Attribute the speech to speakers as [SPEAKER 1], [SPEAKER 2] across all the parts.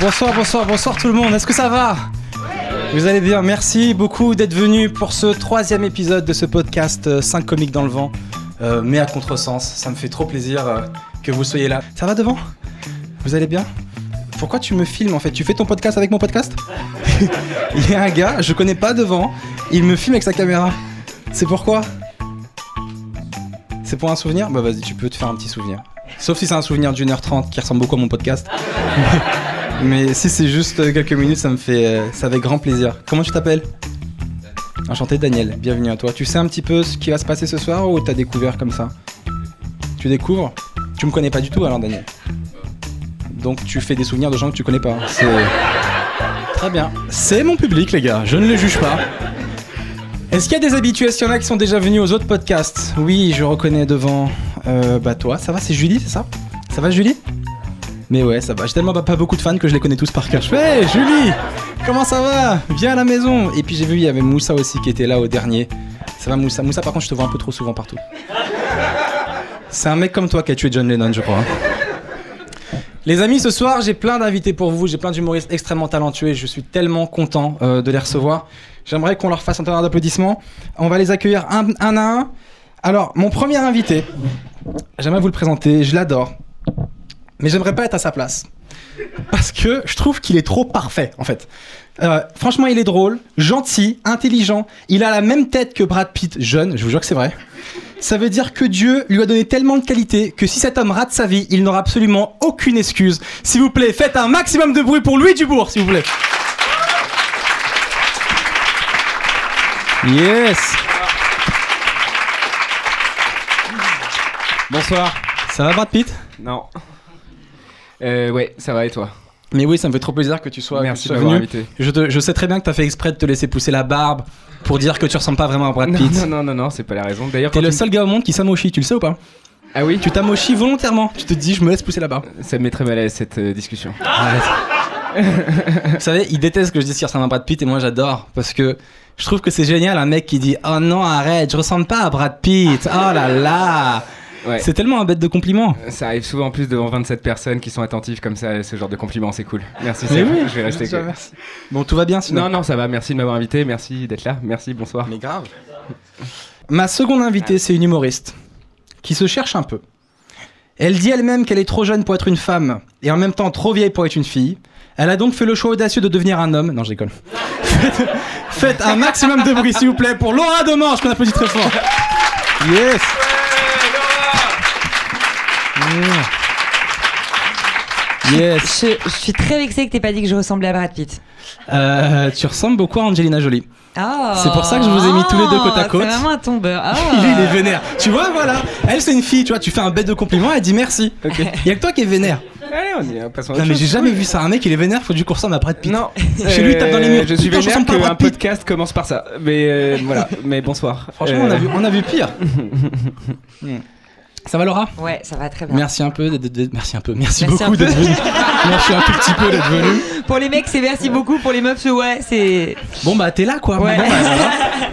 [SPEAKER 1] bonsoir. Bonsoir, bonsoir, tout le monde. Est-ce que ça va? Vous allez bien Merci beaucoup d'être venus pour ce troisième épisode de ce podcast 5 comiques dans le vent, euh, mais à contresens. Ça me fait trop plaisir euh, que vous soyez là. Ça va devant? Vous allez bien? Pourquoi tu me filmes en fait? Tu fais ton podcast avec mon podcast? Il y a un gars, je connais pas devant, il me filme avec sa caméra. C'est pourquoi? C'est pour un souvenir? Bah vas-y, tu peux te faire un petit souvenir. Sauf si c'est un souvenir d'une heure trente qui ressemble beaucoup à mon podcast. Mais si c'est juste euh, quelques minutes, ça me fait, euh, ça avec grand plaisir. Comment tu t'appelles? Enchanté Daniel, bienvenue à toi. Tu sais un petit peu ce qui va se passer ce soir ou t'as découvert comme ça? Tu découvres? Tu me connais pas du tout alors Daniel Donc tu fais des souvenirs de gens que tu connais pas. C'est... Très bien. C'est mon public les gars, je ne les juge pas. Est-ce qu'il y a des habitués? A qui sont déjà venus aux autres podcasts? Oui, je reconnais devant euh, bah toi. Ça va, c'est Julie, c'est ça? Ça va Julie? Mais ouais, ça va. J'ai tellement pas beaucoup de fans que je les connais tous par cœur. Je fais, Julie, comment ça va? Viens à la maison. Et puis j'ai vu, il y avait Moussa aussi qui était là au dernier. Ça va, Moussa? Moussa, par contre, je te vois un peu trop souvent partout. C'est un mec comme toi qui a tué John Lennon, je crois. Les amis, ce soir, j'ai plein d'invités pour vous. J'ai plein d'humoristes extrêmement talentueux et je suis tellement content euh, de les recevoir. J'aimerais qu'on leur fasse un tonnerre d'applaudissements. On va les accueillir un à un. Alors, mon premier invité, j'aimerais vous le présenter. Je l'adore mais j'aimerais pas être à sa place. Parce que je trouve qu'il est trop parfait, en fait. Euh, franchement, il est drôle, gentil, intelligent. Il a la même tête que Brad Pitt, jeune, je vous jure que c'est vrai. Ça veut dire que Dieu lui a donné tellement de qualité que si cet homme rate sa vie, il n'aura absolument aucune excuse. S'il vous plaît, faites un maximum de bruit pour Louis Dubourg, s'il vous plaît. Yes. Bonsoir. Ça va Brad Pitt?
[SPEAKER 2] Non. Euh, ouais, ça va et toi?
[SPEAKER 1] Mais oui, ça me fait trop plaisir que tu sois,
[SPEAKER 2] Merci
[SPEAKER 1] que
[SPEAKER 2] tu sois venu.
[SPEAKER 1] Je, je, sais très bien que tu as fait exprès de te laisser pousser la barbe pour dire que tu ressembles pas vraiment à Brad Pitt.
[SPEAKER 2] Non, non, non, non, c'est pas la raison. D'ailleurs,
[SPEAKER 1] t'es le seul gars au monde qui s'amochit, tu le sais ou pas?
[SPEAKER 2] Ah oui?
[SPEAKER 1] Tu t'amochis volontairement. Tu te dis, je me laisse pousser la barbe.
[SPEAKER 2] Ça me met très mal à l'aise cette euh, discussion.
[SPEAKER 1] Vous savez, il déteste que je dise qu'il ressemble à Brad Pitt et moi j'adore parce que je trouve que c'est génial un mec qui dit Oh non, arrête, je ressemble pas à Brad Pitt. Oh là là.
[SPEAKER 2] Ouais.
[SPEAKER 1] C'est tellement un bête de compliment.
[SPEAKER 2] Ça arrive souvent en plus devant 27 personnes qui sont attentives comme ça, ce genre de compliments, c'est cool. Merci, Seb.
[SPEAKER 1] oui,
[SPEAKER 2] je vais rester.
[SPEAKER 1] sûr, merci. Bon, tout va bien sinon
[SPEAKER 2] Non, non, ça va. Merci de m'avoir invité. Merci d'être là. Merci, bonsoir.
[SPEAKER 1] Mais grave. Ma seconde invitée, c'est une humoriste qui se cherche un peu. Elle dit elle-même qu'elle est trop jeune pour être une femme et en même temps trop vieille pour être une fille. Elle a donc fait le choix audacieux de devenir un homme. Non, je déconne. Faites, faites un maximum de bruit, s'il vous plaît, pour Laura Demange, qu'on applaudit très fort. Yes. Yes.
[SPEAKER 3] Je, je suis très vexée que t'aies pas dit que je ressemblais à Brad Pitt.
[SPEAKER 1] Euh, tu ressembles beaucoup à Angelina Jolie.
[SPEAKER 3] Ah.
[SPEAKER 1] C'est pour ça que je vous ai mis tous les deux côte à côte.
[SPEAKER 3] C'est vraiment un tombeur. Ah.
[SPEAKER 1] Il est vénère. Tu vois, voilà. Elle, c'est une fille, tu vois, tu fais un bête de compliment, elle dit merci. Il y a que toi qui est vénère.
[SPEAKER 2] Allez, on y est. Passons à
[SPEAKER 1] Non, mais j'ai jamais vu ça. Un mec, il est vénère, faut du coup ressemble à Brad Pitt.
[SPEAKER 2] Non.
[SPEAKER 1] Chez lui, il tape dans les murs.
[SPEAKER 2] Je suis
[SPEAKER 1] Putain, je
[SPEAKER 2] vénère
[SPEAKER 1] ressemble pas à
[SPEAKER 2] qu'un
[SPEAKER 1] Brad Pitt.
[SPEAKER 2] podcast commence par ça. Mais euh, voilà. Mais bonsoir.
[SPEAKER 1] Franchement,
[SPEAKER 2] Euh,
[SPEAKER 1] on, a vu, on a vu pire. Ça va, Laura?
[SPEAKER 3] Ouais, ça va très bien.
[SPEAKER 1] Merci un peu. d'être- Merci un peu. Merci,
[SPEAKER 3] Merci
[SPEAKER 1] beaucoup d'être venu. merci un tout petit peu d'être venu.
[SPEAKER 3] Pour les mecs, c'est merci beaucoup. Pour les meufs, c'est ouais, c'est.
[SPEAKER 1] Bon, bah, t'es là, quoi.
[SPEAKER 3] Ouais.
[SPEAKER 1] Bon, bah,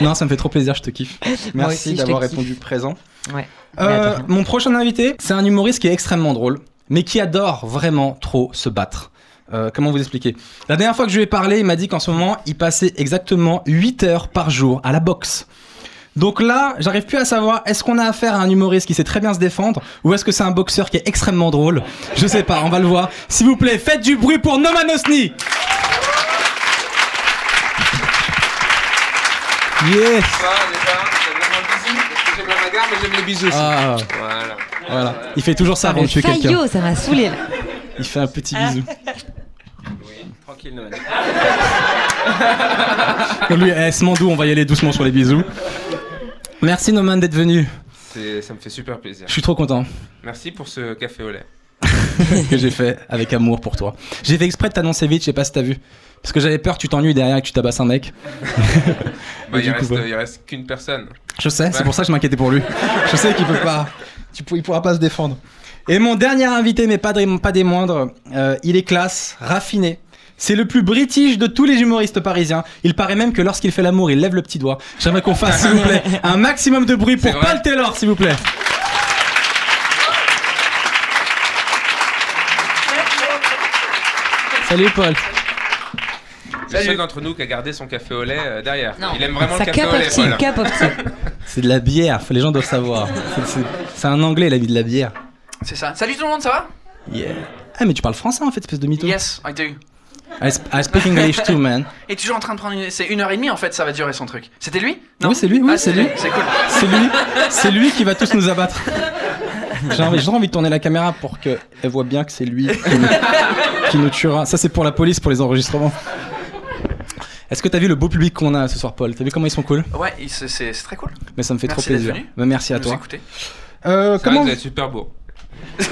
[SPEAKER 1] non, ça me fait trop plaisir, je te kiffe. Merci d'avoir
[SPEAKER 3] kiffe.
[SPEAKER 1] répondu présent.
[SPEAKER 3] Ouais.
[SPEAKER 1] Euh, mon prochain invité, c'est un humoriste qui est extrêmement drôle, mais qui adore vraiment trop se battre. Euh, comment vous expliquer? La dernière fois que je lui ai parlé, il m'a dit qu'en ce moment, il passait exactement 8 heures par jour à la boxe. Donc là, j'arrive plus à savoir, est-ce qu'on a affaire à un humoriste qui sait très bien se défendre, ou est-ce que c'est un boxeur qui est extrêmement drôle? Je sais pas, on va le voir. S'il vous plaît, faites du bruit pour Noman Osni Yes
[SPEAKER 4] J'aime la bagarre, mais j'aime les bisous. aussi.
[SPEAKER 1] ah,
[SPEAKER 4] Voilà.
[SPEAKER 1] voilà. Il fait toujours ça avant de tuer quelqu'un.
[SPEAKER 3] Fayot, ça m'a saoulé là.
[SPEAKER 1] Il fait un petit bisou.
[SPEAKER 4] Tranquille, Noël.
[SPEAKER 1] Comme lui, eh, mandou, on va y aller doucement sur les bisous. Merci Noman d'être venu.
[SPEAKER 4] C'est- Ça me fait super plaisir.
[SPEAKER 1] Je suis trop content
[SPEAKER 4] Merci pour ce café au lait.
[SPEAKER 1] que j'ai fait avec amour pour toi. J'ai fait exprès de t'annoncer vite, je sais pas si t'as vu. Parce que j'avais peur que tu t'ennuies derrière et que tu tabasses un mec.
[SPEAKER 4] Bah,
[SPEAKER 1] du
[SPEAKER 4] il,
[SPEAKER 1] coup,
[SPEAKER 4] reste,
[SPEAKER 1] bah.
[SPEAKER 4] il reste qu'une personne.
[SPEAKER 1] Je sais, c'est pour ça que je m'inquiétais pour lui. Je sais qu'il peut pas. Tu, il pourra pas se défendre. Et mon dernier invité, mais pas, des- pas des moindres, euh, il est classe, raffiné. C'est le plus british de tous les humoristes parisiens. Il paraît même que lorsqu'il fait l'amour, il lève le petit doigt. J'aimerais qu'on fasse, s'il vous plaît, un maximum de bruit pour Paul Taylor, s'il vous plaît. Salut Paul.
[SPEAKER 4] C'est le seul d'entre nous qui a gardé son café au lait euh, derrière.
[SPEAKER 3] Non.
[SPEAKER 4] Il aime vraiment le café au lait, Paul.
[SPEAKER 1] C'est de la bière, les gens doivent savoir. C'est- c'est- C'est un anglais, il a mis de la bière.
[SPEAKER 5] C'est ça. Salut tout le monde, ça va?
[SPEAKER 1] Yeah. Ah, mais tu parles français en fait, espèce de mytho.
[SPEAKER 5] Yes, I do.
[SPEAKER 1] I, sp- I speak English too, man.
[SPEAKER 5] Et toujours en train de prendre une... C'est une heure et demie en fait, ça va durer son truc. C'était lui?
[SPEAKER 1] Oui, c'est lui, oui,
[SPEAKER 5] Ah,
[SPEAKER 1] c'est lui.
[SPEAKER 5] C'est cool.
[SPEAKER 1] C'est lui, c'est lui qui va tous nous abattre. J'ai envie, j'ai envie de tourner la caméra pour qu'elle voit bien que c'est lui qui nous, qui nous tuera. Ça, c'est pour la police, pour les enregistrements. Est-ce que t'as vu le beau public qu'on a ce soir, Paul? T'as vu comment ils sont cool?
[SPEAKER 5] Ouais, c'est- très cool.
[SPEAKER 1] Mais ça me fait
[SPEAKER 5] Merci
[SPEAKER 1] trop plaisir. Bah, merci à
[SPEAKER 5] nous
[SPEAKER 1] toi.
[SPEAKER 5] écouter.
[SPEAKER 1] Euh,
[SPEAKER 4] C'est vrai
[SPEAKER 1] comment
[SPEAKER 4] vous êtes super beau.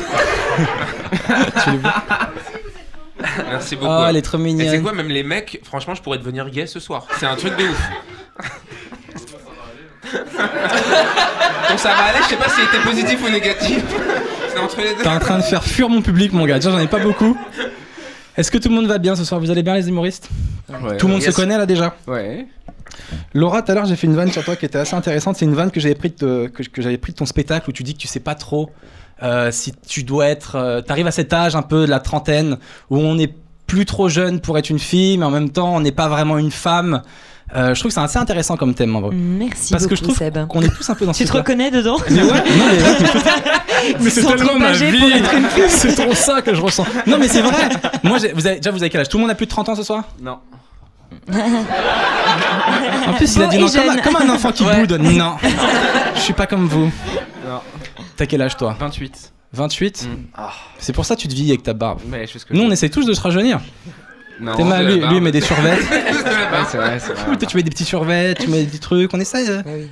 [SPEAKER 4] Merci beaucoup.
[SPEAKER 1] Oh, elle est trop
[SPEAKER 4] Et c'est
[SPEAKER 1] mignonne.
[SPEAKER 4] quoi, même les mecs, franchement, je pourrais devenir gay ce soir. C'est un truc de ouf. Donc ça va aller, je sais pas s'il était positif ou négatif. C'est entre les deux.
[SPEAKER 1] T'es en train de faire fuir mon public, mon gars. Déjà, j'en ai pas beaucoup. Est-ce que tout le monde va bien ce soir? Vous allez bien, les humoristes?
[SPEAKER 2] Ouais,
[SPEAKER 1] Tout le monde
[SPEAKER 5] Yes.
[SPEAKER 1] se connaît là déjà?
[SPEAKER 2] Ouais.
[SPEAKER 1] Laura, tout à l'heure, j'ai fait une vanne sur toi qui était assez intéressante. C'est une vanne que j'avais pris, de, que, que j'avais pris de ton spectacle où tu dis que tu sais pas trop euh, si tu dois être. euh, T'arrives à cet âge un peu de la trentaine où on n'est plus trop jeune pour être une fille, mais en même temps, on n'est pas vraiment une femme. Euh, je trouve que c'est assez intéressant comme thème en vrai.
[SPEAKER 3] Merci
[SPEAKER 1] Parce que je trouve qu'on est tous un peu dans ce
[SPEAKER 3] Tu te reconnais dedans
[SPEAKER 1] Mais ouais, non, mais, mais c'est tellement
[SPEAKER 3] trop
[SPEAKER 1] ma
[SPEAKER 3] âgé
[SPEAKER 1] vie. C'est trop ça que je ressens. Non, mais c'est vrai. Moi, j'ai- vous avez, déjà, vous avez quel âge? Tout le monde a plus de 30 ans ce soir?
[SPEAKER 2] Non.
[SPEAKER 1] En plus, il a dit non, comme, un-
[SPEAKER 3] jeune.
[SPEAKER 1] comme un enfant qui
[SPEAKER 5] Ouais.
[SPEAKER 1] boude. Non, je suis pas comme vous.
[SPEAKER 2] Non.
[SPEAKER 1] T'as quel âge toi
[SPEAKER 2] 28.
[SPEAKER 1] 28
[SPEAKER 2] Mm.
[SPEAKER 5] Ah.
[SPEAKER 1] C'est pour ça que tu te vis avec ta barbe.
[SPEAKER 2] Mais je fais ce que
[SPEAKER 1] Nous,
[SPEAKER 2] je
[SPEAKER 1] on essaie tous de se rajeunir.
[SPEAKER 2] Non.
[SPEAKER 1] T'es mal,
[SPEAKER 4] de la
[SPEAKER 1] lui, il met des.
[SPEAKER 2] Ouais, c'est vrai, c'est vrai.
[SPEAKER 1] Toi, tu mets des petits survêtements, tu mets des trucs, on essaye.
[SPEAKER 3] Bah oui.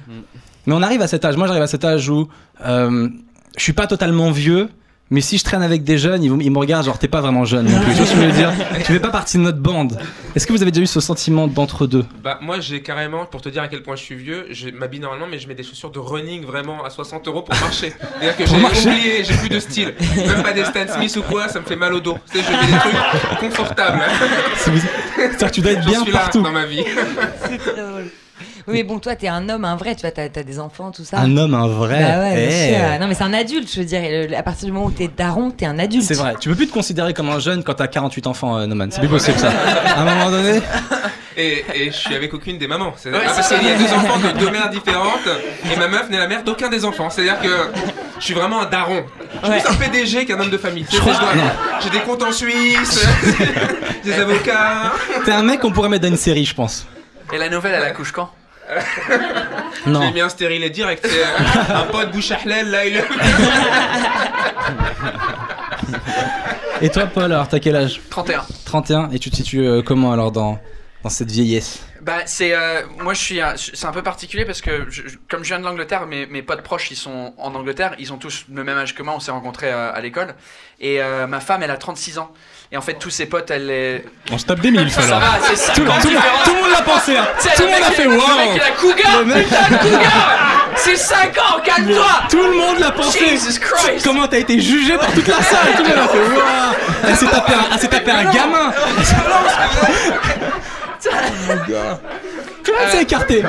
[SPEAKER 1] Mais on arrive à cet âge. Moi, j'arrive à cet âge où euh, je suis pas totalement vieux. Mais si je traîne avec des jeunes, ils, me regardent genre t'es pas vraiment jeune non plus. Tu vois ce que je veux dire? Tu fais pas partie de notre bande. Est-ce que vous avez déjà eu ce sentiment d'entre-deux?
[SPEAKER 4] Bah moi j'ai carrément, pour te dire à quel point je suis vieux, je m'habille normalement mais je mets des chaussures de running vraiment à 60 euros pour marcher. C'est-à-dire que j'ai oublié, j'ai plus de style. Même pas des Stan Smith ou quoi, ça me fait mal au dos. Tu sais, je mets des trucs confortables.
[SPEAKER 1] C'est- C'est-à-dire que tu dois être bien
[SPEAKER 4] suis là
[SPEAKER 1] partout.
[SPEAKER 4] dans ma vie.
[SPEAKER 3] C'est très drôle. Oui, mais bon, toi, t'es un homme, un vrai, tu vois, t'as t'as des enfants, tout ça.
[SPEAKER 1] Un homme, un vrai.
[SPEAKER 3] Bah ouais, bien
[SPEAKER 1] Eh.
[SPEAKER 3] sûr. Non, mais c'est un adulte, je veux dire. le- À partir du moment où t'es daron, t'es un adulte.
[SPEAKER 1] C'est vrai, tu peux plus te considérer comme un jeune quand t'as 48 enfants, euh, Noman. C'est plus possible ça. À un moment donné,
[SPEAKER 4] Et, et je suis avec aucune des mamans. C'est ah, parce qu'il y a deux enfants de deux mères différentes et ma meuf n'est la mère d'aucun des enfants. C'est-à-dire que je suis vraiment un daron. Je suis
[SPEAKER 3] Ouais.
[SPEAKER 4] plus un PDG qu'un homme de famille. Je dois-
[SPEAKER 1] non.
[SPEAKER 4] J'ai des comptes en Suisse, des avocats.
[SPEAKER 1] t'es un mec qu'on pourrait mettre dans une série, je pense.
[SPEAKER 5] Et la nouvelle, elle accouche quand?
[SPEAKER 1] Non.
[SPEAKER 4] J'ai mis un stérilet direct. C'est un pote bouche à halal, là, il
[SPEAKER 1] Et toi, Paul, alors t'as quel âge?
[SPEAKER 5] 31.
[SPEAKER 1] 31. Et tu te situes euh, comment alors dans, dans cette vieillesse?
[SPEAKER 5] Bah, c'est. euh, moi, je suis. C'est un peu particulier parce que, je- comme je viens de l'Angleterre, mes, mes potes proches, ils sont en Angleterre. Ils ont tous le même âge que moi. On s'est rencontrés euh, à l'école. Et euh, ma femme, elle a 36 ans. Et en fait, tous ses potes, elle est.
[SPEAKER 1] On se tape des mille,
[SPEAKER 5] Ça va, c'est 5
[SPEAKER 1] Tout, tout le monde-
[SPEAKER 5] différence.
[SPEAKER 1] tout le monde l'a pensé, hein. Tout
[SPEAKER 5] le
[SPEAKER 1] le monde a fait
[SPEAKER 5] il- Le mec, il a cougar
[SPEAKER 1] Le mec-
[SPEAKER 5] Putain, de cougar C'est 5 ans, calme-toi
[SPEAKER 1] Tout le monde l'a pensé.
[SPEAKER 5] Jesus Christ
[SPEAKER 1] Comment t'as été jugé par toute la salle Tout le monde a fait waouh Elle s'est tapé un, elle s'est tapé un gamin Monde s'est écarté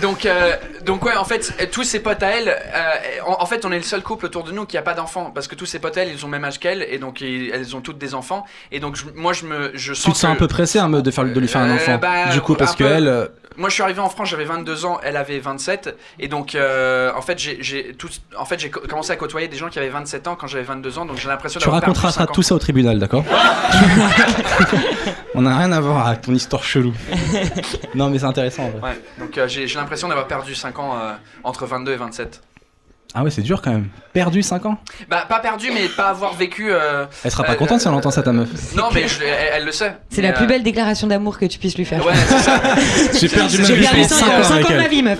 [SPEAKER 5] Donc, euh, donc ouais, en fait, euh, tous ses potes à elle, euh, en, en fait, on est le seul couple autour de nous qui a pas d'enfants, parce que tous ses potes à elle, ils ont le même âge qu'elle, et donc ils- elles ont toutes des enfants, et donc je- moi, je me, je sens
[SPEAKER 1] Tu te sens
[SPEAKER 5] que-
[SPEAKER 1] un peu pressé hein, de, faire, de lui faire un
[SPEAKER 5] Euh,
[SPEAKER 1] enfant
[SPEAKER 5] bah,
[SPEAKER 1] Du coup, parce
[SPEAKER 5] peu.
[SPEAKER 1] qu'elle.
[SPEAKER 5] Moi, je suis arrivé en France, j'avais 22 ans, elle avait 27, et donc, euh, en fait, j'ai, en fait, commencé à côtoyer des gens qui avaient 27 ans quand j'avais 22 ans, donc j'ai l'impression
[SPEAKER 1] Tu raconteras ça,
[SPEAKER 5] 5 ans.
[SPEAKER 1] tout ça au tribunal, d'accord On n'a rien à voir avec ton histoire chelou. Non, mais c'est intéressant en vrai.
[SPEAKER 5] Ouais, donc euh, j'ai, j'ai l'impression d'avoir perdu 5 ans euh, entre 22 et 27.
[SPEAKER 1] Ah ouais, c'est dur quand même. Perdu 5 ans
[SPEAKER 5] Bah, pas perdu, mais pas avoir vécu. euh,
[SPEAKER 1] Elle sera pas
[SPEAKER 5] Euh,
[SPEAKER 1] contente si elle entend ça, ta meuf.
[SPEAKER 5] Non, mais je- elle, elle le sait.
[SPEAKER 3] C'est la plus
[SPEAKER 5] euh,
[SPEAKER 3] belle déclaration d'amour que tu puisses lui faire.
[SPEAKER 5] Ouais, c'est ça.
[SPEAKER 1] J'ai perdu
[SPEAKER 5] c'est-
[SPEAKER 1] ma
[SPEAKER 5] j'ai
[SPEAKER 1] vie
[SPEAKER 5] perdu
[SPEAKER 1] pendant
[SPEAKER 5] cinq
[SPEAKER 1] 5
[SPEAKER 5] ans,
[SPEAKER 1] ans
[SPEAKER 3] Cinq
[SPEAKER 1] avec
[SPEAKER 3] ans de ma vie, meuf.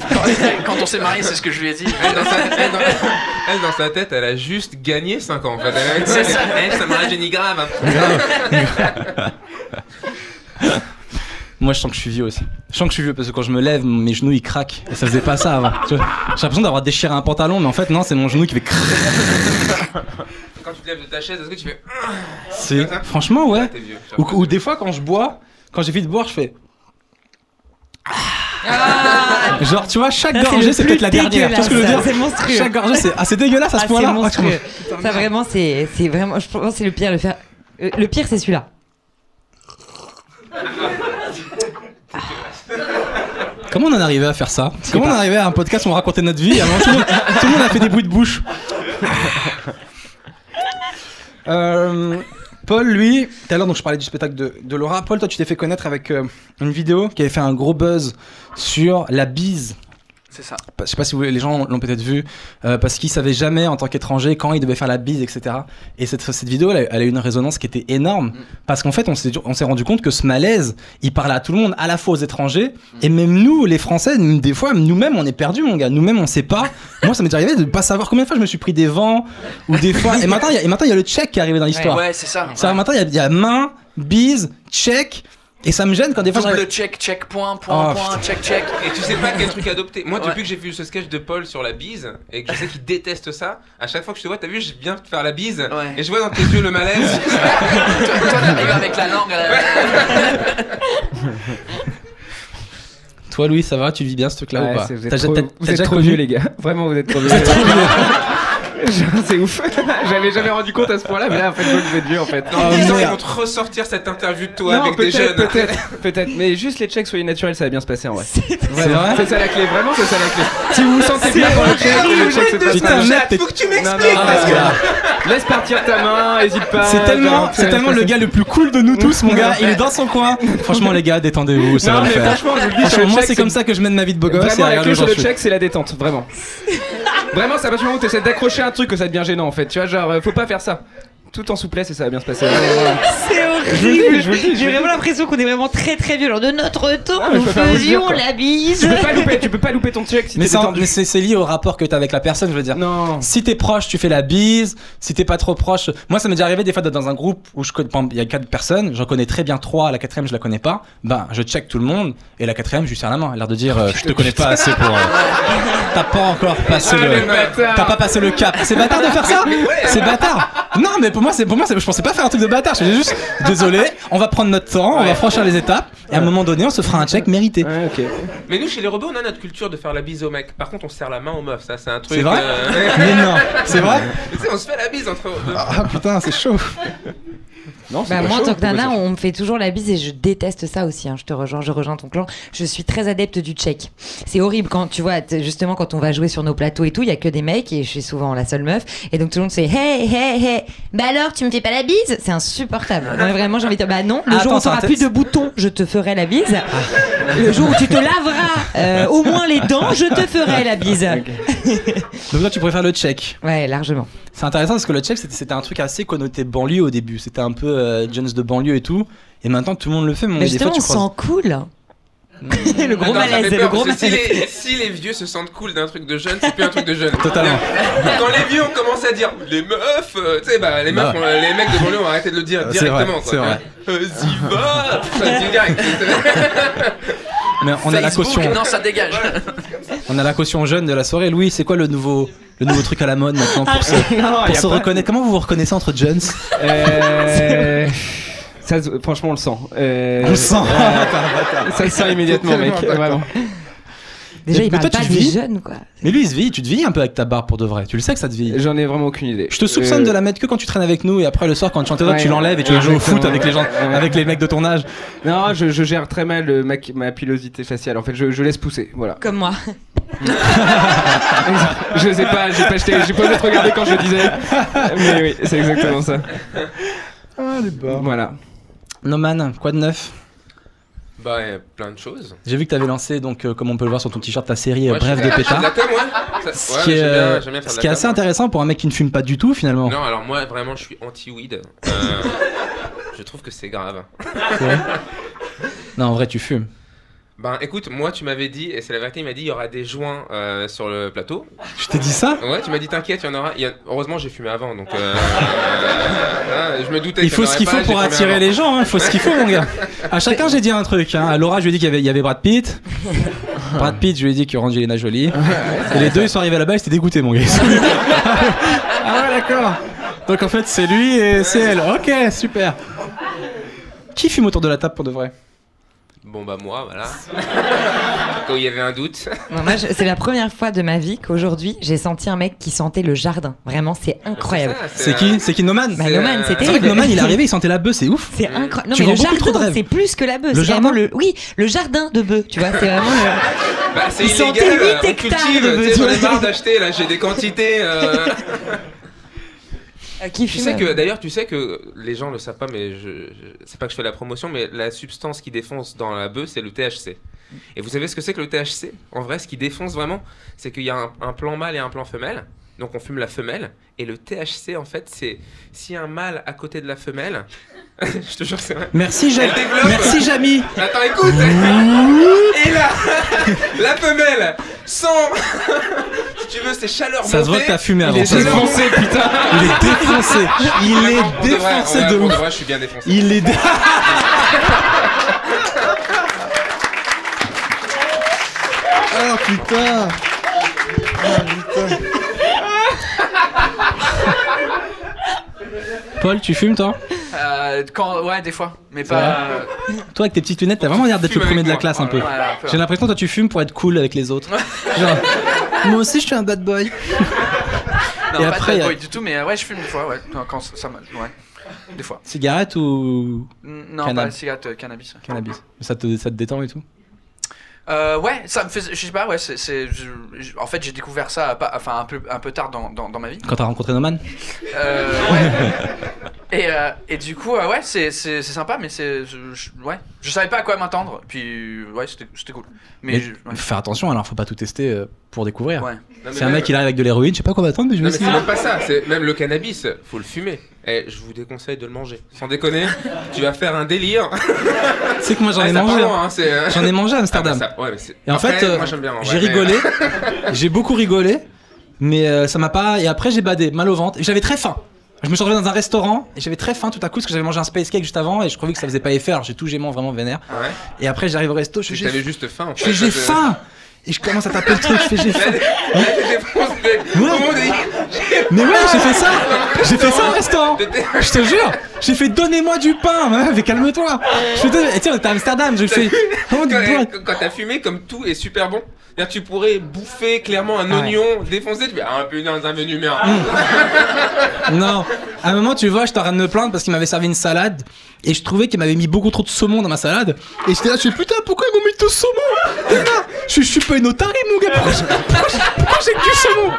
[SPEAKER 5] Quand on s'est mariés, c'est ce que je lui ai dit.
[SPEAKER 4] Elle dans, sa, elle dans- elle, dans sa tête, elle a juste gagné 5 ans en fait. Elle
[SPEAKER 5] ça.
[SPEAKER 4] Elle, ça me rajeunit grave. hein.
[SPEAKER 1] Moi, je sens que je suis vieux aussi. Je sens que je suis vieux parce que quand je me lève, mes genoux ils craquent. Et ça faisait pas ça avant. J'ai l'impression d'avoir déchiré un pantalon, mais en fait, non, c'est mon genou qui fait craquer.
[SPEAKER 4] Quand tu te lèves de ta chaise, est-ce que tu fais.
[SPEAKER 1] C'est- Franchement, ouais.
[SPEAKER 4] Vieux.
[SPEAKER 1] Ou, ou des fois, quand je bois, quand j'ai fini de boire, je fais. Genre, tu vois, chaque gorgée, c'est peut-être la dernière. Tu vois ce que je veux dire
[SPEAKER 3] C'est monstrueux.
[SPEAKER 1] Chaque gorgée, c'est. Ah, c'est dégueulasse à ce
[SPEAKER 3] Ah,
[SPEAKER 1] point-là
[SPEAKER 3] c'est monstrueux.
[SPEAKER 1] Ah,
[SPEAKER 3] Ça vraiment, c'est c'est vraiment. Je pense que c'est le pire. Le faire. euh, Le pire, c'est celui-là.
[SPEAKER 1] Comment on en est arrivé à faire ça Comment on est arrivé à un podcast où on racontait notre vie et tout, le monde, tout le monde a fait des bruits de bouche. Euh, Paul, lui, tout à l'heure, donc je parlais du spectacle de, de Laura. Paul, toi, tu t'es fait connaître avec euh, une vidéo qui avait fait un gros buzz sur la bise.
[SPEAKER 5] C'est ça.
[SPEAKER 1] Je sais pas si vous- les gens l'ont peut-être vu, euh, parce qu'ils savaient jamais en tant qu'étranger quand ils devaient faire la bise, etc. Et cette, cette vidéo, elle a, elle a eu une résonance qui était énorme, parce qu'en fait, on s'est rendu compte que ce malaise, il parlait à tout le monde, à la fois aux étrangers, et même nous, les Français, des fois, nous-mêmes, on est perdus, mon gars. Nous-mêmes, on sait pas. Moi, ça m'est déjà arrivé de pas savoir combien de fois je me suis pris des vents, ou des fois. Et maintenant, il y a- le check qui est arrivé dans l'histoire.
[SPEAKER 5] Ouais, c'est ça.
[SPEAKER 1] Ça, maintenant, il y y, a main, bise, check, et ça me gêne quand des fois.
[SPEAKER 5] Double check, check, point, point,
[SPEAKER 1] Oh,
[SPEAKER 5] point, check, check.
[SPEAKER 4] Et tu sais pas quel truc adopter. Moi, depuis
[SPEAKER 5] Ouais.
[SPEAKER 4] que j'ai vu ce sketch de Paul sur la bise, et que je sais qu'il déteste ça, à chaque fois que je te vois, t'as vu, je viens te faire la bise,
[SPEAKER 5] Ouais.
[SPEAKER 4] et je vois dans tes yeux le malaise.
[SPEAKER 5] toi, t'arrives avec la langue. euh,
[SPEAKER 1] Toi, Louis, ça va Tu vis bien ce truc-là
[SPEAKER 2] Ouais,
[SPEAKER 1] ou pas
[SPEAKER 2] c'est- vous êtes trop, vous êtes vieux, les gars. Vraiment, vous êtes trop vieux. C'est ouf. J'avais jamais rendu compte à ce point-là, mais là, en fait, vous êtes vieux, en fait.
[SPEAKER 4] Dans 10 ans, ils vont te ressortir cette interview de toi
[SPEAKER 2] Non,
[SPEAKER 4] avec des jeunes.
[SPEAKER 2] peut-être, peut-être. Mais juste les checks soyez naturels, ça va bien se passer en vrai.
[SPEAKER 1] C'est vrai
[SPEAKER 2] C'est ça la clé, vraiment, c'est ça la clé. Si vous vous sentez bien dans le check, le check se passe bien.
[SPEAKER 4] Faut que tu
[SPEAKER 2] Non,
[SPEAKER 4] m'expliques
[SPEAKER 2] non,
[SPEAKER 4] parce que.
[SPEAKER 2] Laisse partir ta main, hésite pas.
[SPEAKER 1] C'est tellement, c'est tellement le gars le plus cool de nous tous, mon gars. Il est dans son coin. Franchement, les gars, détendez-vous, ça
[SPEAKER 2] Non,
[SPEAKER 1] va
[SPEAKER 2] mais
[SPEAKER 1] le faire.
[SPEAKER 2] franchement, je vous le dis, sur
[SPEAKER 1] Franchement,
[SPEAKER 2] le
[SPEAKER 1] moi, c'est comme ça que je mène ma vie de beau gosse.
[SPEAKER 2] Vraiment, la clé sur le check, c'est la détente, vraiment. Vraiment, c'est à partir du moment où d'accrocher un truc que ça devient gênant en fait. Tu vois, genre, euh, faut pas faire ça. Tout en souplesse et ça va bien se passer.
[SPEAKER 3] C'est horrible. J'ai vraiment l'impression qu'on est vraiment très très vieux. Genre de notre temps,
[SPEAKER 2] Ah,
[SPEAKER 3] nous faisions la bise.
[SPEAKER 2] tu peux pas louper, tu peux pas louper ton check si
[SPEAKER 1] Mais
[SPEAKER 2] t'es
[SPEAKER 1] c'est lié au rapport que t'as avec la personne, je veux dire.
[SPEAKER 2] Non.
[SPEAKER 1] Si t'es proche, tu fais la bise. Si t'es pas trop proche, moi ça m'est déjà arrivé des fois d'être dans un groupe où je connais, il y a quatre personnes, j'en connais très bien trois, la quatrième je la connais pas. Ben je check tout le monde et la quatrième je lui serre la main, l'air de dire euh, je te connais pas assez pour. euh, T'as pas encore passé
[SPEAKER 2] Ah,
[SPEAKER 1] le. T'as pas passé le cap. C'est bâtard de faire ça C'est bâtard. Non mais pour moi c'est pour moi je pensais pas faire un truc de bâtard. Je disais juste désolé, on va prendre notre temps, on va franchir les étapes et à un moment donné on se fera un check mérité.
[SPEAKER 2] Ouais, ok.
[SPEAKER 4] Mais nous, chez les robots, on a notre culture de faire la bise aux mecs. Par contre, on serre la main aux meufs. Ça, c'est un truc.
[SPEAKER 1] C'est vrai
[SPEAKER 4] euh,
[SPEAKER 1] Mais non, c'est vrai
[SPEAKER 4] tu sais, on se fait la bise entre.
[SPEAKER 1] Ah putain c'est chaud.
[SPEAKER 2] Non,
[SPEAKER 3] Bah,
[SPEAKER 2] pas
[SPEAKER 3] moi, en tant que nana, on me fait toujours la bise et je déteste ça aussi. hein. Je te rejoins, je rejoins ton clan. Je suis très adepte du check. C'est horrible quand tu vois, justement, quand on va jouer sur nos plateaux et tout, il y a que des mecs et je suis souvent la seule meuf. Et donc tout le monde c'est hey, hey, hey. Bah alors, tu me fais pas la bise? C'est insupportable. Vraiment, j'ai envie de dire, bah non, le
[SPEAKER 1] Attends,
[SPEAKER 3] jour où
[SPEAKER 1] ça
[SPEAKER 3] t'auras
[SPEAKER 1] va
[SPEAKER 3] plus de boutons, je te ferai la bise. Le jour où tu te laveras euh, au moins les dents, je te ferai la bise.
[SPEAKER 1] Donc toi tu préfères le check?
[SPEAKER 3] Ouais, largement.
[SPEAKER 1] C'est intéressant parce que le check c'était c'était un truc assez connoté banlieue au début. C'était un peu euh, Jones de banlieue et tout. Et maintenant tout le monde le fait. Mais,
[SPEAKER 3] Mais
[SPEAKER 1] des fois
[SPEAKER 3] justement,
[SPEAKER 1] tu
[SPEAKER 3] on se
[SPEAKER 1] croises.
[SPEAKER 3] sent cool. le gros
[SPEAKER 4] Attends, ça
[SPEAKER 3] malaise,
[SPEAKER 4] fait
[SPEAKER 3] le gros
[SPEAKER 4] que
[SPEAKER 3] malaise.
[SPEAKER 4] si, les, si les vieux se sentent cool d'un truc de jeune, c'est plus un truc de jeune.
[SPEAKER 1] Totalement.
[SPEAKER 4] Quand les vieux ont commencé à dire les meufs, euh, tu sais, bah les
[SPEAKER 1] Bah
[SPEAKER 4] meufs, ont- les mecs de banlieue ont arrêté de le dire
[SPEAKER 1] c'est vrai,
[SPEAKER 4] directement.
[SPEAKER 1] c'est vrai.
[SPEAKER 4] Euh, Ziva Ça se dit direct.
[SPEAKER 1] Mais on a la caution.
[SPEAKER 5] non, ça dégage.
[SPEAKER 1] On a la caution jeune de la soirée. Louis, c'est quoi le nouveau le nouveau truc à la mode maintenant pour se,
[SPEAKER 2] Non,
[SPEAKER 1] pour se
[SPEAKER 2] pas-
[SPEAKER 1] reconnaître Comment vous vous reconnaissez entre Jones?
[SPEAKER 2] Euh, Ça, se- franchement, on le sent. Euh,
[SPEAKER 1] On le sent.
[SPEAKER 2] Ça se sent immédiatement, mec. Vraiment.
[SPEAKER 3] Déjà,
[SPEAKER 1] Mais
[SPEAKER 3] il parle
[SPEAKER 1] tu
[SPEAKER 3] pas
[SPEAKER 1] te
[SPEAKER 3] des
[SPEAKER 1] vis
[SPEAKER 3] jeunes, quoi.
[SPEAKER 1] Mais lui, il se vit. Tu te vis un peu avec ta barbe pour de vrai. Tu le sais que ça te vit.
[SPEAKER 2] J'en ai vraiment aucune idée.
[SPEAKER 1] Je te soupçonne
[SPEAKER 2] Euh,
[SPEAKER 1] de la mettre que quand tu traînes avec nous et après le soir quand tu chantes
[SPEAKER 2] Ouais.
[SPEAKER 1] tu l'enlèves et tu vas jouer au foot avec les gens,
[SPEAKER 2] Ouais.
[SPEAKER 1] avec les mecs de ton âge.
[SPEAKER 2] Non, je, je gère très mal euh, ma, ma pilosité faciale. En fait, je, je laisse pousser. Voilà.
[SPEAKER 3] Comme moi.
[SPEAKER 2] je sais pas, j'ai pas acheté, j'ai pas osé te regarder quand je le disais. Mais oui, c'est exactement ça.
[SPEAKER 1] Ah, les barres.
[SPEAKER 2] Voilà.
[SPEAKER 1] No man, quoi de neuf?
[SPEAKER 4] Bah, plein de choses.
[SPEAKER 1] J'ai vu que tu avais lancé, donc, euh, comme on peut le voir sur ton t-shirt, ta série euh,
[SPEAKER 4] Ouais,
[SPEAKER 1] Bref de pétard.
[SPEAKER 4] la ouais. Ça-
[SPEAKER 1] Ce
[SPEAKER 4] ouais,
[SPEAKER 1] qui est,
[SPEAKER 4] bien- bien
[SPEAKER 1] ce qui est assez
[SPEAKER 4] ouais.
[SPEAKER 1] intéressant pour un mec qui ne fume pas du tout finalement.
[SPEAKER 4] Non, alors moi, vraiment, je suis anti-weed. Euh, je trouve que c'est grave.
[SPEAKER 1] Non, en vrai, tu fumes.
[SPEAKER 4] Ben écoute, moi tu m'avais dit, et c'est la vérité, il m'a dit il y aura des joints euh, sur le plateau.
[SPEAKER 1] Je t'ai dit ça?
[SPEAKER 4] Ouais, tu m'as dit t'inquiète, il y en aura. Il y a- Heureusement, j'ai fumé avant, donc. euh, euh, je me doutais.
[SPEAKER 1] Il faut ce qu'il faut pour attirer les gens, hein. il faut ce qu'il faut, mon gars. À chacun, j'ai dit un truc. Hein. À Laura, je lui ai dit qu'il y avait, il y avait Brad Pitt. Brad Pitt, je lui ai dit qu'il y aurait Angelina Jolie. Et les deux, ils sont arrivés là-bas, ils étaient dégoûtés, mon gars. Ah ouais, d'accord. Donc en fait, c'est lui et c'est elle. Ok, super. Qui fume autour de la table pour de vrai?
[SPEAKER 4] Bon bah moi, voilà. Quand il y avait un doute.
[SPEAKER 3] Non, moi, je- c'est la première fois de ma vie qu'aujourd'hui j'ai senti un mec qui sentait le jardin. Vraiment, c'est incroyable.
[SPEAKER 1] C'est
[SPEAKER 4] euh,
[SPEAKER 1] qui C'est qui Noman
[SPEAKER 3] Bah, Noman,
[SPEAKER 4] euh,
[SPEAKER 3] c'est
[SPEAKER 1] C'est vrai que
[SPEAKER 3] terrible.
[SPEAKER 1] Noman, il est arrivé, il sentait la bœuf, c'est ouf.
[SPEAKER 3] C'est incroyable. Non,
[SPEAKER 1] Tu
[SPEAKER 3] mais le jardin, c'est plus que la bœuf.
[SPEAKER 1] Le
[SPEAKER 3] C'est vraiment
[SPEAKER 1] jardin
[SPEAKER 3] le, oui, le jardin de bœuf. Tu vois, c'est vraiment le.
[SPEAKER 4] Bah, c'est
[SPEAKER 3] sont
[SPEAKER 4] illégal,
[SPEAKER 3] huit
[SPEAKER 4] on
[SPEAKER 3] hectares
[SPEAKER 4] cultive,
[SPEAKER 3] de
[SPEAKER 4] j'en ai marre d'acheter, là, j'ai des quantités. euh,
[SPEAKER 3] Euh, qui
[SPEAKER 4] Tu sais que d'ailleurs, tu sais que les gens le savent pas, mais je, je c'est pas que je fais la promotion, mais la substance qui défonce dans la bœuf, c'est le THC. Et vous savez ce que c'est que le THC En vrai, ce qui défonce vraiment, c'est qu'il y a un, un plan mâle et un plan femelle. Donc on fume la femelle. Et le THC, en fait, c'est a un mâle à côté de la femelle. je te jure c'est vrai.
[SPEAKER 1] Merci, Jamy.
[SPEAKER 4] Développe.
[SPEAKER 1] Merci, Jamy.
[SPEAKER 4] Attends, écoute Et là, la femelle, sans. si tu veux, c'est chaleur
[SPEAKER 1] Ça se voit que t'as fumé
[SPEAKER 2] Il
[SPEAKER 1] avant.
[SPEAKER 2] est
[SPEAKER 1] se voit.
[SPEAKER 2] défoncé, putain.
[SPEAKER 1] Il est défoncé. Il est défoncé de ouf.
[SPEAKER 4] je suis bien défoncé.
[SPEAKER 1] Il est. Oh putain. Oh putain. Paul, tu fumes toi?
[SPEAKER 5] Euh, quand, ouais, des fois, mais pas.
[SPEAKER 1] Toi avec tes petites lunettes, t'as vraiment l'air d'être le premier de la classe un peu.
[SPEAKER 5] Ouais, un peu.
[SPEAKER 1] J'ai l'impression que toi tu fumes pour être cool avec les autres. Genre, moi aussi je suis un bad boy.
[SPEAKER 5] Non,
[SPEAKER 1] Et
[SPEAKER 5] pas
[SPEAKER 1] après,
[SPEAKER 5] de bad boy du tout, mais euh, ouais, je fume des fois, ouais. Quand ça. Des fois.
[SPEAKER 1] Cigarette ou
[SPEAKER 5] Non,
[SPEAKER 1] Cannab.
[SPEAKER 5] pas cigarette, euh, cannabis.
[SPEAKER 1] cannabis ça te, ça te détend et tout?
[SPEAKER 5] Euh, ouais, ça me fait. Je sais pas, ouais, c'est. c'est- je- je- en fait, j'ai découvert ça pas, enfin, un, peu, un peu tard dans, dans, dans ma vie.
[SPEAKER 1] Quand t'as rencontré Noman
[SPEAKER 5] Euh, ouais. et, euh, et du coup, euh, ouais, c'est c'est- c'est sympa, mais c'est. je- Ouais. Je savais pas à quoi m'attendre, puis ouais, c'était c'était cool. Mais,
[SPEAKER 1] Mais
[SPEAKER 5] je- ouais.
[SPEAKER 1] Fais attention alors, faut pas tout tester pour découvrir.
[SPEAKER 5] Ouais.
[SPEAKER 4] Non,
[SPEAKER 1] C'est un mec qui arrive avec de l'héroïne, je sais pas quoi m'attendre, mais je
[SPEAKER 4] mais c'est même pas ça, c'est même le cannabis, faut le fumer. Et je vous déconseille de le manger. Sans déconner, tu vas faire un délire.
[SPEAKER 1] Sais que moi j'en
[SPEAKER 4] Ah,
[SPEAKER 1] ai
[SPEAKER 4] ça
[SPEAKER 1] mangé. hein.
[SPEAKER 4] hein, c'est, euh,
[SPEAKER 1] J'en ai mangé à
[SPEAKER 4] ah,
[SPEAKER 1] Amsterdam.
[SPEAKER 4] bah, ça- ouais, mais c'est-
[SPEAKER 1] Et en
[SPEAKER 4] Après,
[SPEAKER 1] fait, euh, j'ai
[SPEAKER 4] mais-
[SPEAKER 1] rigolé, j'ai beaucoup rigolé, mais euh, ça m'a pas. Et après j'ai badé, mal au ventre. Et J'avais très faim. Je me suis retrouvé dans un restaurant et j'avais très faim tout à coup parce que j'avais mangé un space cake juste avant et je trouvais que ça faisait pas effet. Alors j'ai tout gémant vraiment vénère.
[SPEAKER 4] Ah ouais
[SPEAKER 1] Et après j'arrive au resto, je
[SPEAKER 4] C'est t'avais juste faim. en fait.
[SPEAKER 1] j'ai faim et je commence à taper le truc. Je fais j'ai faim.
[SPEAKER 4] monde est-
[SPEAKER 1] Mais ouais, j'ai fait ça. J'ai fait ça au restaurant. Je te jure, j'ai fait donnez-moi du pain, ouais, mais calme-toi. Je fais sais, on était à Amsterdam, je fais. Oh,
[SPEAKER 4] Quand, quand- t'as fumé, comme tout est super bon, tu pourrais bouffer clairement un
[SPEAKER 1] Ouais.
[SPEAKER 4] oignon défoncé, tu fais ah, un peu dans un menu merde.
[SPEAKER 1] Non, à un moment, tu vois, en train de me plaindre parce qu'il m'avait servi une salade et je trouvais qu'il m'avait mis beaucoup trop de saumon dans ma salade. Et j'étais là, je fais putain, pourquoi ils m'ont mis tout saumon? Je, je suis pas une otarie, mon gars. Pourquoi j'ai pourquoi que du saumon?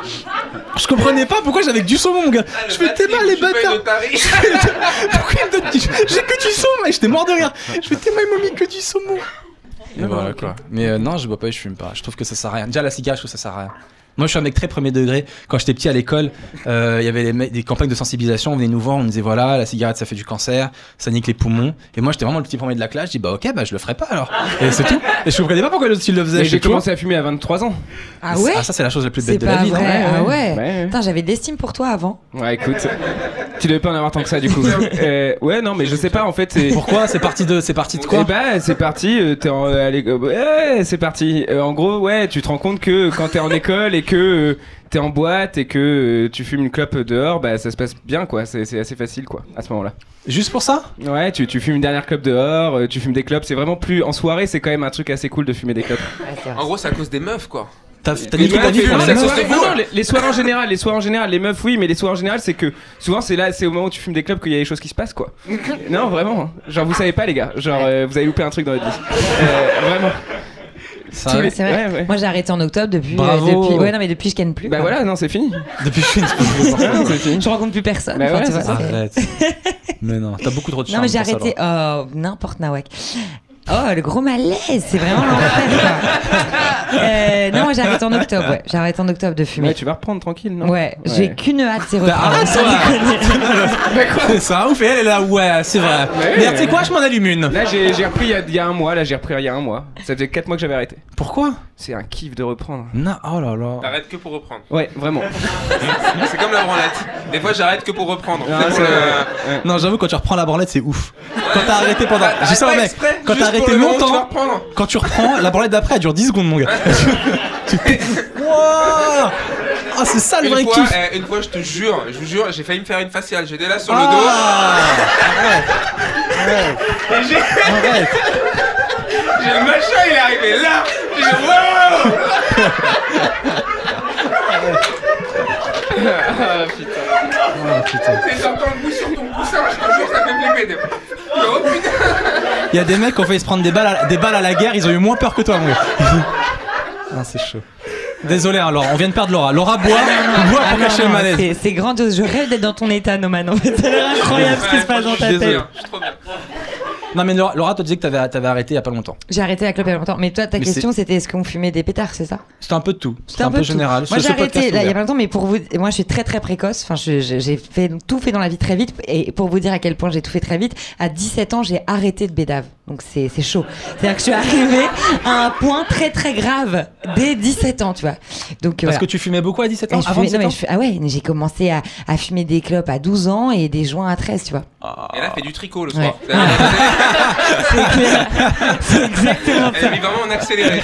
[SPEAKER 1] Je comprenais pas pourquoi j'avais que du saumon, mon gars. je fais t'es mal, les bâtards. Pourquoi ils me donnent du- J'ai que du saumon? Et j'étais mort de rire. Je fais t'es mal, ils m'ont mis que du saumon. Et voilà quoi. Mais euh, non, je bois pas et je fume pas. Je trouve que ça sert à rien. Déjà, la cigarette, je trouve que ça sert à rien. Moi, je suis un mec très premier degré. Quand j'étais petit à l'école, euh, il y avait les des campagnes de sensibilisation. On venait nous voir, on nous disait voilà, la cigarette, ça fait du cancer, ça nique les poumons. Et moi, j'étais vraiment le petit premier de la classe. Je dis bah ok, bah je le ferai pas alors. Et c'est tout. Et je comprenais pas pourquoi l'autre il le faisait.
[SPEAKER 2] J'ai commencé à fumer à 23 ans.
[SPEAKER 3] Ah ouais
[SPEAKER 1] Ah, ça, c'est la chose la plus
[SPEAKER 3] C'est
[SPEAKER 1] bête de la
[SPEAKER 3] pas
[SPEAKER 1] vie. non
[SPEAKER 3] vrai. Ah ouais.
[SPEAKER 2] Ouais, ouais.
[SPEAKER 3] Putain, j'avais de l'estime pour toi avant.
[SPEAKER 2] Ouais, écoute, tu devais pas en avoir tant que ça du coup. Euh, ouais, non, mais je sais pas en fait.
[SPEAKER 1] Pourquoi C'est parti de, c'est parti de quoi
[SPEAKER 2] Eh bah, c'est parti, euh, t'es en, euh, ouais, c'est parti. Euh, en gros, ouais, tu te rends compte que quand t'es en école et que euh, t'es en boîte et que euh, tu fumes une clope dehors, bah ça se passe bien quoi, c'est c'est assez facile quoi, à ce moment-là.
[SPEAKER 1] Juste pour ça?
[SPEAKER 2] Ouais, tu, tu fumes une dernière clope dehors, euh, tu fumes des clopes, c'est vraiment plus. En soirée, c'est quand même un truc assez cool de fumer des clopes.
[SPEAKER 4] En gros, c'est à cause des meufs quoi.
[SPEAKER 1] T'as niqué ta vie les
[SPEAKER 2] soirées en général, les soirées en général, les meufs oui, mais les soirées en général, c'est que souvent c'est là, c'est au moment où tu fumes des clopes qu'il y a des choses qui se passent quoi. non, vraiment. Genre vous savez pas les gars, genre euh, vous avez loupé un truc dans votre vie. Euh, vraiment.
[SPEAKER 1] Ça
[SPEAKER 2] Tous
[SPEAKER 1] va
[SPEAKER 2] les-
[SPEAKER 3] C'est vrai.
[SPEAKER 2] Ouais, ouais.
[SPEAKER 3] Moi, j'ai arrêté en octobre depuis. euh,
[SPEAKER 1] Bravo.
[SPEAKER 3] depuis... Ouais, non, mais depuis, je ken plus.
[SPEAKER 2] Bah
[SPEAKER 3] quoi.
[SPEAKER 2] voilà, non, c'est fini.
[SPEAKER 1] Depuis que je suis une
[SPEAKER 2] non, c'est fini.
[SPEAKER 3] Je rencontre plus personne.
[SPEAKER 2] Bah
[SPEAKER 3] enfin,
[SPEAKER 2] ouais,
[SPEAKER 3] tu vois,
[SPEAKER 1] Arrête. mais non, t'as beaucoup trop de
[SPEAKER 3] Non,
[SPEAKER 1] charme.
[SPEAKER 3] mais j'ai arrêté. Oh, n'importe Nawak. Oh, le gros malaise, c'est vraiment l'enfer, quoi. Euh, non, moi, j'ai arrêté en octobre, ouais. J'ai arrêté en octobre de fumer.
[SPEAKER 2] Ouais, tu vas reprendre tranquille, non?
[SPEAKER 3] Ouais, j'ai qu'une hâte, c'est reprendre.
[SPEAKER 1] toi.
[SPEAKER 3] déconner.
[SPEAKER 1] C'est un ouf et elle est là, ouais, c'est vrai. Mais tu sais quoi, je m'en allume une.
[SPEAKER 2] Là, j'ai repris il y, a, il y a un mois. Là, j'ai repris il y a un mois. Ça faisait 4 mois que j'avais arrêté.
[SPEAKER 1] Pourquoi?
[SPEAKER 2] C'est un kiff de reprendre.
[SPEAKER 1] Non, oh là là.
[SPEAKER 4] T'arrêtes que pour reprendre.
[SPEAKER 2] Ouais, vraiment.
[SPEAKER 4] C'est comme la branlette. Des fois, j'arrête que pour reprendre.
[SPEAKER 2] Non, ouais.
[SPEAKER 1] Non, j'avoue, quand tu reprends la branlette, c'est ouf. Quand t'as arrêté pendant. J'ai ça, mec. Quand t'as longtemps, quand tu reprends, la branlette d'après, elle dure 10 secondes, mon gars. Wouah Ah, c'est ça le
[SPEAKER 4] Une
[SPEAKER 1] vrai
[SPEAKER 4] fois,
[SPEAKER 1] kiff.
[SPEAKER 4] eh, une fois, je te jure, je vous jure, j'ai failli me faire une faciale. J'étais là sur le
[SPEAKER 1] Ah Arrête. Arrête. Arrête.
[SPEAKER 4] J'ai le machin, il est arrivé là. J'ai dit, wow
[SPEAKER 1] Oh, putain.
[SPEAKER 4] Le bruit sur ton coussin, jour ça fait flipper. Oh putain
[SPEAKER 1] Il y a des mecs qui ont failli se prendre des balles, à, des balles à la guerre, ils ont eu moins peur que toi, moi. ah, c'est chaud. Désolé, hein, Laura, on vient de perdre Laura. Laura boit, boit
[SPEAKER 3] Ah
[SPEAKER 1] pour
[SPEAKER 3] non,
[SPEAKER 1] cacher le malaise.
[SPEAKER 3] c'est- grandiose. Je rêve d'être dans ton état, Noman. En fait, ça a l'air incroyable ce qui se passe dans ta
[SPEAKER 4] je
[SPEAKER 3] tête.
[SPEAKER 4] Je suis trop bien.
[SPEAKER 1] Non, mais Laura, Laura toi, tu disais que t'avais, t'avais arrêté il y a pas longtemps.
[SPEAKER 3] J'ai arrêté la clope il y a longtemps. Mais toi, ta
[SPEAKER 1] Mais
[SPEAKER 3] question, c'était est-ce qu'on fumait des pétards, c'est ça?
[SPEAKER 1] C'était un peu de tout. C'était un, peu, général.
[SPEAKER 3] Moi, j'ai arrêté là, il y a pas longtemps, mais pour vous, moi, je suis très très précoce. Enfin, j'ai fait tout fait dans la vie très vite. Et pour vous dire à quel point j'ai tout fait très vite, à 17 ans, j'ai arrêté de bédave. Donc c'est c'est chaud. C'est-à-dire que je suis arrivée à un point très très grave dès 17 ans, tu vois. Donc
[SPEAKER 1] Parce
[SPEAKER 3] voilà.
[SPEAKER 1] que tu fumais beaucoup à 17
[SPEAKER 3] Et
[SPEAKER 1] ans avant
[SPEAKER 3] fumais-
[SPEAKER 1] 17
[SPEAKER 3] non, mais
[SPEAKER 1] ans
[SPEAKER 3] je ah ouais, j'ai commencé à, à fumer des clopes à 12 ans et des joints à 13, tu vois.
[SPEAKER 4] Et là, fait du tricot le soir.
[SPEAKER 3] C'est exactement
[SPEAKER 4] Elle
[SPEAKER 3] ça.
[SPEAKER 4] vit vraiment en accéléré.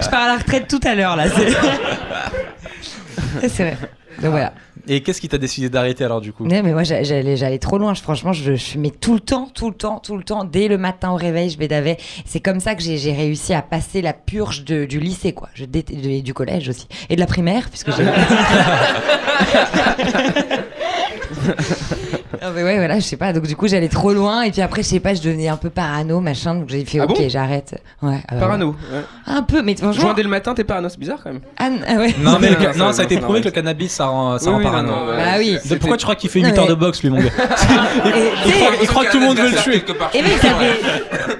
[SPEAKER 3] Je pars à la retraite tout à l'heure là. C'est c'est vrai. Donc voilà.
[SPEAKER 1] Et qu'est-ce qui t'a décidé d'arrêter alors du coup?
[SPEAKER 3] Ouais, mais moi j'a- j'allais j'allais trop loin. Je- franchement, je, fumais tout le temps, tout le temps, tout le temps. Dès le matin au réveil, je bédavais. C'est comme ça que j'ai j'ai réussi à passer la purge de- du lycée, quoi. Je de- du collège aussi et de la primaire, puisque j'ai. Non, mais ouais, voilà, je sais pas. Donc du coup, j'allais trop loin et puis après, je sais pas, je devenais un peu parano, machin. Donc j'ai fait
[SPEAKER 2] Ah
[SPEAKER 3] OK,
[SPEAKER 2] bon?
[SPEAKER 3] j'arrête. Ouais. ah bah
[SPEAKER 2] Parano. ouais.
[SPEAKER 3] Un peu, mais franchement.
[SPEAKER 2] Joint dès le matin, t'es parano, c'est bizarre quand même.
[SPEAKER 3] Ah, ah ouais.
[SPEAKER 1] Non, mais le
[SPEAKER 2] Non,
[SPEAKER 1] non,
[SPEAKER 2] ça-
[SPEAKER 1] a été prouvé que le cannabis ça rend, ça
[SPEAKER 2] Oui,
[SPEAKER 1] rend parano.
[SPEAKER 2] non, non,
[SPEAKER 3] Bah oui.
[SPEAKER 1] De- Pourquoi tu crois qu'il fait
[SPEAKER 3] Non,
[SPEAKER 1] 8 heures de boxe lui, mon gars Il croit que tout le monde veut le tuer.
[SPEAKER 3] Et mec, t'avais,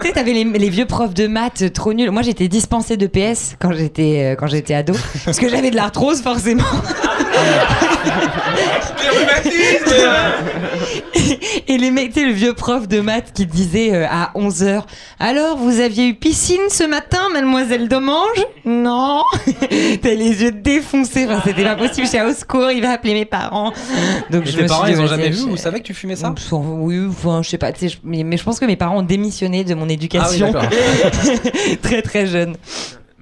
[SPEAKER 3] tu sais, t'avais les, les vieux profs de maths trop nuls. Moi, j'étais dispensée de PS quand j'étais euh, quand j'étais ado, parce que j'avais de l'arthrose forcément.
[SPEAKER 4] Rhumatismes
[SPEAKER 3] Et les mecs, le vieux prof de maths qui disait euh, à 11 h alors vous aviez eu piscine ce matin, mademoiselle Domange? Non. T'as les yeux défoncés. Enfin, c'était pas possible. J'étais au secours. Il va appeler mes parents. Donc je
[SPEAKER 1] tes
[SPEAKER 3] me
[SPEAKER 1] parents,
[SPEAKER 3] suis dit,
[SPEAKER 1] ils ont jamais vu ou savaient que tu fumais ça
[SPEAKER 3] Oui, enfin, je sais pas. mais, mais je pense que mes parents ont démissionné de mon éducation
[SPEAKER 1] d'accord.
[SPEAKER 3] très très jeune.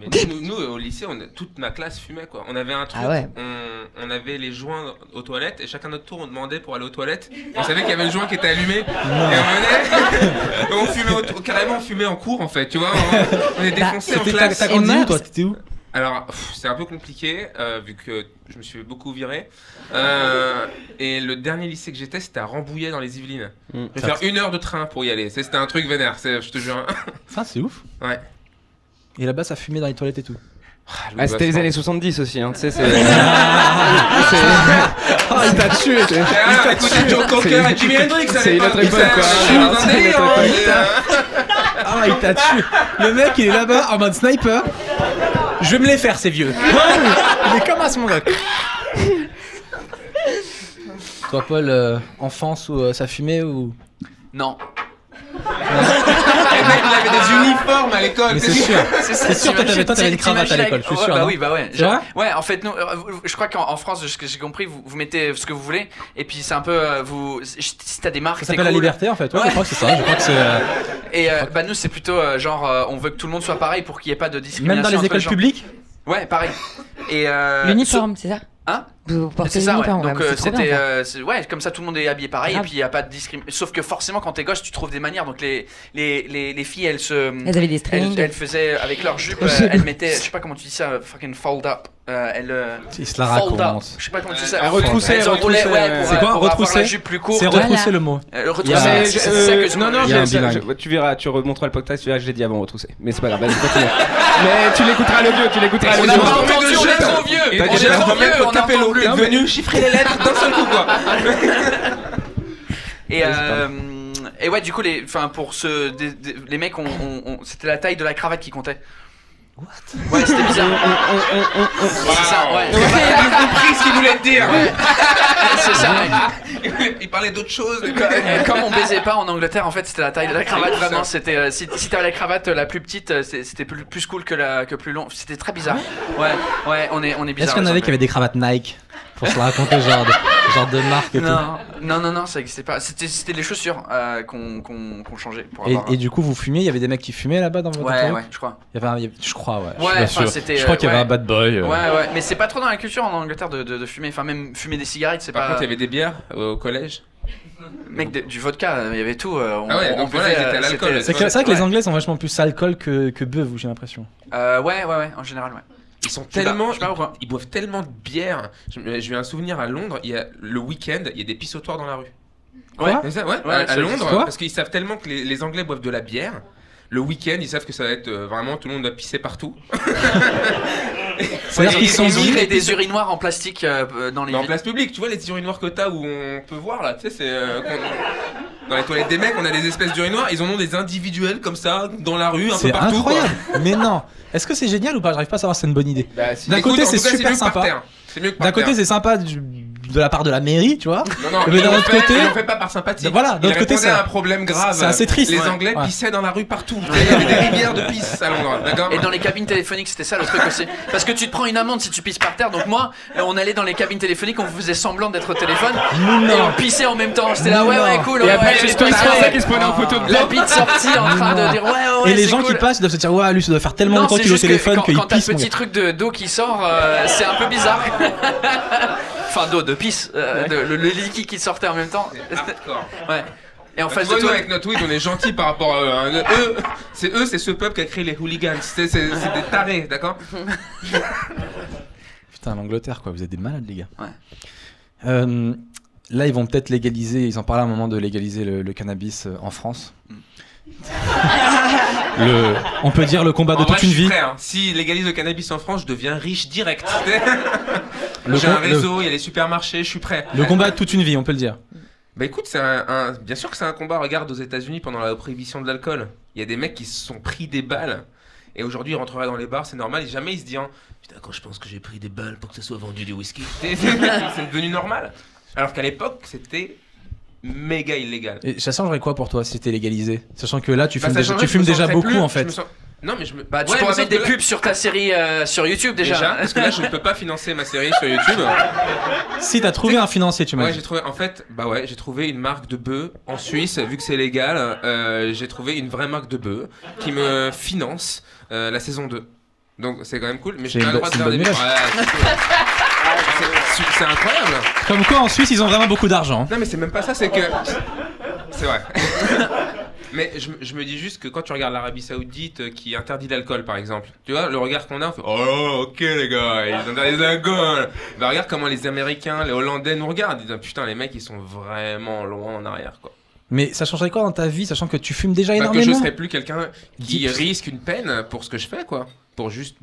[SPEAKER 4] Mais nous, nous, au lycée, on, toute ma classe fumait quoi. On avait un truc,
[SPEAKER 3] Ah ouais.
[SPEAKER 4] on, on avait les joints aux toilettes et chacun notre tour on demandait pour aller aux toilettes. On savait qu'il y avait le joint qui était allumé et on venait. et on fumait au- carrément on fumait en cours en fait, tu vois. On, on est défoncé en
[SPEAKER 1] C'était- T'as
[SPEAKER 4] classe.
[SPEAKER 1] t'as grandi où toi T'étais où?
[SPEAKER 4] Alors, c'est un peu compliqué, euh, vu que je me suis fait beaucoup virer. Euh, et le dernier lycée que j'étais, c'était à Rambouillet dans les Yvelines.
[SPEAKER 2] Mm.
[SPEAKER 4] Je vais faire une heure de train pour y aller. C'était un truc vénère, je te jure.
[SPEAKER 1] Ça, c'est ouf.
[SPEAKER 4] Ouais.
[SPEAKER 1] Et là-bas, ça fumait dans les toilettes et tout.
[SPEAKER 2] Ah, c'était les années 70 aussi, hein, tu sais, c'est.
[SPEAKER 1] Ah, il t'a tué
[SPEAKER 4] Ah, écoutez Joe Cocker et Jimi Hendrix,
[SPEAKER 2] C'est une autre époque, quoi.
[SPEAKER 4] hein,
[SPEAKER 2] époque.
[SPEAKER 1] Ah, il t'a tué Le mec, il est là-bas en mode sniper. Je vais me les faire, ces vieux. il est comme à mon gars. Toi, Paul, euh, enfance où euh, ça fumait ou.
[SPEAKER 5] Non.
[SPEAKER 4] Il avait des uniformes à l'école.
[SPEAKER 1] Mais c'est sûr.
[SPEAKER 5] C'est ça,
[SPEAKER 1] sûr que
[SPEAKER 5] t'imagines-
[SPEAKER 1] t'avais- toi, t'avais une cravate à l'école, je suis
[SPEAKER 5] ouais,
[SPEAKER 1] sûr,
[SPEAKER 5] Bah
[SPEAKER 1] non
[SPEAKER 5] oui, bah ouais. Genre- ouais, en fait, nous, euh, je crois qu'en en France, de ce que j'ai compris, vous, vous mettez ce que vous voulez, et puis c'est un peu, euh, vous, si t'as des marques,
[SPEAKER 1] Ça
[SPEAKER 5] c'est
[SPEAKER 1] s'appelle la liberté en fait. Ouais,
[SPEAKER 5] Ouais.
[SPEAKER 1] je crois que c'est ça. Je crois que c'est. euh,
[SPEAKER 5] Et euh, bah nous, c'est plutôt euh, genre, euh, on veut que tout le monde soit pareil pour qu'il n'y ait pas de discrimination.
[SPEAKER 1] Même dans les écoles publiques
[SPEAKER 5] Ouais, pareil. Et euh,
[SPEAKER 3] L'uniforme, c'est ça?
[SPEAKER 5] Hein?
[SPEAKER 3] Vous portez
[SPEAKER 5] ça, ouais. Donc euh, c'était, euh, ouais, comme ça tout le monde est habillé pareil et puis il y a pas de discrimination. Sauf que forcément quand t'es gosse, tu trouves des manières. Donc les les, les, les filles, elles se
[SPEAKER 3] Elles avaient des
[SPEAKER 5] elles,
[SPEAKER 3] strings.
[SPEAKER 5] elles faisaient avec leur jupe,
[SPEAKER 3] Trop
[SPEAKER 5] euh, elles mettaient, je sais pas comment tu dis ça, fucking fold up. Euh, elles euh,
[SPEAKER 1] Il se la
[SPEAKER 5] fold up.
[SPEAKER 1] raconte.
[SPEAKER 5] Je sais pas comment tu dis ça.
[SPEAKER 2] Elle retroussait,
[SPEAKER 5] Elles enroulaient,
[SPEAKER 2] retroussait,
[SPEAKER 5] ouais, pour,
[SPEAKER 1] C'est quoi, retrousser
[SPEAKER 5] la jupe plus courte.
[SPEAKER 1] C'est
[SPEAKER 3] Voilà.
[SPEAKER 1] retrousser le mot.
[SPEAKER 5] Euh, retrousser,
[SPEAKER 1] a-
[SPEAKER 5] c'est- ça que je
[SPEAKER 2] non, non,
[SPEAKER 1] a
[SPEAKER 2] tu verras, tu remonteras le podcast, tu verras, je l'ai dit avant retrousser. Mais c'est pas grave, vas-y, continue. Mais tu l'écouteras à l'audio, tu l'écouteras à
[SPEAKER 5] On
[SPEAKER 2] l'audio.
[SPEAKER 5] n'a pas
[SPEAKER 4] Entendu, on
[SPEAKER 5] on
[SPEAKER 4] est trop
[SPEAKER 5] vieux. On
[SPEAKER 4] on
[SPEAKER 5] est trop vieux, on. N'entend plus.
[SPEAKER 4] Il est venu chiffrer les lettres d'un seul coup quoi.
[SPEAKER 5] Et, euh, et ouais, du coup, les, enfin, pour ce, des- des- les mecs, on, on- on- c'était la taille de la cravate qui comptait. What? Ouais, c'était bizarre. C'est ça, ouais.
[SPEAKER 4] J'ai pas compris ce qu'il voulait te dire.
[SPEAKER 5] C'est ça, mec.
[SPEAKER 4] Il parlait d'autre chose.
[SPEAKER 5] Et Comme on baisait pas en Angleterre, en fait, c'était la taille de la cravate. Vraiment, c'était euh, si, si t'avais la cravate euh, la plus petite, euh, c'était plus, plus cool que la que plus long. C'était très bizarre. Ouais, ouais, on est on est bizarre.
[SPEAKER 1] Est-ce qu'il y en
[SPEAKER 5] les
[SPEAKER 1] avait qui
[SPEAKER 5] Anglais.
[SPEAKER 1] avaient des cravates Nike? Pour se la raconter, genre de, genre de marque et tout
[SPEAKER 5] Non, non, non, non, ça existait pas. C'était les chaussures euh, qu'on changeait pour
[SPEAKER 1] et,
[SPEAKER 5] avoir.
[SPEAKER 1] et du coup, vous fumiez Il y avait des mecs qui fumaient là-bas dans votre
[SPEAKER 5] ouais, ouais, je crois.
[SPEAKER 1] Il y avait un- Je crois, ouais. je suis
[SPEAKER 5] Ouais, enfin,
[SPEAKER 1] Je crois
[SPEAKER 5] euh,
[SPEAKER 1] qu'il y avait
[SPEAKER 5] ouais.
[SPEAKER 1] un bad boy. euh.
[SPEAKER 5] Ouais, ouais, mais c'est pas trop dans la culture en Angleterre de, de, de fumer. Enfin, même fumer des cigarettes, c'est
[SPEAKER 4] Par
[SPEAKER 5] pas.
[SPEAKER 4] contre, il y avait des bières euh, au collège.
[SPEAKER 5] Mec, de- du vodka, il y avait tout. euh, on-
[SPEAKER 4] Ah ouais,
[SPEAKER 5] on
[SPEAKER 4] donc voilà,
[SPEAKER 5] buvait,
[SPEAKER 4] ils étaient à
[SPEAKER 5] euh,
[SPEAKER 4] l'alcool.
[SPEAKER 1] C'est vrai que
[SPEAKER 5] ouais.
[SPEAKER 1] les Anglais sont vachement plus alcool que, que beuve, j'ai l'impression.
[SPEAKER 5] Euh, ouais, ouais, ouais, en général, ouais.
[SPEAKER 4] Ils sont
[SPEAKER 5] Je sais pas,
[SPEAKER 4] tellement.
[SPEAKER 5] je sais pas pourquoi.
[SPEAKER 4] Ils boivent tellement de bière. Je- J'ai eu un souvenir à Londres, il y a le week-end, il y a des pissotoires dans la rue.
[SPEAKER 5] Ouais.
[SPEAKER 4] Ça, ouais,
[SPEAKER 5] Ouais,
[SPEAKER 4] à. Londres, parce qu'ils savent tellement que les, les Anglais boivent de la bière. Le week-end, ils savent que ça va être euh, vraiment tout le monde va pisser partout.
[SPEAKER 1] C'est-à-dire
[SPEAKER 5] Et-
[SPEAKER 1] qu'ils sont
[SPEAKER 4] mis les
[SPEAKER 5] des urinoirs en plastique euh, dans les
[SPEAKER 4] Mais en place publique, tu vois les urinoirs que t'as où on peut voir là, tu sais, c'est. euh, dans les toilettes des mecs, on a des espèces d'urinoirs, ils en ont des individuels comme ça, dans la rue, un peu partout. quoi.
[SPEAKER 1] incroyable. Mais non. Est-ce que c'est génial ou pas? J'arrive pas à savoir si c'est une bonne idée.
[SPEAKER 2] Bah, si.
[SPEAKER 1] D'un côté, c'est super sympa. D'un côté, c'est sympa du- de la part de la mairie, tu vois.
[SPEAKER 4] Non, non,
[SPEAKER 1] Mais d'un autre
[SPEAKER 4] fait-
[SPEAKER 1] côté-
[SPEAKER 4] ils l'ont fait pas par sympathie.
[SPEAKER 1] Voilà, d'un côté, c'est-
[SPEAKER 4] un problème grave.
[SPEAKER 1] c'est assez triste.
[SPEAKER 4] Les. Anglais
[SPEAKER 1] Ouais.
[SPEAKER 4] pissaient dans la rue partout. Il y avait des rivières de pisse à Londres, d'accord
[SPEAKER 5] Et dans les cabines téléphoniques, c'était ça le truc aussi. Parce que tu te prends une amende si tu pisses par terre. Donc moi, euh, on allait dans les cabines téléphoniques, on faisait semblant d'être au téléphone et on pissait en même temps. J'étais là, ouais, ouais, cool.
[SPEAKER 2] Et
[SPEAKER 5] ouais,
[SPEAKER 2] après,
[SPEAKER 5] la-
[SPEAKER 2] ça qui se prenait en photo de
[SPEAKER 5] La bite sortie en train de dire ouais, ouais.
[SPEAKER 1] Et les
[SPEAKER 5] c'est
[SPEAKER 1] gens qui passent ils doivent se dire ouais lui ça doit faire tellement longtemps
[SPEAKER 5] c'est
[SPEAKER 1] qu'il est au téléphone
[SPEAKER 5] quand,
[SPEAKER 1] qu'il
[SPEAKER 5] quand t'as
[SPEAKER 1] pisse.
[SPEAKER 5] le
[SPEAKER 1] mon
[SPEAKER 5] petit truc de d'eau qui sort, euh, c'est un peu bizarre. enfin d'eau, de pisse, euh, de- le, le liquide qui sortait en même temps. Ouais. Et en
[SPEAKER 4] Tu
[SPEAKER 5] face de
[SPEAKER 4] nous,
[SPEAKER 5] toi,
[SPEAKER 4] avec notre weed, on est gentil par rapport à eux. Eux, c'est eux, c'est ce peuple qui a créé les hooligans. C'est des tarés, d'accord
[SPEAKER 1] Putain l'Angleterre quoi, vous êtes des malades les gars.
[SPEAKER 5] Ouais.
[SPEAKER 1] Euh, là ils vont peut-être légaliser, ils en parlaient à un moment de légaliser le, le cannabis euh, en France.
[SPEAKER 5] Mm.
[SPEAKER 1] le, on peut dire le combat de
[SPEAKER 4] En vrai,
[SPEAKER 1] toute une
[SPEAKER 4] je suis
[SPEAKER 1] vie.
[SPEAKER 4] prêt, hein. Si légalise le cannabis en France, je deviens riche direct. J'ai un réseau, il y a les supermarchés, je suis prêt.
[SPEAKER 1] Le combat de toute une vie, on peut le dire.
[SPEAKER 4] Bah écoute, c'est un, un- bien sûr que c'est un combat. Regarde aux États-Unis pendant la prohibition de l'alcool. Il y a des mecs qui se sont pris des balles. Et aujourd'hui, ils rentreraient dans les bars, c'est normal. Et jamais ils se disent hein, Putain, quand je pense que j'ai pris des balles pour que ça soit vendu du whisky. C'est devenu normal. Alors qu'à l'époque, c'était méga illégal.
[SPEAKER 1] Et ça changerait quoi pour toi si c'était légalisé? Sachant que là tu
[SPEAKER 4] Bah,
[SPEAKER 1] fumes déjà, tu fumes beaucoup
[SPEAKER 4] plus-
[SPEAKER 1] en fait.
[SPEAKER 4] Non, mais je me.
[SPEAKER 5] bah, tu
[SPEAKER 4] Ouais,
[SPEAKER 5] pourras
[SPEAKER 4] mais
[SPEAKER 5] mettre des
[SPEAKER 4] là-
[SPEAKER 5] pubs sur ta série euh, sur YouTube déjà.
[SPEAKER 4] Déjà, parce que là, je ne peux pas financer ma série sur YouTube.
[SPEAKER 1] Si t'as trouvé un financier, tu m'as
[SPEAKER 4] Ouais,
[SPEAKER 1] dit.
[SPEAKER 4] j'ai trouvé. En fait, bah ouais, j'ai trouvé une marque de bœuf en Suisse, vu que c'est légal. euh, j'ai trouvé une vraie marque de bœuf qui me finance euh, la saison 2. Donc c'est quand même cool, mais j'ai pas le droit de faire des. C'est- c'est incroyable.
[SPEAKER 1] Comme quoi en Suisse ils ont vraiment beaucoup d'argent.
[SPEAKER 4] Non, mais c'est même pas ça, c'est que. C'est vrai. Mais je, me- je me dis juste que quand tu regardes l'Arabie Saoudite euh, qui interdit l'alcool par exemple, tu vois, le regard qu'on a, on fait Oh, ok les gars, ils interdisent l'alcool. Bah, regarde comment les Américains, les Hollandais nous regardent. Ils disent Putain, les mecs ils sont vraiment loin en arrière quoi.
[SPEAKER 1] Mais ça changerait quoi dans ta vie, sachant que tu fumes déjà
[SPEAKER 4] Bah, que
[SPEAKER 1] énormément
[SPEAKER 4] je serais plus quelqu'un qui risque une peine pour ce que je fais quoi. Pour juste.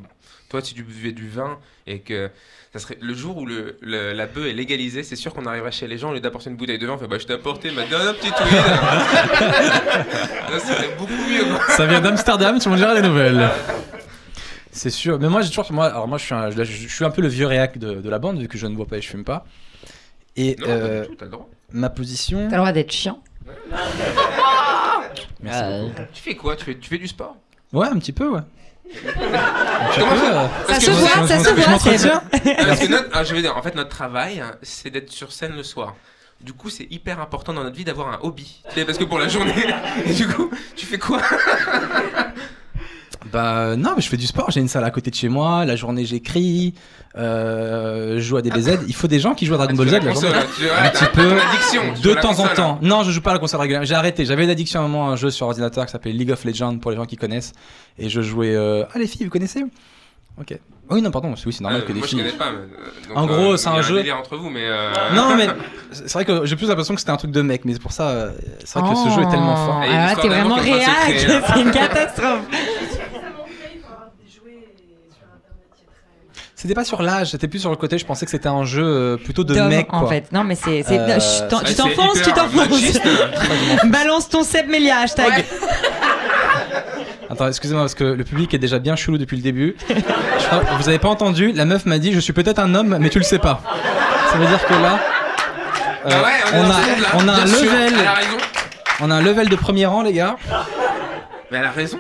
[SPEAKER 4] Toi, si tu buvais du vin et que. Ça serait le jour où le, le- la bœuf est légalisée, c'est sûr qu'on arriverait chez les gens au lieu d'apporter une bouteille de vin, on fait bah je t'ai apporté ma dernière petite weed. Ça serait beaucoup mieux quoi.
[SPEAKER 1] Ça vient d'Amsterdam, tu m'en diras les nouvelles. C'est sûr. Mais moi, j'ai toujours. Moi, alors moi, je suis, un, je, je suis un peu le vieux réac de, de la bande, vu que je ne bois pas et je fume pas. Et
[SPEAKER 4] Non,
[SPEAKER 1] euh,
[SPEAKER 4] pas du tout, t'as le droit.
[SPEAKER 1] ma position.
[SPEAKER 3] T'as le droit d'être chiant.
[SPEAKER 1] Merci
[SPEAKER 3] Euh.
[SPEAKER 4] Tu fais quoi? Tu fais, tu fais du sport?
[SPEAKER 1] Ouais, un petit peu, ouais.
[SPEAKER 4] Ça
[SPEAKER 1] euh,
[SPEAKER 3] Ça
[SPEAKER 4] que
[SPEAKER 3] se voit, ça
[SPEAKER 1] je-
[SPEAKER 3] se voit. c'est-
[SPEAKER 4] parce que notre- ah, je veux dire, en fait, notre travail, hein, c'est d'être sur scène le soir. Du coup, c'est hyper important dans notre vie d'avoir un hobby. Tu sais, Parce que pour la journée, du coup, tu fais quoi?
[SPEAKER 1] Bah non, mais je fais du sport. J'ai une salle à côté de chez moi. La journée, j'écris. Euh, je joue à des BZ. Il faut des gens qui jouent à Dragon Ball Z.
[SPEAKER 4] Tu
[SPEAKER 1] La journée. Un petit peu.
[SPEAKER 4] tu
[SPEAKER 1] De temps en temps. Non, je joue pas à la console régulièrement. J'ai arrêté. J'avais une addiction à un moment à un jeu sur ordinateur qui s'appelait League of Legends pour les gens qui connaissent. Et je jouais. euh, Ah les filles, vous connaissez? Ok. Oui, non, pardon. Oui, c'est normal
[SPEAKER 4] Euh,
[SPEAKER 1] que des
[SPEAKER 4] moi,
[SPEAKER 1] filles.
[SPEAKER 4] je connais pas. mais, euh, donc,
[SPEAKER 1] En gros, c'est
[SPEAKER 4] il y a
[SPEAKER 1] un jeu-
[SPEAKER 4] délire entre vous, mais. euh,
[SPEAKER 1] Non, mais c'est vrai que j'ai plus l'impression que c'était un truc de mec. Mais c'est pour ça. euh, C'est vrai que ce jeu est tellement fort.
[SPEAKER 4] Et une
[SPEAKER 3] Ah,
[SPEAKER 4] histoire
[SPEAKER 3] t'es
[SPEAKER 4] d'amour
[SPEAKER 3] vraiment
[SPEAKER 4] qui est en train de se
[SPEAKER 3] réac,
[SPEAKER 4] créer, là.
[SPEAKER 3] c'est une catastrophe.
[SPEAKER 1] C'était pas sur l'âge, c'était plus sur le côté. Je pensais que c'était un jeu euh, plutôt de
[SPEAKER 3] D'homme,
[SPEAKER 1] mec. Quoi.
[SPEAKER 3] en fait. Non, mais c'est.
[SPEAKER 1] Euh,
[SPEAKER 3] tu t'enfonces, tu t'enfonces.
[SPEAKER 4] machiste.
[SPEAKER 3] Balance ton Seb Melia, hashtag.
[SPEAKER 1] Attends, excusez-moi, parce que le public est déjà bien chelou depuis le début. Je crois- vous avez pas entendu La meuf m'a dit Je suis peut-être un homme, mais tu le sais pas. Ça veut dire que là. euh,
[SPEAKER 4] ouais, on,
[SPEAKER 1] a, on un
[SPEAKER 4] sûr.
[SPEAKER 1] level,
[SPEAKER 4] Elle a raison.
[SPEAKER 1] on a un level de premier rang, les gars.
[SPEAKER 4] Mais elle a raison.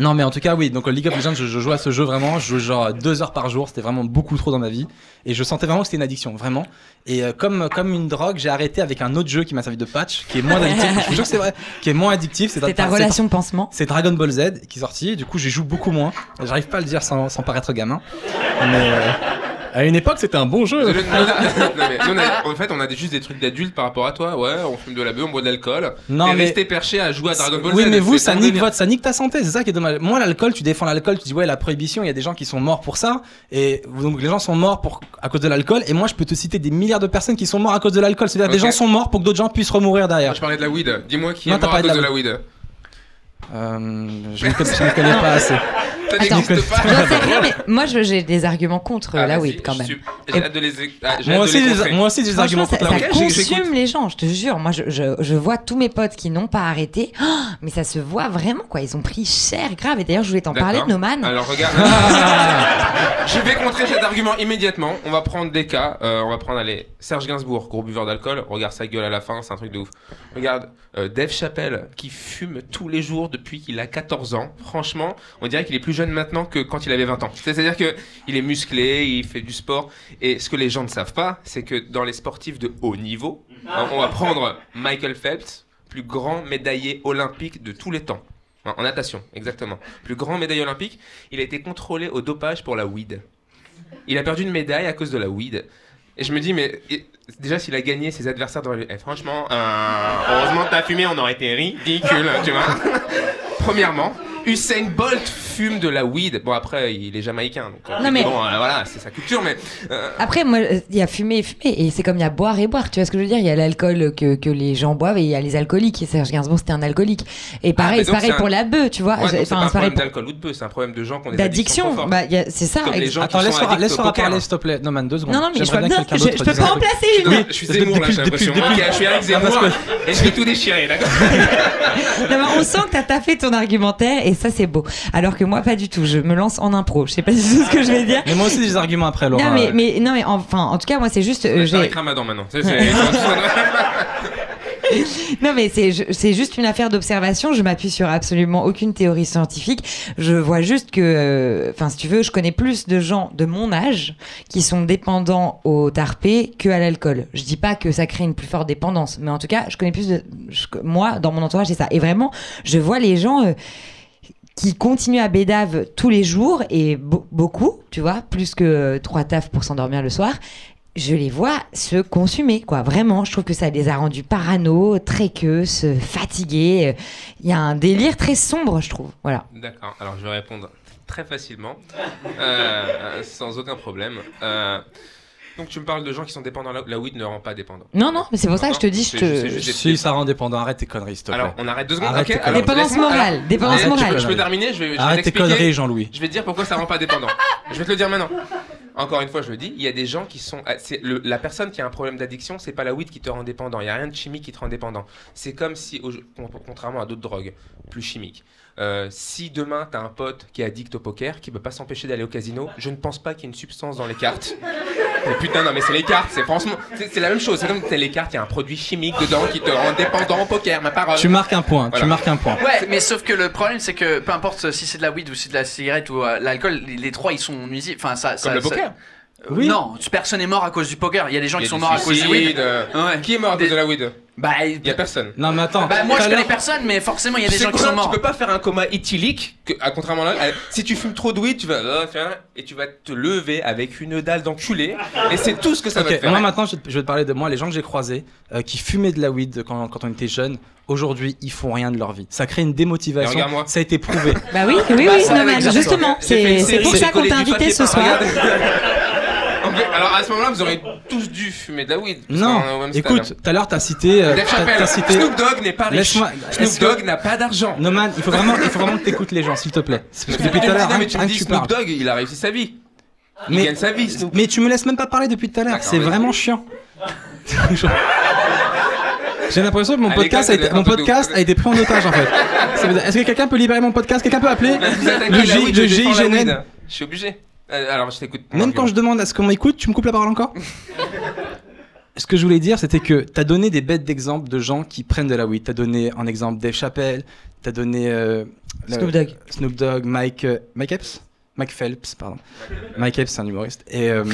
[SPEAKER 1] Non, mais en tout cas, oui. Donc, League of Legends, je, je joue à ce jeu vraiment. Je joue genre deux heures par jour. C'était vraiment beaucoup trop dans ma vie. Et je sentais vraiment que c'était une addiction, vraiment. Et euh, comme, comme une drogue, j'ai arrêté avec un autre jeu qui m'a servi de patch, qui est moins addictif. je vous jure que c'est vrai, qui est moins addictif.
[SPEAKER 3] C'est ta relation pansement.
[SPEAKER 1] C'est Dragon Ball Z qui est sorti. Du coup, j'y joue beaucoup moins. J'arrive pas à le dire sans, sans paraître gamin. Mais, euh, À une époque, c'était un bon jeu.
[SPEAKER 4] Non, mais nous, on a- en fait, on a des- juste des trucs d'adultes par rapport à toi. Ouais, on fume de la bœuf, on boit de l'alcool.
[SPEAKER 1] Non,
[SPEAKER 4] et
[SPEAKER 1] mais.
[SPEAKER 4] rester perché à jouer à Dragon Ball
[SPEAKER 1] Oui,
[SPEAKER 4] Z,
[SPEAKER 1] mais vous,
[SPEAKER 4] c'est
[SPEAKER 1] ça
[SPEAKER 4] ton
[SPEAKER 1] nique,
[SPEAKER 4] délire.
[SPEAKER 1] votre, ça nique ta santé, c'est ça qui est dommage. Moi, l'alcool, tu défends l'alcool, tu dis ouais, la prohibition, il y a des gens qui sont morts pour ça, et donc les gens sont morts pour, à cause de l'alcool, et moi, je peux te citer des milliards de personnes qui sont morts à cause de l'alcool. C'est-à-dire des
[SPEAKER 4] Ok.
[SPEAKER 1] gens sont morts pour que d'autres gens puissent remourir derrière.
[SPEAKER 4] Moi, je parlais de la weed. Dis-moi qui
[SPEAKER 1] Non,
[SPEAKER 4] est
[SPEAKER 1] t'as
[SPEAKER 4] mort à
[SPEAKER 1] parlé
[SPEAKER 4] cause
[SPEAKER 1] de
[SPEAKER 4] de
[SPEAKER 1] la
[SPEAKER 4] la weed.
[SPEAKER 1] Euh, je ne connais, je ne connais pas assez.
[SPEAKER 4] Ça n'existe pas.
[SPEAKER 3] J'en sais rien, mais moi j'ai des arguments contre
[SPEAKER 4] Ah,
[SPEAKER 3] la weed quand même.
[SPEAKER 4] suis- de les. ah, j'ai
[SPEAKER 1] Moi
[SPEAKER 4] de
[SPEAKER 1] aussi,
[SPEAKER 4] les
[SPEAKER 1] moi aussi, j'ai des arguments
[SPEAKER 3] ça,
[SPEAKER 1] contre la
[SPEAKER 3] ça
[SPEAKER 1] weed.
[SPEAKER 4] Ok, j'ai- j'écoute.
[SPEAKER 3] consume les gens, je te jure. Moi, je, je, je vois tous mes potes qui n'ont pas arrêté, Oh, mais ça se voit vraiment, quoi. Ils ont pris cher, grave. Et d'ailleurs, je voulais t'en parler de Noman.
[SPEAKER 4] Alors regarde. je vais contrer cet argument immédiatement. On va prendre des cas. Euh, on va prendre allez, Serge Gainsbourg, gros buveur d'alcool. Regarde sa gueule à la fin, c'est un truc de ouf. Regarde euh, Dave Chappelle qui fume tous les jours depuis qu'il a 14 ans. Franchement, on dirait qu'il est plus jeune maintenant que quand il avait 20 ans. C'est-à-dire que il est musclé, il fait du sport. Et ce que les gens ne savent pas, c'est que dans les sportifs de haut niveau, hein, on va prendre Michael Phelps, plus grand médaillé olympique de tous les temps. En en natation, exactement. Plus grand médaille olympique, il a été contrôlé au dopage pour la weed. Il a perdu une médaille à cause de la weed. Et je me dis, mais déjà, s'il a gagné, ses adversaires devraient lui. Eh, franchement, euh, heureusement que t'as fumé, on aurait été ridicule, tu vois. Premièrement, Usain Bolt fume de la weed. Bon, après, il est jamaïcain. Donc, euh,
[SPEAKER 3] Non, mais-
[SPEAKER 4] Bon, euh, voilà, c'est sa culture, mais. euh,
[SPEAKER 3] Après, moi, il y a fumer et fumer, et c'est comme il y a boire et boire. Tu vois ce que je veux dire? Il y a l'alcool que, que les gens boivent et il y a les alcooliques. Et Serge Gainsbourg, c'était un alcoolique. Et pareil,
[SPEAKER 4] Ah, mais
[SPEAKER 3] c'est
[SPEAKER 4] donc
[SPEAKER 3] pareil pour
[SPEAKER 4] un-
[SPEAKER 3] la bœuf, tu vois.
[SPEAKER 4] ouais, c'est pas un
[SPEAKER 3] pareil
[SPEAKER 4] problème
[SPEAKER 3] pour-
[SPEAKER 4] d'alcool ou de peu, c'est un problème de gens qui ont des addictions.
[SPEAKER 3] Bah, c'est ça.
[SPEAKER 4] Comme les
[SPEAKER 3] ex-
[SPEAKER 4] gens qui
[SPEAKER 1] Attends, laisse-moi laisse parler, s'il te plaît. Non, man, deux secondes.
[SPEAKER 3] Non, non, mais je, peux- je, je pas
[SPEAKER 1] un
[SPEAKER 3] en
[SPEAKER 1] truc.
[SPEAKER 3] placer une.
[SPEAKER 4] Je suis Zemmour là, j'ai l'impression. je suis
[SPEAKER 1] parce
[SPEAKER 4] Zemmour et je vais tout déchirer, d'accord
[SPEAKER 3] on sent que t'as taffé ton argumentaire et ça c'est beau. Alors que moi pas du tout. Je me lance en impro. Je sais pas du tout ce que je vais dire.
[SPEAKER 1] Mais moi aussi, j'ai des arguments après, Laura.
[SPEAKER 3] Non mais, mais non mais enfin en tout cas moi c'est juste euh,
[SPEAKER 4] C'est
[SPEAKER 3] j'ai-
[SPEAKER 4] Ramadan maintenant. C'est- c'est-
[SPEAKER 3] non mais c'est c'est juste une affaire d'observation je m'appuie sur absolument aucune théorie scientifique je vois juste que euh, enfin si tu veux je connais plus de gens de mon âge qui sont dépendants au tarpé que à l'alcool je dis pas que ça crée une plus forte dépendance mais en tout cas je connais plus de je- moi dans mon entourage c'est ça et vraiment je vois les gens euh, qui continuent à bédave tous les jours et be- beaucoup, tu vois, plus que euh, trois tafs pour s'endormir le soir. Je les vois se consumer, quoi. Vraiment, je trouve que ça les a rendus parano, se fatigués. Il y a un délire très sombre, je trouve. Voilà.
[SPEAKER 4] D'accord, alors je vais répondre très facilement, euh, sans aucun problème. Euh, donc tu me parles de gens qui sont dépendants. La, la weed ne rend pas dépendant.
[SPEAKER 3] Non, non, mais c'est pour ça que je te dis, je te.
[SPEAKER 1] Si, ça rend dépendant. Arrête tes conneries, s'il te plaît.
[SPEAKER 4] Alors on arrête deux secondes.
[SPEAKER 1] Arrête
[SPEAKER 4] alors,
[SPEAKER 3] Dépendance morale,
[SPEAKER 4] alors,
[SPEAKER 3] dépendance morale.
[SPEAKER 4] Je peux, je peux terminer Je vais, je vais
[SPEAKER 1] Arrête tes conneries, Jean-Louis.
[SPEAKER 4] Je vais te dire pourquoi ça rend pas dépendant. je vais te le dire maintenant. Encore une fois, je le dis, il y a des gens qui sont. ah, c'est le- la personne qui a un problème d'addiction, c'est pas la weed qui te rend dépendant. Il y a rien de chimique qui te rend dépendant. C'est comme si, contrairement à d'autres drogues plus chimiques, euh, si demain t'as un pote qui est addict au poker, qui peut pas s'empêcher d'aller au casino, je ne pense pas qu'il y ait une substance dans les cartes. Mais putain, non, mais c'est les cartes, c'est franchement. C'est la même chose. C'est comme t'as les cartes, il y a un produit chimique dedans qui te rend dépendant au poker, ma parole.
[SPEAKER 1] Tu marques un point. Tu marques un point.
[SPEAKER 5] Ouais, mais sauf que le problème, c'est que peu importe si c'est de la weed ou si c'est de la cigarette ou euh, l'alcool, les, les trois ils sont nuisibles. Enfin, ça, ça-
[SPEAKER 4] Comme le
[SPEAKER 5] ça-
[SPEAKER 4] poker.
[SPEAKER 5] Euh,
[SPEAKER 1] Oui.
[SPEAKER 5] Non, personne n'est mort à cause du poker. Il y a des gens qui sont morts à cause du weed.
[SPEAKER 4] euh,
[SPEAKER 5] Ouais.
[SPEAKER 4] Qui est mort à cause de la weed?
[SPEAKER 5] Bah,
[SPEAKER 4] Il y a personne.
[SPEAKER 1] Non, mais attends.
[SPEAKER 5] bah moi je connais personne, mais forcément il y a des gens qui sont morts.
[SPEAKER 4] Tu peux pas faire un coma éthylique, que, à contrairement à l'autre, si tu fumes trop de weed, tu vas euh, faire et tu vas te lever avec une dalle d'enculé, et c'est tout ce que ça va
[SPEAKER 1] Ok,
[SPEAKER 4] te faire.
[SPEAKER 1] moi maintenant je vais te- je vais te parler de moi, les gens que j'ai croisés euh, qui fumaient de la weed quand, quand on était jeune, aujourd'hui ils font rien de leur vie. Ça crée une démotivation,
[SPEAKER 4] regarde-moi.
[SPEAKER 1] ça a été prouvé.
[SPEAKER 3] Bah oui, oui,
[SPEAKER 5] Bah,
[SPEAKER 3] oui, non, mais
[SPEAKER 5] ça,
[SPEAKER 3] justement, c'est pour ça qu'on t'a invité ce soir.
[SPEAKER 4] Alors à ce moment-là, vous aurez tous dû fumer de la weed. parce
[SPEAKER 1] Non, écoute, tout à l'heure t'as cité, euh,
[SPEAKER 4] Dave Chappelle,
[SPEAKER 1] cité.
[SPEAKER 4] Snoop Dogg n'est pas riche. Snoop
[SPEAKER 1] que-
[SPEAKER 4] Dogg n'a pas d'argent.
[SPEAKER 1] Il faut vraiment, il faut vraiment que t'écoutes les gens, s'il te plaît. C'est parce que depuis tout à l'heure, rien
[SPEAKER 4] mais tu me
[SPEAKER 1] rien que
[SPEAKER 4] dis Snoop. Dogg, il a réussi sa vie. Il
[SPEAKER 1] Mais-
[SPEAKER 4] gagne sa vie, Snoop.
[SPEAKER 1] Mais tu me laisses même pas parler depuis tout à l'heure. C'est vraiment chiant. J'ai l'impression que mon podcast, a été, mon podcast a été pris en otage en fait. Est-ce que quelqu'un peut libérer mon podcast? Quelqu'un peut appeler Le G- le GIGN.
[SPEAKER 4] Je suis obligé. Euh, Alors, je t'écoute.
[SPEAKER 1] Même quand je demande à ce qu'on m'écoute, tu me coupes la parole encore Ce que je voulais dire, c'était que t'as donné des bêtes d'exemples de gens qui prennent de la weed. T'as donné en exemple Dave Chappelle, t'as donné euh,
[SPEAKER 3] Snoop Dogg.
[SPEAKER 1] Snoop Dogg, Mike, euh, Mike Epps, Mike Phelps, pardon. Mike Epps, c'est un humoriste. Et euh,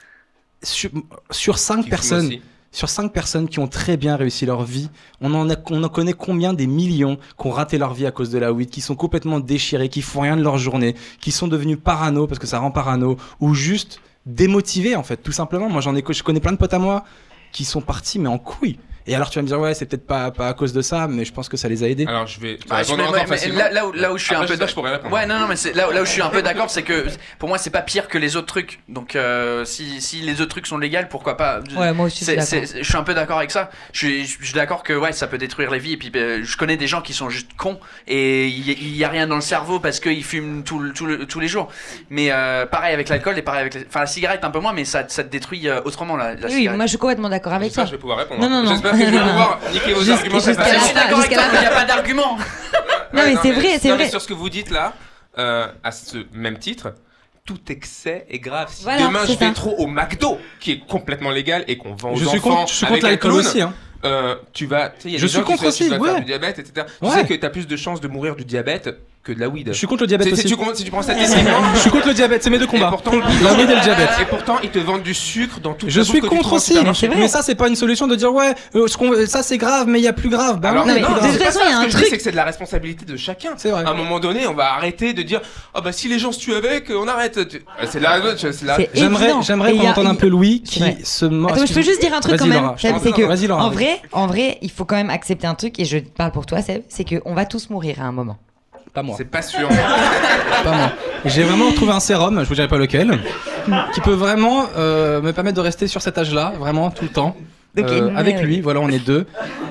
[SPEAKER 1] sur, sur cinq personnes, sur cinq personnes qui ont très bien réussi leur vie, on en, connaît combien des millions qui ont raté leur vie à cause de la weed, qui sont complètement déchirés, qui font rien de leur journée, qui sont devenus parano parce que ça rend parano, ou juste démotivés en fait, tout simplement. Moi, j'en ai, je connais plein de potes à moi qui sont partis, mais en couille. Et alors tu vas me dire ouais c'est peut-être pas, pas à cause de ça mais je pense que ça les a aidés.
[SPEAKER 4] Alors je vais.
[SPEAKER 5] Bah, je-
[SPEAKER 4] répondre
[SPEAKER 5] mais-
[SPEAKER 4] encore
[SPEAKER 5] mais- mais
[SPEAKER 4] facilement.
[SPEAKER 5] là, là où, là où je suis
[SPEAKER 4] Après,
[SPEAKER 5] un peu
[SPEAKER 4] ça, je pourrais répondre.
[SPEAKER 5] ouais non non mais c'est là, où- là où je suis un peu d'accord c'est que pour moi c'est pas pire que les autres trucs donc euh, si, si les autres trucs sont légaux pourquoi pas?
[SPEAKER 3] Ouais, moi aussi, je suis
[SPEAKER 5] C'est-
[SPEAKER 3] d'accord.
[SPEAKER 5] c'est- je suis un peu d'accord avec ça je suis, je suis d'accord que ouais ça peut détruire les vies et puis ben, je connais des gens qui sont juste cons et il y, a rien dans le cerveau parce qu'ils fument tout, tout le- tous les jours mais euh, pareil avec l'alcool et pareil avec les- enfin la cigarette un peu moins mais ça, ça te détruit euh, autrement la, la
[SPEAKER 3] Oui,
[SPEAKER 5] cigarette
[SPEAKER 3] moi je suis complètement d'accord avec
[SPEAKER 4] que je vais pouvoir répondre.
[SPEAKER 3] Non, non, non.
[SPEAKER 4] Que je vais pouvoir niquer vos arguments.
[SPEAKER 5] je suis d'accord avec
[SPEAKER 3] jusqu'à
[SPEAKER 5] toi
[SPEAKER 3] la
[SPEAKER 5] mais il n'y a pas d'argument
[SPEAKER 3] Non, mais c'est vrai, c'est vrai.
[SPEAKER 4] mais sur ce que vous dites là, euh, à ce même titre, tout excès est grave. Si
[SPEAKER 3] Voilà,
[SPEAKER 4] demain je vais
[SPEAKER 3] ça.
[SPEAKER 4] trop au McDo, qui est complètement légal et qu'on vend aux
[SPEAKER 1] Je suis
[SPEAKER 4] enfants
[SPEAKER 1] contre, je suis contre l'alcool aussi. Hein.
[SPEAKER 4] euh, tu vas. tu y a
[SPEAKER 1] Je
[SPEAKER 4] des
[SPEAKER 1] suis
[SPEAKER 4] gens qui
[SPEAKER 1] contre
[SPEAKER 4] se-
[SPEAKER 1] aussi,
[SPEAKER 4] qui va faire
[SPEAKER 1] ouais.
[SPEAKER 4] du diabète, etc. Tu
[SPEAKER 1] Ouais.
[SPEAKER 4] sais que t'as plus de chances de mourir du diabète que de la weed.
[SPEAKER 1] Je suis contre le diabète
[SPEAKER 4] Si- si,
[SPEAKER 1] aussi.
[SPEAKER 4] tu, si tu prends statistiquement.
[SPEAKER 1] Je suis contre le diabète, c'est mes deux
[SPEAKER 4] Et
[SPEAKER 1] combats.
[SPEAKER 4] pourtant,
[SPEAKER 1] La weed et le diabète.
[SPEAKER 4] Et pourtant, ils te vendent du sucre dans tout
[SPEAKER 1] Je suis contre aussi, mais ça c'est pas une solution de dire ouais, euh, ça c'est grave, mais il y a plus grave. Bah
[SPEAKER 4] Alors,
[SPEAKER 1] non,
[SPEAKER 3] de
[SPEAKER 1] grave.
[SPEAKER 3] toute façon,
[SPEAKER 4] ça,
[SPEAKER 3] il y a
[SPEAKER 4] ce
[SPEAKER 3] un
[SPEAKER 4] que je dis,
[SPEAKER 3] truc-
[SPEAKER 4] c'est que c'est de la responsabilité de chacun.
[SPEAKER 1] C'est vrai.
[SPEAKER 4] À un moment donné, on va arrêter de dire Ah bah si les gens se tuent avec, on arrête. Euh, C'est la. c'est
[SPEAKER 1] J'aimerais, j'aimerais qu'on entende un peu Louis qui se moque.
[SPEAKER 3] Attends, je peux juste dire un truc quand même. C'est que en vrai, en vrai, il faut quand même accepter un truc et je parle pour toi, Seb, c'est qu'on va tous mourir à un moment.
[SPEAKER 1] Pas moi.
[SPEAKER 4] C'est pas sûr.
[SPEAKER 1] Pas moi. J'ai vraiment trouvé un sérum, je vous dirai pas lequel, qui peut vraiment euh, me permettre de rester sur cet âge-là, vraiment tout le temps. Euh, avec lui, voilà, on est deux.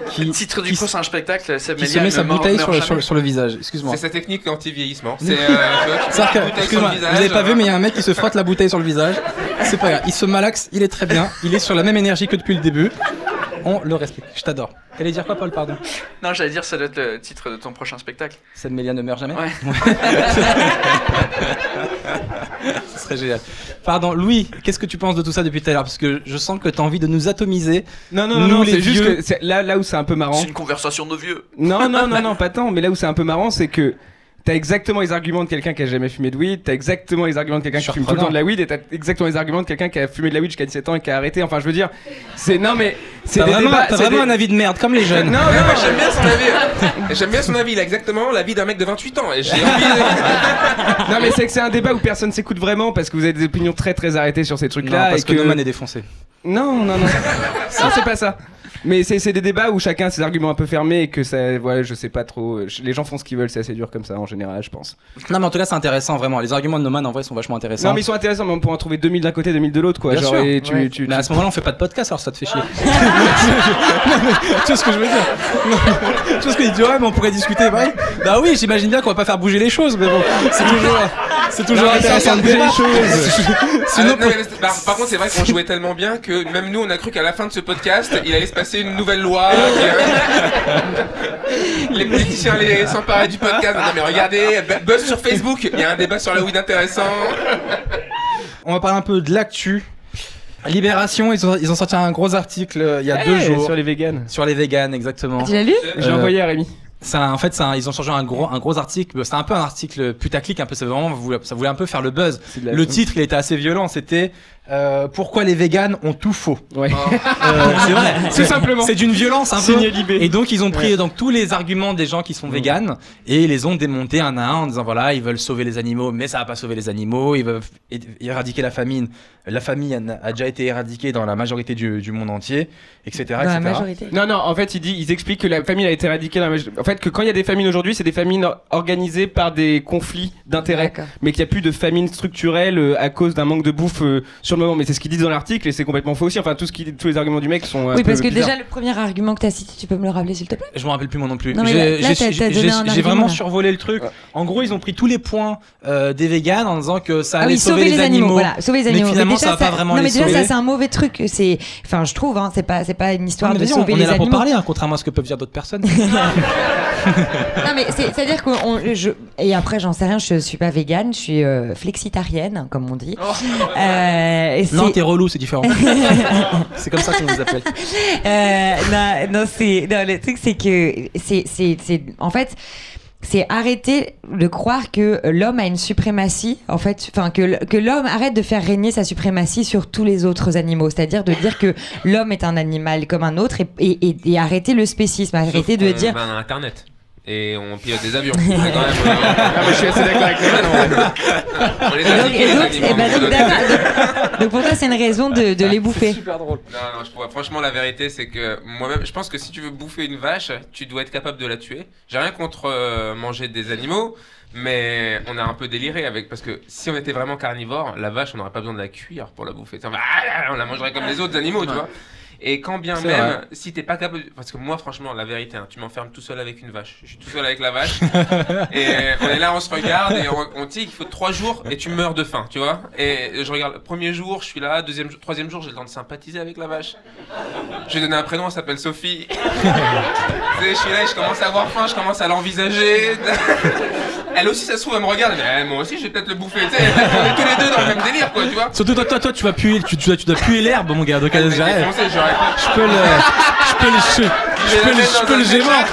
[SPEAKER 1] Qui,
[SPEAKER 5] Le titre du
[SPEAKER 1] qui,
[SPEAKER 5] prochain spectacle,
[SPEAKER 1] qui se met sa bouteille sur, le-
[SPEAKER 5] jamais.
[SPEAKER 1] sur, le- sur le visage. Excuse-moi.
[SPEAKER 4] C'est sa technique anti-vieillissement. C'est. euh,
[SPEAKER 1] excuse-moi, vous avez pas vu,
[SPEAKER 4] euh,
[SPEAKER 1] mais il y a un mec qui se frotte la bouteille sur le visage. C'est pas grave. Il se malaxe, il est très bien. Il est sur la même énergie que depuis le début. On le respecte. Je t'adore. T'allais dire quoi, Paul, pardon?
[SPEAKER 5] Non, j'allais dire, ça doit être le titre de ton prochain spectacle.
[SPEAKER 1] Cette Mélia ne meurt jamais?
[SPEAKER 5] Ouais.
[SPEAKER 1] Ce serait génial. Pardon, Louis, qu'est-ce que tu penses de tout ça depuis tout à l'heure? Parce que je sens que t'as envie de nous atomiser.
[SPEAKER 2] Non, non,
[SPEAKER 1] Nous,
[SPEAKER 2] non, non, c'est juste que c'est- là, là où c'est un peu marrant.
[SPEAKER 5] C'est une conversation de vieux.
[SPEAKER 2] Non, non, non, non, pas tant. Mais là où c'est un peu marrant, c'est que t'as exactement les arguments de quelqu'un qui a jamais fumé de weed, t'as exactement les arguments de quelqu'un qui fume tout le temps de la weed, et t'as exactement les arguments de quelqu'un qui a fumé de la weed jusqu'à 17 ans et qui a arrêté. Enfin, je veux dire, c'est non, mais c'est
[SPEAKER 1] vraiment,
[SPEAKER 2] débats.
[SPEAKER 1] vraiment
[SPEAKER 2] des-
[SPEAKER 1] un avis de merde, comme les jeunes.
[SPEAKER 2] Non, non,
[SPEAKER 4] moi, j'aime bien son avis. J'aime bien son avis. Il a exactement l'avis d'un mec de 28 ans. Et j'ai envie. de-
[SPEAKER 2] non, mais c'est que c'est un débat où personne s'écoute vraiment parce que vous avez des opinions très très arrêtées sur ces
[SPEAKER 1] Non,
[SPEAKER 2] trucs-là.
[SPEAKER 1] parce
[SPEAKER 2] et
[SPEAKER 1] que Noman est défoncé.
[SPEAKER 2] Non, non, non. ça, c'est pas ça. Mais c'est c'est des débats où chacun a ses arguments un peu fermés et que ça, voilà, je sais pas trop. Les gens font ce qu'ils veulent, c'est assez dur comme ça en général, je pense.
[SPEAKER 1] Non, mais en tout cas, c'est intéressant, vraiment. Les arguments de Noman, en vrai, sont vachement intéressants.
[SPEAKER 2] Non, mais ils sont intéressants, mais on pourra en trouver 2000 d'un côté, 2000 de l'autre, quoi.
[SPEAKER 1] Bien
[SPEAKER 2] Genre,
[SPEAKER 1] sûr.
[SPEAKER 2] et tu,
[SPEAKER 3] Ouais.
[SPEAKER 2] tu,
[SPEAKER 1] Mais à ce moment-là, on fait pas de podcast, alors ça te fait chier. Non, mais tu vois ce que je veux dire Non, Tu vois ce que tu dis Ouais, mais on pourrait discuter. Oui. bah oui, j'imagine bien qu'on va pas faire bouger les choses, mais bon, c'est toujours, c'est toujours
[SPEAKER 2] Non,
[SPEAKER 1] intéressant de débattre.
[SPEAKER 2] les
[SPEAKER 4] Ah,
[SPEAKER 1] Sinon,
[SPEAKER 4] non, mais c'est- par, par contre, c'est vrai qu'on jouait tellement bien que même nous, on a cru qu'à la fin de ce podcast, il allait se passer une nouvelle loi. que- les politiciens allaient s'emparer du podcast. Non, mais regardez, bu- buzz sur Facebook. Il y a un débat sur la weed intéressant.
[SPEAKER 1] on va parler un peu de l'actu. Libération, ils ont, ils ont sorti un gros article euh, il y a deux jours
[SPEAKER 2] sur les véganes.
[SPEAKER 1] sur les véganes, exactement.
[SPEAKER 3] Tu l'as lu
[SPEAKER 2] J'ai
[SPEAKER 1] Euh,
[SPEAKER 2] envoyé à Rémi.
[SPEAKER 1] En fait, un- ils ont changé un gros, un gros article. C'est un peu un article putaclic, un peu. C'est vraiment, ça voulait un peu faire le buzz. Le titre, il était assez violent. C'était euh, Pourquoi les véganes ont tout faux.
[SPEAKER 2] Ouais.
[SPEAKER 1] Euh, c'est vrai.
[SPEAKER 2] Tout simplement.
[SPEAKER 1] C'est d'une violence un peu.
[SPEAKER 2] Libé.
[SPEAKER 1] Et donc ils ont pris donc tous les arguments des gens qui sont véganes et ils les ont démontés un à un en disant voilà ils veulent sauver les animaux mais ça va pas sauver les animaux ils veulent éradiquer la famine la famille a, a déjà été éradiquée dans la majorité du, du monde entier etc
[SPEAKER 3] Dans la
[SPEAKER 1] etc.
[SPEAKER 3] majorité.
[SPEAKER 2] Non, non, en fait, ils, disent, ils expliquent que la famine a été éradiquée. Dans la En fait, que quand il y a des famines aujourd'hui, c'est des famines or- organisées par des conflits d'intérêts. Mais qu'il n'y a plus de famine structurelle euh, à cause d'un manque de bouffe euh, sur le moment. Mais c'est ce qu'ils disent dans l'article et c'est complètement faux aussi. Enfin, tout ce qui, tous les arguments du mec sont. un
[SPEAKER 3] Oui,
[SPEAKER 2] peu
[SPEAKER 3] parce que déjà, le premier argument que tu as cité, tu peux me le rappeler, s'il te plaît?
[SPEAKER 1] Je me rappelle plus moi non plus.
[SPEAKER 3] Mais
[SPEAKER 1] J'ai- vraiment
[SPEAKER 3] là.
[SPEAKER 1] survolé le truc. En gros ils ont pris tous les points euh, des véganes en disant que ça
[SPEAKER 3] Ah
[SPEAKER 1] allait
[SPEAKER 3] oui,
[SPEAKER 1] sauver, les animaux.
[SPEAKER 3] Voilà, sauver les
[SPEAKER 1] Mais
[SPEAKER 3] animaux.
[SPEAKER 1] finalement,
[SPEAKER 3] déjà,
[SPEAKER 1] ça va pas vraiment
[SPEAKER 3] Non,
[SPEAKER 1] les
[SPEAKER 3] mais déjà,
[SPEAKER 1] sauver.
[SPEAKER 3] ça, c'est un mauvais truc. C'est, enfin, je trouve, hein, c'est pas, c'est pas une histoire
[SPEAKER 1] Non, mais
[SPEAKER 3] de
[SPEAKER 1] vas-y, on,
[SPEAKER 3] sauver
[SPEAKER 1] on
[SPEAKER 3] les
[SPEAKER 1] est là
[SPEAKER 3] animaux.
[SPEAKER 1] pour parler, hein, contrairement à ce que peuvent dire d'autres personnes.
[SPEAKER 3] Non mais c'est à dire que on- je et après j'en sais rien je suis pas végane je suis euh, flexitarienne comme on dit Euh, et
[SPEAKER 1] non, t'es relou, c'est différent. c'est comme ça qu'on vous appelle.
[SPEAKER 3] Euh, non, non, c'est, non, le truc, c'est que, c'est, c'est, c'est, en fait, c'est arrêter de croire que l'homme a une suprématie, en fait, enfin, que, l'homme arrête de faire régner sa suprématie sur tous les autres animaux. C'est-à-dire de dire que l'homme est un animal comme un autre et, et, et, et arrêter le spécisme, arrêter de dire.
[SPEAKER 4] Ben, Internet. Et on pilote des avions. C'est quand même, euh,
[SPEAKER 2] Ah, mais je suis assez d'accord avec toi. non.
[SPEAKER 4] on les
[SPEAKER 3] Et
[SPEAKER 4] a
[SPEAKER 3] donc,
[SPEAKER 4] niqués,
[SPEAKER 3] et
[SPEAKER 4] les
[SPEAKER 3] donc,
[SPEAKER 4] animaux,
[SPEAKER 3] d'accord. Pour toi, c'est une raison de, de les bouffer.
[SPEAKER 2] Super drôle.
[SPEAKER 4] Non, non, je pourrais- franchement, la vérité, c'est que moi-même, je pense que si tu veux bouffer une vache, tu dois être capable de la tuer. J'ai rien contre euh, manger des animaux, mais on a un peu déliré avec. Parce que si on était vraiment carnivore, la vache, on n'aurait pas besoin de la cuire pour la bouffer. On, va- on la mangerait comme les autres animaux, tu vois. Et quand bien même,
[SPEAKER 1] vrai.
[SPEAKER 4] si t'es pas capable. Parce que moi, franchement, la vérité, hein, tu m'enfermes tout seul avec une vache. Je suis tout seul avec la vache. et on est là, on se regarde et on, on dit qu'il faut trois jours et tu meurs de faim, tu vois. Et je regarde, premier jour, je suis là, deuxième, jour- troisième jour, j'ai le temps de sympathiser avec la vache. Je lui ai donné un prénom, elle s'appelle Sophie. Je suis là, et je commence à avoir faim, je commence à l'envisager. Elle aussi, ça se trouve, elle me regarde, mais eh, moi aussi, je vais peut-être le bouffer. Tu sais, on est tous les deux dans le même délire, quoi, tu vois.
[SPEAKER 6] Surtout toi, toi, toi, tu vas puer, tu, tu, dois- tu dois puer l'herbe, mon gars. Donc,
[SPEAKER 4] Elle
[SPEAKER 6] euh, j'arrête. je peux le, je peux le, je, peux le, je peux le gémant.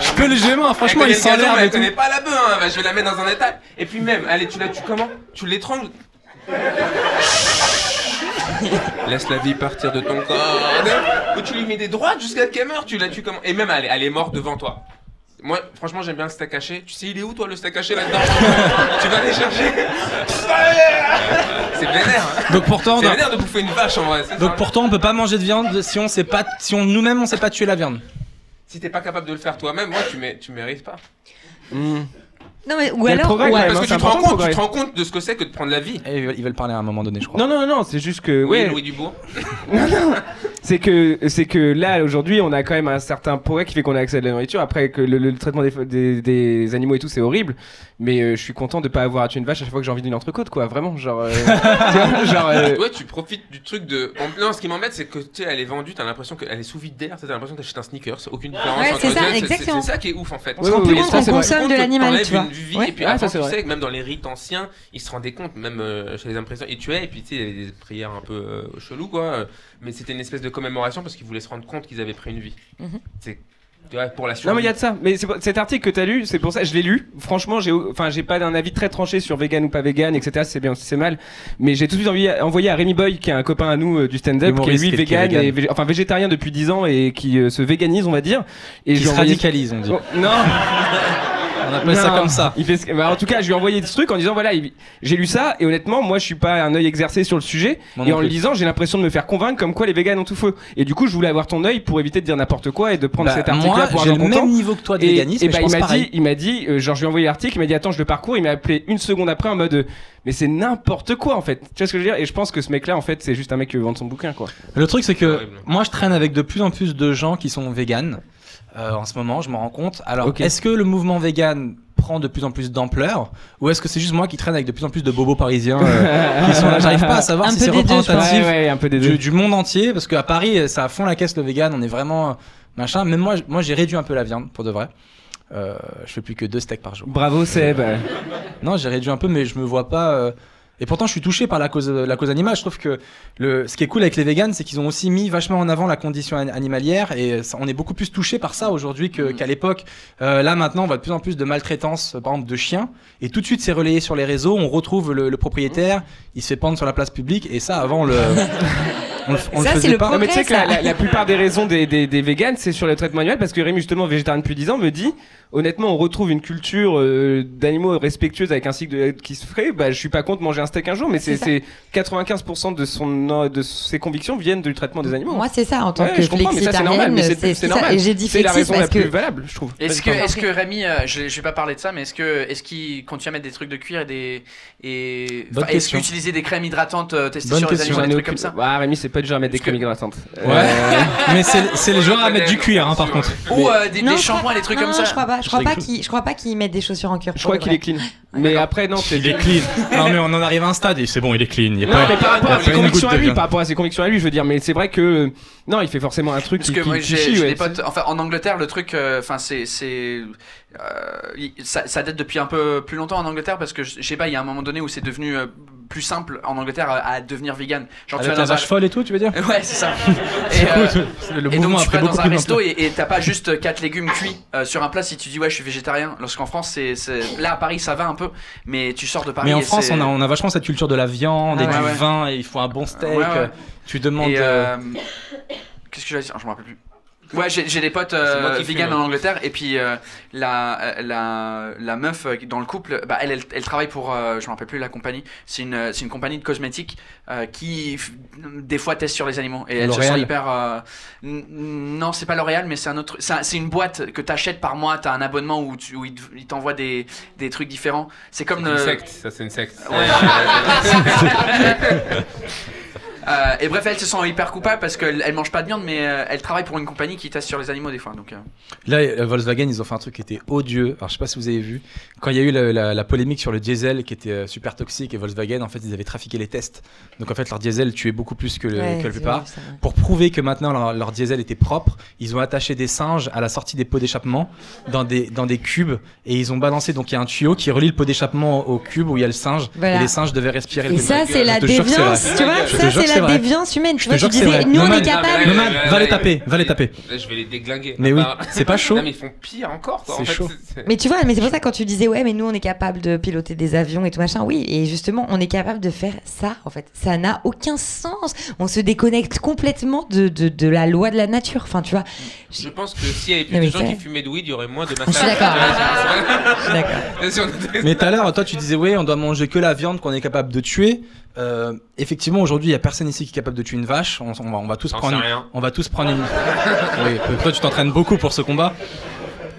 [SPEAKER 6] Je peux le gémant. Franchement, il sent l'herbe
[SPEAKER 4] elle connaît pas la bœuf, hein. Bah, je vais la mettre dans un état. Et puis même, allez, tu la tues comment? Tu l'étrangles Laisse la vie partir de ton corps. Ou tu lui mets des droites jusqu'à qu'elle meure, tu la tues comment? Et même, elle, elle est morte devant toi. Moi, franchement, j'aime bien le steak haché. Tu sais, il est où, toi, le steak haché là-dedans Tu vas aller chercher. C'est vénère. hein.
[SPEAKER 6] Donc pourtant,
[SPEAKER 4] C'est
[SPEAKER 6] on a-
[SPEAKER 4] vénère de bouffer une vache en vrai. c'est
[SPEAKER 6] donc
[SPEAKER 4] ça.
[SPEAKER 6] pourtant, on peut pas manger de viande si on sait pas, si on nous-mêmes on sait pas tuer la viande.
[SPEAKER 4] Si t'es pas capable de le faire toi-même, moi, tu, tu mérites pas.
[SPEAKER 3] Non, mais, ou
[SPEAKER 2] le
[SPEAKER 3] alors.
[SPEAKER 2] progrès,
[SPEAKER 3] ou
[SPEAKER 2] quand
[SPEAKER 3] alors-
[SPEAKER 2] même,
[SPEAKER 4] Parce
[SPEAKER 2] hein,
[SPEAKER 4] que
[SPEAKER 2] c'est
[SPEAKER 4] tu te, rends
[SPEAKER 2] important,
[SPEAKER 4] compte, tu
[SPEAKER 2] progrès.
[SPEAKER 4] te rends compte de ce que c'est que de prendre la vie.
[SPEAKER 1] Et ils veulent, ils veulent parler à un moment donné, je crois.
[SPEAKER 2] Non, non, non, non, c'est juste que.
[SPEAKER 4] Oui,
[SPEAKER 2] ouais,
[SPEAKER 4] Louis Dubourg.
[SPEAKER 2] c'est que c'est que là aujourd'hui on a quand même un certain progrès qui fait qu'on a accès à de la nourriture après que le, le traitement des, des, des animaux et tout c'est horrible mais euh, je suis content de pas avoir à tuer une vache à chaque fois que j'ai envie d'une entrecôte quoi vraiment genre euh, tu vois, genre euh,
[SPEAKER 4] Ouais, tu profites du truc de. en- Non, ce qui m'embête, c'est que tu sais, elle est vendue, t'as l'impression qu'elle est sous vide d'air, t'as l'impression que t'achètes un sneakers, aucune différence.
[SPEAKER 3] Ouais,
[SPEAKER 4] entre
[SPEAKER 3] c'est
[SPEAKER 4] les
[SPEAKER 3] ça,
[SPEAKER 4] deux,
[SPEAKER 3] exactement.
[SPEAKER 4] C'est ça qui est ouf en fait.
[SPEAKER 3] On se rend plus compte
[SPEAKER 2] ça,
[SPEAKER 3] qu'on consomme de l'animal, tu vois.
[SPEAKER 4] Vie,
[SPEAKER 3] Ouais.
[SPEAKER 4] et puis
[SPEAKER 2] Ah,
[SPEAKER 4] avant,
[SPEAKER 2] ça, c'est
[SPEAKER 4] tu
[SPEAKER 2] vrai.
[SPEAKER 4] sais que même dans les rites anciens, ils se rendaient compte, même euh, chez les impressions, ils tuaient, et puis tu sais, il y avait des prières un peu euh, cheloues, quoi. euh, Mais c'était une espèce de commémoration parce qu'ils voulaient se rendre compte qu'ils avaient pris une vie.
[SPEAKER 3] Mhm.
[SPEAKER 4] C'est tu vois, pour la survie.
[SPEAKER 2] non mais il y a de ça mais cet article que t'as lu c'est pour ça je l'ai lu franchement j'ai enfin j'ai pas un avis très tranché sur vegan ou pas vegan etc si c'est bien c'est mal mais j'ai tout de suite envie envoyé à Rémi Boy qui est un copain à nous euh, du stand-up qui est lui
[SPEAKER 1] qui est
[SPEAKER 2] vegan, et enfin végétarien depuis 10 ans et qui euh, se véganise on va dire et
[SPEAKER 1] Qui
[SPEAKER 2] je lui ai
[SPEAKER 1] se
[SPEAKER 2] envoyé-
[SPEAKER 1] radicalisent, on dit.
[SPEAKER 2] Oh, non
[SPEAKER 1] On appelle ça comme ça.
[SPEAKER 2] Il fait ce- bah, en tout cas, je lui ai envoyé ce truc en disant voilà, il- j'ai lu ça et honnêtement, moi je suis pas un œil exercé sur le sujet et
[SPEAKER 1] non
[SPEAKER 2] en le lisant, j'ai l'impression de me faire convaincre comme quoi les végans ont tout faux. Et du coup, je voulais avoir ton œil pour éviter de dire n'importe quoi et de prendre
[SPEAKER 1] Bah,
[SPEAKER 2] cet article là
[SPEAKER 1] moi,
[SPEAKER 2] pour un
[SPEAKER 1] le même niveau que toi de
[SPEAKER 2] Et,
[SPEAKER 1] véganisme,
[SPEAKER 2] et
[SPEAKER 1] mais
[SPEAKER 2] bah,
[SPEAKER 1] je
[SPEAKER 2] il m'a dit, il m'a dit, euh, genre je lui ai envoyé l'article, il m'a dit attends, je le parcours, il m'a appelé une seconde après en mode euh, mais c'est n'importe quoi en fait. Tu vois ce que je veux dire? Et je pense que ce mec là en fait, c'est juste un mec qui veut vendre son bouquin quoi.
[SPEAKER 1] Le truc, c'est que moi, je traîne avec de plus en plus de gens qui sont véganes. Euh, en ce moment, je me rends compte. Alors, est-ce que le mouvement vegan prend de plus en plus d'ampleur ou est-ce que c'est juste moi qui traîne avec de plus en plus de bobos parisiens euh, qui sont là? J'arrive pas à savoir
[SPEAKER 3] Un
[SPEAKER 1] si
[SPEAKER 3] peu
[SPEAKER 1] c'est
[SPEAKER 3] des deux, je
[SPEAKER 1] représentatif
[SPEAKER 2] Ouais, ouais, un peu des deux.
[SPEAKER 1] du, du monde entier parce qu'à Paris, ça a fond la caisse le vegan. On est vraiment euh, machin. Même moi, moi, j'ai réduit un peu la viande pour de vrai. Euh, je fais plus que deux steaks par jour.
[SPEAKER 2] Bravo Seb.
[SPEAKER 1] Non, j'ai réduit un peu, mais je me vois pas. Et pourtant, je suis touché par la cause, la cause animale. Je trouve que le, ce qui est cool avec les vegans, c'est qu'ils ont aussi mis vachement en avant la condition an- animalière et ça- on est beaucoup plus touché par ça aujourd'hui que- qu'à l'époque. Euh, là, maintenant, on voit de plus en plus de maltraitance, euh, par exemple, de chiens. Et tout de suite, c'est relayé sur les réseaux. On retrouve le, le propriétaire, il se fait pendre sur la place publique. Et ça, avant, le, on on
[SPEAKER 3] Ça, c'est
[SPEAKER 1] faisait
[SPEAKER 3] le
[SPEAKER 1] pas.
[SPEAKER 2] Non, mais tu sais que la,
[SPEAKER 3] ça.
[SPEAKER 2] la- la plupart des raisons des, des, des véganes, c'est sur le traitement animal, parce que Rémi, justement, végétarien depuis 10 ans, me dit, honnêtement, on retrouve une culture euh, d'animaux respectueuse avec un cycle de, qui se ferait, bah, je suis pas contre manger un steak un jour, mais c'est
[SPEAKER 3] C'est ça.
[SPEAKER 2] c'est 95% de, son, de ses convictions viennent du traitement des animaux.
[SPEAKER 3] Moi, c'est ça, en tant
[SPEAKER 2] Ouais,
[SPEAKER 3] que
[SPEAKER 2] je comprends, mais ça, c'est normal, mais c'est- normal.
[SPEAKER 3] Et j'ai dit
[SPEAKER 2] C'est la raison la plus
[SPEAKER 3] que.
[SPEAKER 2] valable, je trouve.
[SPEAKER 5] Est-ce que, est-ce que Rémi, euh, je, je vais pas parler de ça, mais est-ce que, est-ce qu'il continue à mettre des trucs de cuir et des, et, est-ce qu'utiliser des crèmes hydratantes euh, testées
[SPEAKER 1] Bonne
[SPEAKER 5] sur les animaux, des trucs comme ça?
[SPEAKER 2] Ah, Rémi, c'est pas déjà à mettre des crèmes hydratantes.
[SPEAKER 1] Ouais.
[SPEAKER 2] Euh,
[SPEAKER 1] mais c'est les joueurs à mettre du cuir, hein, par contre.
[SPEAKER 5] Ou euh, des, des shampoings, des trucs
[SPEAKER 3] non,
[SPEAKER 5] comme ça.
[SPEAKER 3] Je crois pas, je crois pas qu'ils, je crois pas qu'ils mettent des chaussures en cuir.
[SPEAKER 2] je crois qu'il est clean. Mais après, non, c'est
[SPEAKER 6] Il est clean. non, mais on en arrive à un stade et c'est bon, il est clean. Il y a
[SPEAKER 2] Non,
[SPEAKER 6] pas-
[SPEAKER 2] mais par rapport à ses convictions lui, par rapport à ses convictions à lui, je veux dire, mais c'est vrai que non, il fait forcément un truc
[SPEAKER 5] Parce
[SPEAKER 2] qui,
[SPEAKER 5] que moi j'ai
[SPEAKER 2] chie,
[SPEAKER 5] j'ai
[SPEAKER 2] ouais.
[SPEAKER 5] des potes, enfin en Angleterre le truc, euh, enfin c'est c'est euh, ça, ça date depuis un peu plus longtemps en Angleterre parce que je je sais pas, il y a un moment donné où c'est devenu euh, plus simple en Angleterre à, à devenir vegan. Genre
[SPEAKER 1] Avec
[SPEAKER 5] tu
[SPEAKER 1] la
[SPEAKER 5] vas dans un
[SPEAKER 1] vache folle et tout, tu veux dire
[SPEAKER 5] ouais c'est ça. et, euh,
[SPEAKER 1] Le
[SPEAKER 5] et
[SPEAKER 1] mouvement
[SPEAKER 5] donc
[SPEAKER 1] a
[SPEAKER 5] tu vas
[SPEAKER 1] beaucoup
[SPEAKER 5] dans un resto et et t'as pas juste quatre légumes cuits euh, sur un plat si tu dis ouais je suis végétarien. Lorsqu'en France c'est là à Paris ça va un peu, mais tu sors de Paris.
[SPEAKER 1] Mais en
[SPEAKER 5] et
[SPEAKER 1] France, on a, on a vachement cette culture de la viande et
[SPEAKER 5] Ah ouais,
[SPEAKER 1] du
[SPEAKER 5] ouais.
[SPEAKER 1] vin et il faut un bon steak.
[SPEAKER 5] Ouais, ouais.
[SPEAKER 1] Tu demandes.
[SPEAKER 5] Et,
[SPEAKER 1] euh,
[SPEAKER 5] euh, Qu'est-ce que j'allais dire? Je me rappelle plus. Ouais, j'ai des potes euh,
[SPEAKER 4] qui
[SPEAKER 5] vegan
[SPEAKER 4] fume.
[SPEAKER 5] en Angleterre et puis euh, la, euh, la, la meuf euh, dans le couple, bah, elle, elle, elle travaille pour, euh, je me rappelle plus la compagnie, c'est une, c'est une compagnie de cosmétiques euh, qui des fois teste sur les animaux et elle se sent hyper. euh, non, c'est pas L'Oréal, mais c'est un autre. C'est un- c'est une boîte que t'achètes par mois, t'as un abonnement où, tu, où il te- il t'envoie des, des trucs différents. C'est comme
[SPEAKER 4] C'est une
[SPEAKER 5] le.
[SPEAKER 4] secte, ça c'est une secte.
[SPEAKER 5] Ouais. Euh, et bref, elle se sent hyper coupable parce qu'elle elle mange pas de viande, mais euh, elle travaille pour une compagnie qui teste sur les animaux des fois. Donc, euh,
[SPEAKER 1] Là, euh, Volkswagen, ils ont fait un truc qui était odieux. Alors, je sais pas si vous avez vu. Quand il y a eu la, la- la polémique sur le diesel qui était euh, super toxique et Volkswagen, en fait, ils avaient trafiqué les tests. Donc, en fait, leur diesel tuait beaucoup plus que, le-
[SPEAKER 3] Ouais,
[SPEAKER 1] que la
[SPEAKER 3] j'ai
[SPEAKER 1] plupart. Pour prouver que maintenant leur, leur diesel était propre, ils ont attaché des singes à la sortie des pots d'échappement dans des, dans des cubes et ils ont balancé. Donc, il y a un tuyau qui relie le pot d'échappement au cube où il y a le singe
[SPEAKER 3] Voilà.
[SPEAKER 1] et les singes devaient respirer.
[SPEAKER 3] Et
[SPEAKER 1] le
[SPEAKER 3] ça, c'est la déviance, tu vois. Ça, c'est la déviance humaine. Tu
[SPEAKER 1] Je
[SPEAKER 3] vois,
[SPEAKER 1] c'est
[SPEAKER 3] disais,
[SPEAKER 1] vrai.
[SPEAKER 3] nous, on est capable.
[SPEAKER 4] Non,
[SPEAKER 1] Noman,
[SPEAKER 4] mais-
[SPEAKER 1] va les taper, va les taper.
[SPEAKER 4] Là, je vais les déglinguer.
[SPEAKER 1] Mais oui, c'est pas chaud.
[SPEAKER 4] Mais ils font pire encore. Quoi.
[SPEAKER 1] C'est
[SPEAKER 4] en fait,
[SPEAKER 1] chaud.
[SPEAKER 3] Mais tu vois, mais c'est pour ça quand tu disais ouais, mais nous on est capable de piloter des avions et tout machin. Oui, et justement, on est capable de faire ça. En fait, ça n'a aucun sens. On se déconnecte complètement de, de, de la loi de la nature. Enfin, tu vois.
[SPEAKER 4] Je pense que s'il y avait plus
[SPEAKER 3] Non,
[SPEAKER 4] de gens qui fumaient de weed, il y aurait moins de
[SPEAKER 3] Je
[SPEAKER 4] massacres. Ouais,
[SPEAKER 3] Je suis d'accord.
[SPEAKER 1] Mais tout à l'heure, toi, tu disais, oui, on doit manger que la viande qu'on est capable de tuer. Euh, effectivement, aujourd'hui, il y a personne ici qui est capable de tuer une vache. On, on va, on va tous prendre.
[SPEAKER 4] rien.
[SPEAKER 1] On va tous prendre une. oui, toi, tu t'entraînes beaucoup pour ce combat.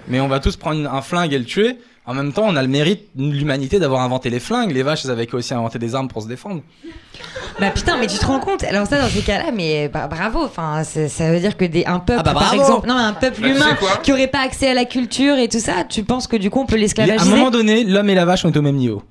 [SPEAKER 1] Mais on va tous prendre un flingue et le tuer. En même temps, on a le mérite, l'humanité, d'avoir inventé les flingues. Les vaches, elles avaient aussi inventé des armes pour se défendre.
[SPEAKER 3] Bah putain, mais tu te rends compte? Alors ça, dans ces cas-là, mais bah, bravo. Enfin, ça veut dire que des un peuple,
[SPEAKER 1] Ah bah,
[SPEAKER 3] par exemple, non, un peuple
[SPEAKER 4] Bah, tu sais
[SPEAKER 3] humain qui aurait pas accès à la culture et tout ça, tu penses que du coup on peut
[SPEAKER 1] Et à un
[SPEAKER 3] l'esclavagiser?
[SPEAKER 1] moment donné, l'homme et la vache ont été au même niveau.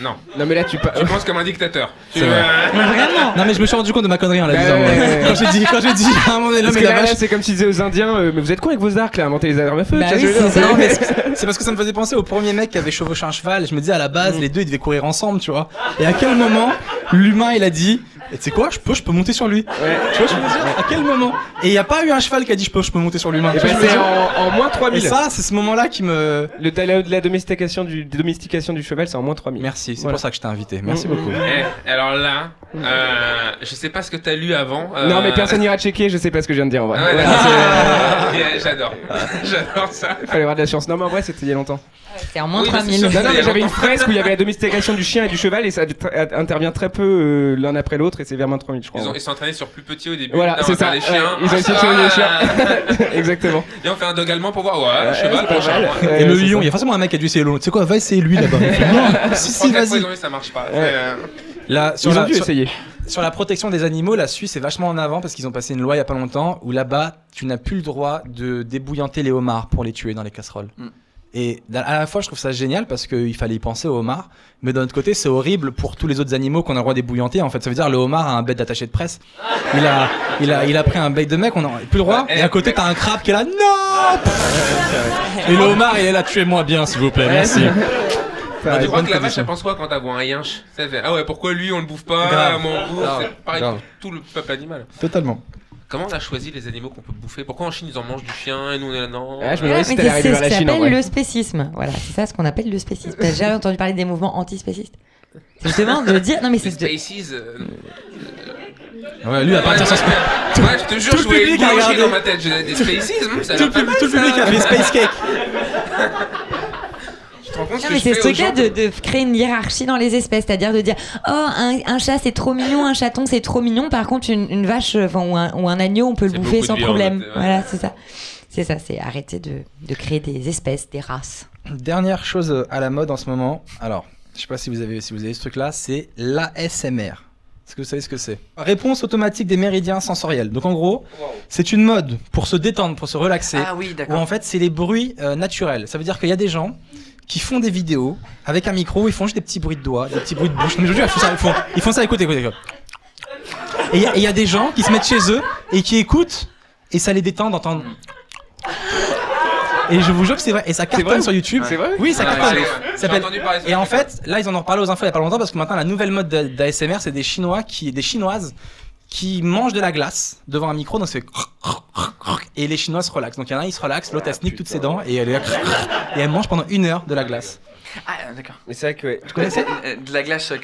[SPEAKER 4] Non,
[SPEAKER 2] Non, mais là, tu pas.
[SPEAKER 4] tu penses comme un dictateur. Tu
[SPEAKER 1] C'est
[SPEAKER 4] veux-
[SPEAKER 1] vrai.
[SPEAKER 3] Mais Vraiment
[SPEAKER 1] Non, mais je me suis rendu compte de ma connerie en la disant.
[SPEAKER 2] ouais, ouais.
[SPEAKER 1] Quand j'ai dit, quand j'ai dit, à un moment donné,
[SPEAKER 2] Parce que
[SPEAKER 1] la
[SPEAKER 2] là, là,
[SPEAKER 1] vache.
[SPEAKER 2] c'est comme tu disais aux Indiens, euh, mais vous êtes quoi avec vos arcs là, inventer les armes à feu
[SPEAKER 3] Bah
[SPEAKER 2] tu vois,
[SPEAKER 3] oui,
[SPEAKER 2] je veux dire,
[SPEAKER 3] c'est ça.
[SPEAKER 1] Non, mais c'est c'est parce que ça me faisait penser au premier mec qui avait chevauché un cheval. Je me disais à la base, les deux ils devaient courir ensemble, tu vois. Et à quel moment l'humain il a dit, et tu sais quoi, je peux, je peux monter sur lui.
[SPEAKER 2] Ouais.
[SPEAKER 1] Tu vois, je veux dire À quel moment Et il n'y a pas eu un cheval qui a dit, je peux, je peux monter sur.
[SPEAKER 2] Et
[SPEAKER 1] Tu vois
[SPEAKER 2] ben, c'est en, en moins
[SPEAKER 1] Et
[SPEAKER 2] 3000.
[SPEAKER 1] ça, c'est ce moment-là qui me.
[SPEAKER 2] Le, la, la domestication du, domestication du cheval, c'est en moins 3000.
[SPEAKER 1] Merci, c'est
[SPEAKER 2] Voilà.
[SPEAKER 1] pour ça que je t'ai invité. Merci
[SPEAKER 2] Mm,
[SPEAKER 1] beaucoup.
[SPEAKER 4] Eh, alors là, euh, je sais pas ce que t'as lu avant. euh,
[SPEAKER 2] Non, mais personne n'ira checker, je sais pas ce que je viens de dire en vrai.
[SPEAKER 4] Ah ouais, J'adore, j'adore ça.
[SPEAKER 2] Il fallait avoir de la chance. Non, mais en vrai, c'était il y a longtemps.
[SPEAKER 3] C'est en moins
[SPEAKER 4] Oui, mais c'est
[SPEAKER 3] 3000.
[SPEAKER 4] sûr.
[SPEAKER 2] Non, non, mais
[SPEAKER 4] a
[SPEAKER 2] j'avais une fresque où il y avait la domestication du chien et du cheval et ça tr- intervient très peu euh, l'un après l'autre et c'est vers moins 3000, je crois.
[SPEAKER 4] Ils ont- ils sont entraînés sur plus petit au début.
[SPEAKER 2] Voilà, c'est ça.
[SPEAKER 4] Les chiens.
[SPEAKER 2] Ouais, ils ont essayé de tuer les chiens. Exactement.
[SPEAKER 4] Et on fait un dog allemand pour voir. Ouais,
[SPEAKER 2] Ouais,
[SPEAKER 4] cheval, prochain.
[SPEAKER 2] mal.
[SPEAKER 4] ouais.
[SPEAKER 2] Ouais,
[SPEAKER 1] Et le lion, il y a forcément un mec qui a dû essayer le lion. Tu sais quoi, va essayer lui là-bas. Non, si,
[SPEAKER 4] Trois,
[SPEAKER 1] si,
[SPEAKER 4] quatre fois,
[SPEAKER 1] vas-y.
[SPEAKER 4] ça marche pas. Euh,
[SPEAKER 1] Là, sur
[SPEAKER 2] Ils ont
[SPEAKER 1] la,
[SPEAKER 2] dû
[SPEAKER 1] sur-
[SPEAKER 2] essayer.
[SPEAKER 1] Sur la protection des animaux, la Suisse est vachement en avant parce qu'ils ont passé une loi il y a pas longtemps où là-bas, tu n'as plus le droit de débouillanter les homards pour les tuer dans les casseroles.
[SPEAKER 5] Mm.
[SPEAKER 1] Et à la fois, je trouve ça génial parce qu'il fallait y penser aux homards, mais d'un autre côté, c'est horrible pour tous les autres animaux qu'on a le droit d'ébouillanter. En fait, ça veut dire le homard a un bec d'attaché de presse. Il a, il a, il a pris un bec de mec, on n'a plus le droit. Et à côté, t'as un crabe qui est là, non Et le homard, il est là, tuez-moi bien, s'il vous plaît, merci.
[SPEAKER 2] T'as
[SPEAKER 4] Tu crois que la vache, elle pense quoi quand elle voit un yinche? Ah ouais, pourquoi lui on le bouffe pas
[SPEAKER 1] Grave.
[SPEAKER 4] Moi on le bouffe pareil tout le peuple animal.
[SPEAKER 1] Totalement.
[SPEAKER 4] Comment on a choisi les animaux qu'on peut bouffer? Pourquoi en Chine ils en mangent du chien et nous on est là non
[SPEAKER 2] Ah, je me
[SPEAKER 3] Ouais,
[SPEAKER 2] demandais
[SPEAKER 3] mais
[SPEAKER 2] si t'allais
[SPEAKER 3] c'est
[SPEAKER 2] arriver
[SPEAKER 3] c'est
[SPEAKER 2] vers
[SPEAKER 3] ce
[SPEAKER 2] la
[SPEAKER 3] s'appelle
[SPEAKER 2] vrai.
[SPEAKER 3] le spécisme. Voilà, c'est ça ce qu'on appelle le spécisme. T'as déjà entendu parler des mouvements antispécistes? C'est justement de dire. Non, mais c'est de-
[SPEAKER 4] Spaces. euh,
[SPEAKER 1] Ouais, lui, à partir de
[SPEAKER 4] Ouais, je te jure, je
[SPEAKER 1] regardé.
[SPEAKER 4] dans ma tête. J'ai des Spaces,
[SPEAKER 1] tout le public, a fait Space Cake.
[SPEAKER 4] Tu te rends compte ce
[SPEAKER 3] Non,
[SPEAKER 4] que
[SPEAKER 3] mais
[SPEAKER 4] je
[SPEAKER 3] c'est ce
[SPEAKER 4] gens
[SPEAKER 3] de, de créer une hiérarchie dans les espèces, c'est-à-dire de dire oh un, un chat c'est trop mignon, un chaton c'est trop mignon, par contre une, une vache enfin, ou, un, ou un agneau on peut le bouffer sans
[SPEAKER 4] viande,
[SPEAKER 3] problème.
[SPEAKER 4] ouais.
[SPEAKER 3] Voilà, c'est ça. C'est ça, c'est arrêter de, de créer des espèces, des races.
[SPEAKER 1] Dernière chose à la mode en ce moment. Alors, je sais pas si vous avez, si vous avez ce truc-là, c'est l'ASMR. Est-ce que vous savez ce que c'est? Réponse automatique des méridiens sensoriels. Donc en gros, c'est une mode pour se détendre, pour se relaxer.
[SPEAKER 5] Ah oui,
[SPEAKER 1] Où
[SPEAKER 5] d'accord.
[SPEAKER 1] en fait, c'est les bruits euh, naturels. Ça veut dire qu'il y a des gens qui font des vidéos avec un micro, ils font juste des petits bruits de doigts, des petits bruits de bouche. Mais je vous jure, ils font ça, ils font, ils font ça, écoutez, écoutez. écoutez. Et il y a- y, des gens qui se mettent chez eux et qui écoutent et ça les détend d'entendre. Et je vous jure que c'est vrai. Et ça cartonne sur YouTube.
[SPEAKER 2] C'est vrai
[SPEAKER 1] Oui, ça
[SPEAKER 4] Ah,
[SPEAKER 1] cartonne. Ça et en fait, là, ils en ont reparlé aux infos il y a pas longtemps parce que maintenant, la nouvelle mode d'a- d'ASMR, c'est des Chinois qui, des Chinoises qui mangent de la glace devant un micro, donc c'est et les Chinois se relaxent. Donc il y en a un, il se relaxe, l'autre elle snique toutes ses dents et elle est là, et elle mange pendant une heure de la glace.
[SPEAKER 5] Ah, d'accord.
[SPEAKER 2] Mais c'est vrai que ouais.
[SPEAKER 1] Tu connaissais
[SPEAKER 5] Euh, De la glace. euh,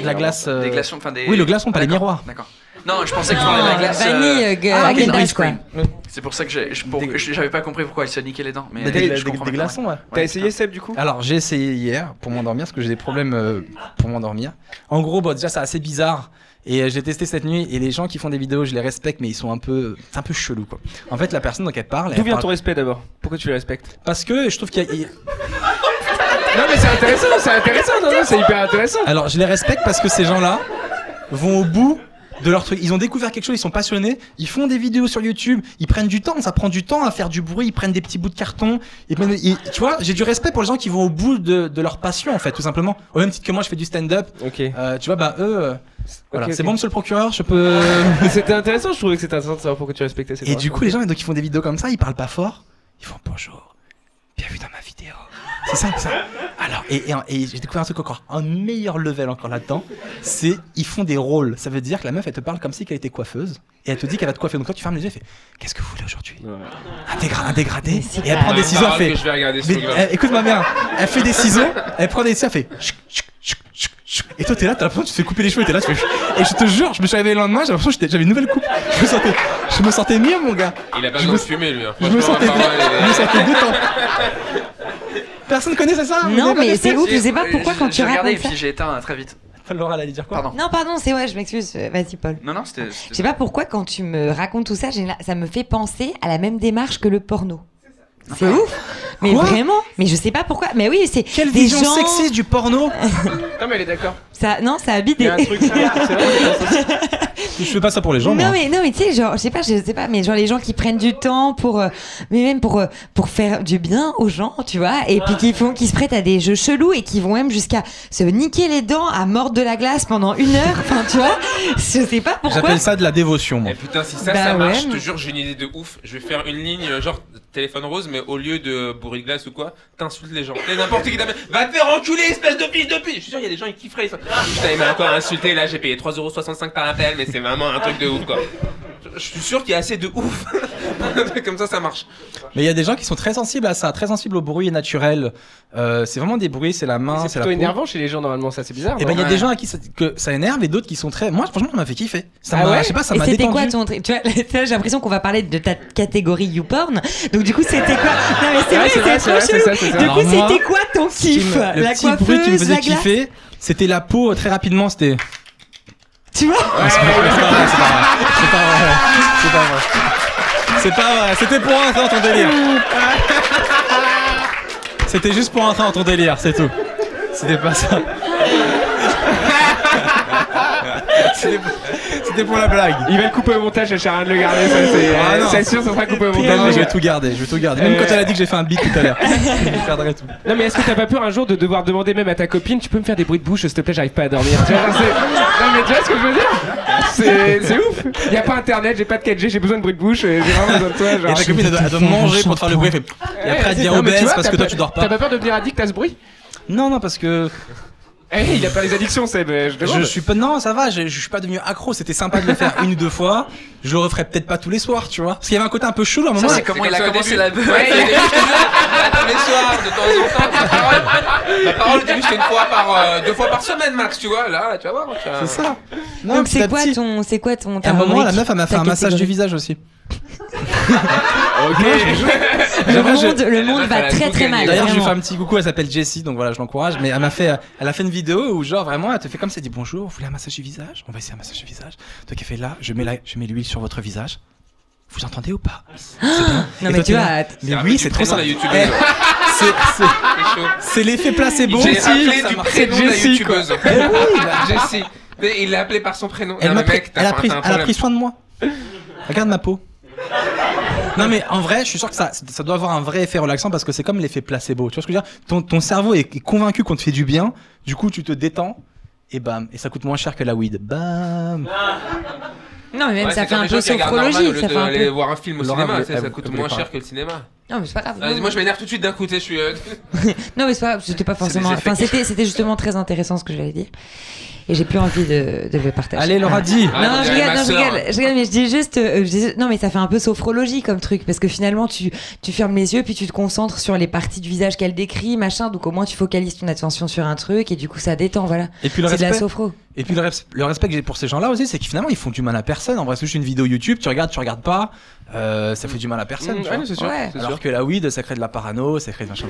[SPEAKER 1] De la glace. euh,
[SPEAKER 5] Des glaçons, enfin des.
[SPEAKER 1] Oui, le glaçon, pas
[SPEAKER 5] Ah,
[SPEAKER 1] les miroirs.
[SPEAKER 5] D'accord. Non, je pensais que tu parlais de la glace. euh,
[SPEAKER 3] Vanille, euh,
[SPEAKER 5] ah,
[SPEAKER 3] Häagen-Dazs,
[SPEAKER 5] ice cream. C'est pour ça que
[SPEAKER 1] Des-
[SPEAKER 5] j'avais pas compris pourquoi il se niquait les dents. Mais
[SPEAKER 1] Bah, des,
[SPEAKER 5] je
[SPEAKER 1] des- des glaçons, ouais.
[SPEAKER 2] T'as essayé Seb du coup?
[SPEAKER 1] Alors j'ai essayé hier pour m'endormir parce que j'ai des problèmes euh, pour m'endormir. En gros, bon, déjà c'est assez bizarre et euh, j'ai testé cette nuit et les gens qui font des vidéos, je les respecte mais ils sont un peu, c'est un peu chelou quoi. En fait, la personne donc elle parle,
[SPEAKER 2] D'où vient
[SPEAKER 1] parle-
[SPEAKER 2] ton respect d'abord? Pourquoi tu le respectes?
[SPEAKER 1] Parce que je trouve qu'il y a-
[SPEAKER 2] Non mais c'est intéressant, c'est intéressant, non, non, c'est hyper intéressant.
[SPEAKER 1] alors je les respecte parce que ces gens-là vont au bout de leur truc. Ils ont découvert quelque chose, ils sont passionnés, ils font des vidéos sur YouTube, ils prennent du temps, ça prend du temps à faire du bruit, ils prennent des petits bouts de carton. Ils prennent- ils- tu vois, j'ai du respect pour les gens qui vont au bout de, de leur passion en fait, tout simplement. Au même titre que moi, je fais du stand-up.
[SPEAKER 2] Ok.
[SPEAKER 1] Euh, tu vois, bah eux, c'est bon, monsieur le procureur, je peux.
[SPEAKER 2] C'était intéressant, je trouvais que c'était intéressant de savoir pourquoi tu respectais ces
[SPEAKER 1] Et du coup, les gens donc, ils font des vidéos comme ça, ils parlent pas fort, ils font bonjour, bienvenue dans ma vidéo. C'est ça, ça. Alors, et, et, et j'ai découvert un truc encore, un meilleur level encore là-dedans, c'est ils font des rôles. Ça veut dire que la meuf, elle te parle comme si elle était coiffeuse, et elle te dit qu'elle va te coiffer. Donc toi, tu fermes les yeux, et fait Qu'est-ce que vous voulez aujourd'hui? Un, dégra- un dégradé Et elle prend des ciseaux, elle fait. elle- écoute-moi bien, elle fait des ciseaux, elle prend des ciseaux, elle fait. chut, chut. Et toi, t'es là, t'as l'impression que tu te fais couper les cheveux, et t'es là, tu fais. Et je te jure, je me suis réveillé le lendemain, j'ai l'impression que j'avais une nouvelle coupe. Je me sentais, je me sentais mieux, mon gars.
[SPEAKER 4] Il a pas
[SPEAKER 1] Je
[SPEAKER 4] besoin
[SPEAKER 1] me-
[SPEAKER 4] de fumer lui. hein.
[SPEAKER 1] Je me sentais, je me sentais détendu. Personne connaissait ça?
[SPEAKER 3] Non, mais c'est ouf, je sais pas pourquoi quand tu
[SPEAKER 5] J'ai regardé et puis j'ai éteint euh, très vite.
[SPEAKER 1] Laura, elle allait dire quoi?
[SPEAKER 5] Pardon.
[SPEAKER 3] Non, pardon, c'est ouais, je m'excuse. Vas-y, Paul.
[SPEAKER 5] Non, non, c'était.
[SPEAKER 3] Je sais pas pourquoi quand tu me racontes tout ça, ça me fait penser à la même démarche que le porno. C'est ouf. Mais
[SPEAKER 1] Quoi
[SPEAKER 3] vraiment. Mais je sais pas pourquoi. Mais oui, c'est
[SPEAKER 1] Quelle
[SPEAKER 3] des
[SPEAKER 1] vision
[SPEAKER 3] gens.
[SPEAKER 1] sexiste du porno
[SPEAKER 2] Non mais elle est d'accord.
[SPEAKER 3] Ça, non, ça habite
[SPEAKER 2] Il y
[SPEAKER 3] des.
[SPEAKER 2] a un truc. C'est vrai,
[SPEAKER 1] Je fais pas ça pour les gens,
[SPEAKER 3] non
[SPEAKER 1] moi.
[SPEAKER 3] mais non mais tu sais genre je sais pas je sais pas mais genre les gens qui prennent du temps pour euh, mais même pour euh, pour faire du bien aux gens tu vois et puis qui font qui se prêtent à des jeux chelous et qui vont même jusqu'à se niquer les dents à mordre de la glace pendant une heure enfin tu vois je sais pas pourquoi
[SPEAKER 1] J'appelle ça de la dévotion, moi.
[SPEAKER 4] Eh putain, si ça,
[SPEAKER 3] Bah
[SPEAKER 4] ça marche,
[SPEAKER 3] ouais,
[SPEAKER 4] je te jure, j'ai une idée de ouf. Je vais faire une ligne euh, genre téléphone rose, mais au lieu de bourrer de glace ou quoi, t'insultes les gens. Et n'importe qui t'appelle, va te faire enculer, espèce de fils de pute Je suis sûr, il y a des gens, ils kifferaient. Sont... Putain, il m'a encore insulté, là, j'ai payé 3,65€ par appel, mais c'est vraiment un truc de ouf, quoi. Je- suis sûr qu'il y a assez de ouf. Comme ça, ça marche.
[SPEAKER 1] Mais il y a des gens qui sont très sensibles à ça, très sensibles au bruit naturel. Euh, c'est vraiment des bruits, c'est la main,
[SPEAKER 2] C'est
[SPEAKER 1] la
[SPEAKER 2] plutôt
[SPEAKER 1] peau.
[SPEAKER 2] énervant chez les gens normalement, ça c'est bizarre.
[SPEAKER 1] Et ben il y a
[SPEAKER 5] Ouais.
[SPEAKER 1] des gens à qui ça, que ça énerve et d'autres qui sont très. Moi franchement ça m'a fait kiffer. Ça
[SPEAKER 2] Ah
[SPEAKER 1] m'a,
[SPEAKER 2] ouais
[SPEAKER 1] je sais pas, ça
[SPEAKER 3] et
[SPEAKER 1] m'a
[SPEAKER 3] c'était
[SPEAKER 1] détendu.
[SPEAKER 3] quoi ton truc tu vois j'ai l'impression qu'on va parler de ta catégorie YouPorn donc du coup c'était quoi? Non mais c'est
[SPEAKER 2] Ouais,
[SPEAKER 3] vrai
[SPEAKER 2] c'est
[SPEAKER 3] trop chelou du coup c'était quoi ton kiff la coiffeuse la glace
[SPEAKER 1] kiffer, c'était la peau euh, très rapidement. C'était.
[SPEAKER 3] tu vois
[SPEAKER 1] C'est pas vrai, c'est pas vrai, c'est pas vrai, c'est pas vrai. C'est pas vrai. C'était pour rentrer dans ton délire. C'était juste pour rentrer dans ton délire, c'est tout. C'était pas ça. C'était pour- la blague.
[SPEAKER 2] Il va le couper au montage, à rien de le garder, ça c'est.
[SPEAKER 1] Ah, non.
[SPEAKER 2] c'est sûr, ça sera coupé au montage.
[SPEAKER 1] non, je vais tout garder, je vais tout garder. Même
[SPEAKER 2] Euh,
[SPEAKER 1] quand elle a dit que j'ai fait un beat tout à l'heure. je garderai tout.
[SPEAKER 2] Non mais est-ce que t'as pas peur un jour de devoir demander même à ta copine, tu peux me faire des bruits de bouche, s'il te plaît, j'arrive pas à dormir. Tu vois, genre, c'est- non mais tu vois ce que je veux dire? C'est c'est ouf. Y a pas internet, j'ai pas de 4G, j'ai besoin de bruits de bouche, et j'ai vraiment besoin de toi.
[SPEAKER 1] Et
[SPEAKER 2] Genre.
[SPEAKER 1] ta copine, elle doit, manger pour te faire le bruit. Et après, elle devient
[SPEAKER 2] tu
[SPEAKER 1] obèse
[SPEAKER 2] vois,
[SPEAKER 1] parce
[SPEAKER 2] t'as
[SPEAKER 1] que toi, tu dors
[SPEAKER 2] T'as
[SPEAKER 1] pas.
[SPEAKER 2] pas peur de devenir addict à ce bruit?
[SPEAKER 1] Non, non, parce que
[SPEAKER 2] Eh, il a pas les addictions, Seb, je te
[SPEAKER 1] je
[SPEAKER 2] demande.
[SPEAKER 1] suis pas. Non, ça va, je, je suis pas devenu accro. C'était sympa de le faire une ou deux fois. Je le referai peut-être pas tous les soirs, tu vois. Parce qu'il y avait un côté un peu chelou à un moment.
[SPEAKER 5] Ça, c'est comment il a commencé la beuh.
[SPEAKER 4] Ouais, il je tous les soirs, de temps en temps. Ma parole, ma parole, au début, c'était une fois par, euh, deux fois par semaine, max, tu vois. Là, tu vas voir.
[SPEAKER 1] C'est ça. Non,
[SPEAKER 3] donc c'est
[SPEAKER 1] à
[SPEAKER 3] quoi
[SPEAKER 1] petit.
[SPEAKER 3] ton c'est quoi ton
[SPEAKER 1] À
[SPEAKER 3] ta
[SPEAKER 1] un moment, la meuf, elle m'a fait
[SPEAKER 3] ta
[SPEAKER 1] un massage du visage aussi.
[SPEAKER 2] Ok.
[SPEAKER 3] le monde,
[SPEAKER 1] je-
[SPEAKER 3] le monde va très très mal.
[SPEAKER 1] D'ailleurs, je lui fais un petit coucou. Elle s'appelle Jessie, donc voilà, je l'encourage. Mais elle m'a fait, elle a fait une vidéo où genre vraiment, elle te fait comme ça, elle dit bonjour, vous voulez un massage du visage? On va essayer un massage du visage. Donc elle fait là, je mets la, je mets l'huile sur votre visage. Vous entendez ou pas? C'est bien.
[SPEAKER 3] Non
[SPEAKER 1] Et
[SPEAKER 3] mais
[SPEAKER 1] toi,
[SPEAKER 3] tu vois,
[SPEAKER 1] Mais
[SPEAKER 4] C'est un
[SPEAKER 1] oui,
[SPEAKER 4] peu
[SPEAKER 1] c'est trop ça. Eh, c'est- c'est-
[SPEAKER 4] C'est.
[SPEAKER 1] C'est l'effet placebo.
[SPEAKER 4] La
[SPEAKER 2] Jessie,
[SPEAKER 4] youtubeuse. Jessie. Il l'a appelé par son prénom.
[SPEAKER 1] Elle a pris soin de moi. Regarde ma peau. Non mais en vrai, je suis sûr que ça, ça doit avoir un vrai effet relaxant parce que c'est comme l'effet placebo. Tu vois ce que je veux dire? Ton, ton cerveau est convaincu qu'on te fait du bien. Du coup, tu te détends et bam, et ça coûte moins cher que la weed. Bam.
[SPEAKER 3] non mais même
[SPEAKER 4] Ouais,
[SPEAKER 3] ça fait un peu sophrologie, ça fait un
[SPEAKER 4] aller
[SPEAKER 3] peu.
[SPEAKER 4] voir un film au
[SPEAKER 1] Laura,
[SPEAKER 4] cinéma,
[SPEAKER 1] elle-
[SPEAKER 4] tu sais, ça coûte moins cher que le cinéma.
[SPEAKER 3] Non, mais c'est pas grave. Non,
[SPEAKER 4] moi, je m'énerve tout de suite d'un sais, je suis. euh,
[SPEAKER 3] Non, mais c'est pas grave, c'était pas forcément. Enfin, c'était, c'était justement très intéressant ce que j'allais dire. Et j'ai plus envie de, de le partager.
[SPEAKER 1] Allez, Laura,
[SPEAKER 3] Ah.
[SPEAKER 1] dis.
[SPEAKER 4] Ah, on
[SPEAKER 3] non, je rigole, non, je rigole, je rigole, mais je dis juste, euh, je dis- non, mais ça fait un peu sophrologie comme truc, parce que finalement, tu, tu fermes les yeux, puis tu te concentres sur les parties du visage qu'elle décrit, machin, donc au moins tu focalises ton attention sur un truc, et du coup ça détend, voilà.
[SPEAKER 1] Et puis le
[SPEAKER 3] C'est de la
[SPEAKER 1] respect.
[SPEAKER 3] sophro.
[SPEAKER 1] Et puis le, res- le respect que j'ai pour ces gens-là aussi, c'est que finalement ils font du mal à personne. En vrai, c'est juste une vidéo YouTube, tu regardes, tu regardes pas, euh, ça fait du mal à personne.
[SPEAKER 2] Mmh,
[SPEAKER 1] tu
[SPEAKER 2] ouais,
[SPEAKER 1] vois.
[SPEAKER 2] c'est sûr.
[SPEAKER 3] Ouais.
[SPEAKER 1] Alors
[SPEAKER 2] sûr.
[SPEAKER 1] que la weed, ça crée de la parano, ça crée de machin.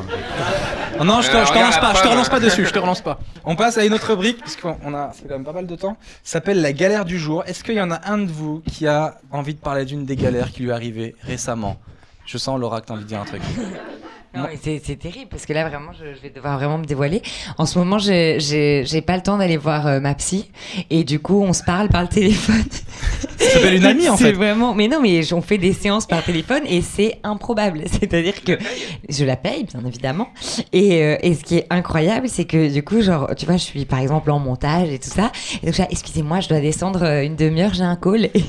[SPEAKER 1] Non, non, je te,
[SPEAKER 4] Euh,
[SPEAKER 1] je te
[SPEAKER 4] regarde
[SPEAKER 1] relance
[SPEAKER 4] la
[SPEAKER 1] pas, je te relance pas dessus, je te relance pas. On passe à une autre rubrique, parce qu'on on a, quand même pas mal de temps. Ça s'appelle la galère du jour. Est-ce qu'il y en a un de vous qui a envie de parler d'une des galères qui lui est arrivée récemment? Je sens Laura que t'as envie de dire un truc.
[SPEAKER 3] C'est, terrible parce que là vraiment je, je vais devoir vraiment me dévoiler. En ce moment j'ai, pas le temps d'aller voir euh, ma psy et du coup on se parle par le téléphone.
[SPEAKER 1] Ça s'appelle une amie en
[SPEAKER 3] C'est
[SPEAKER 1] fait.
[SPEAKER 3] vraiment. Mais non, mais on fait des séances par téléphone et c'est improbable. C'est-à-dire que je la paye, bien évidemment. Et, euh, et ce qui est incroyable, c'est que du coup, genre, tu vois, je suis par exemple en montage et tout ça. Et donc, je dis, excusez-moi, je dois descendre euh, une demi-heure, j'ai un call. Et,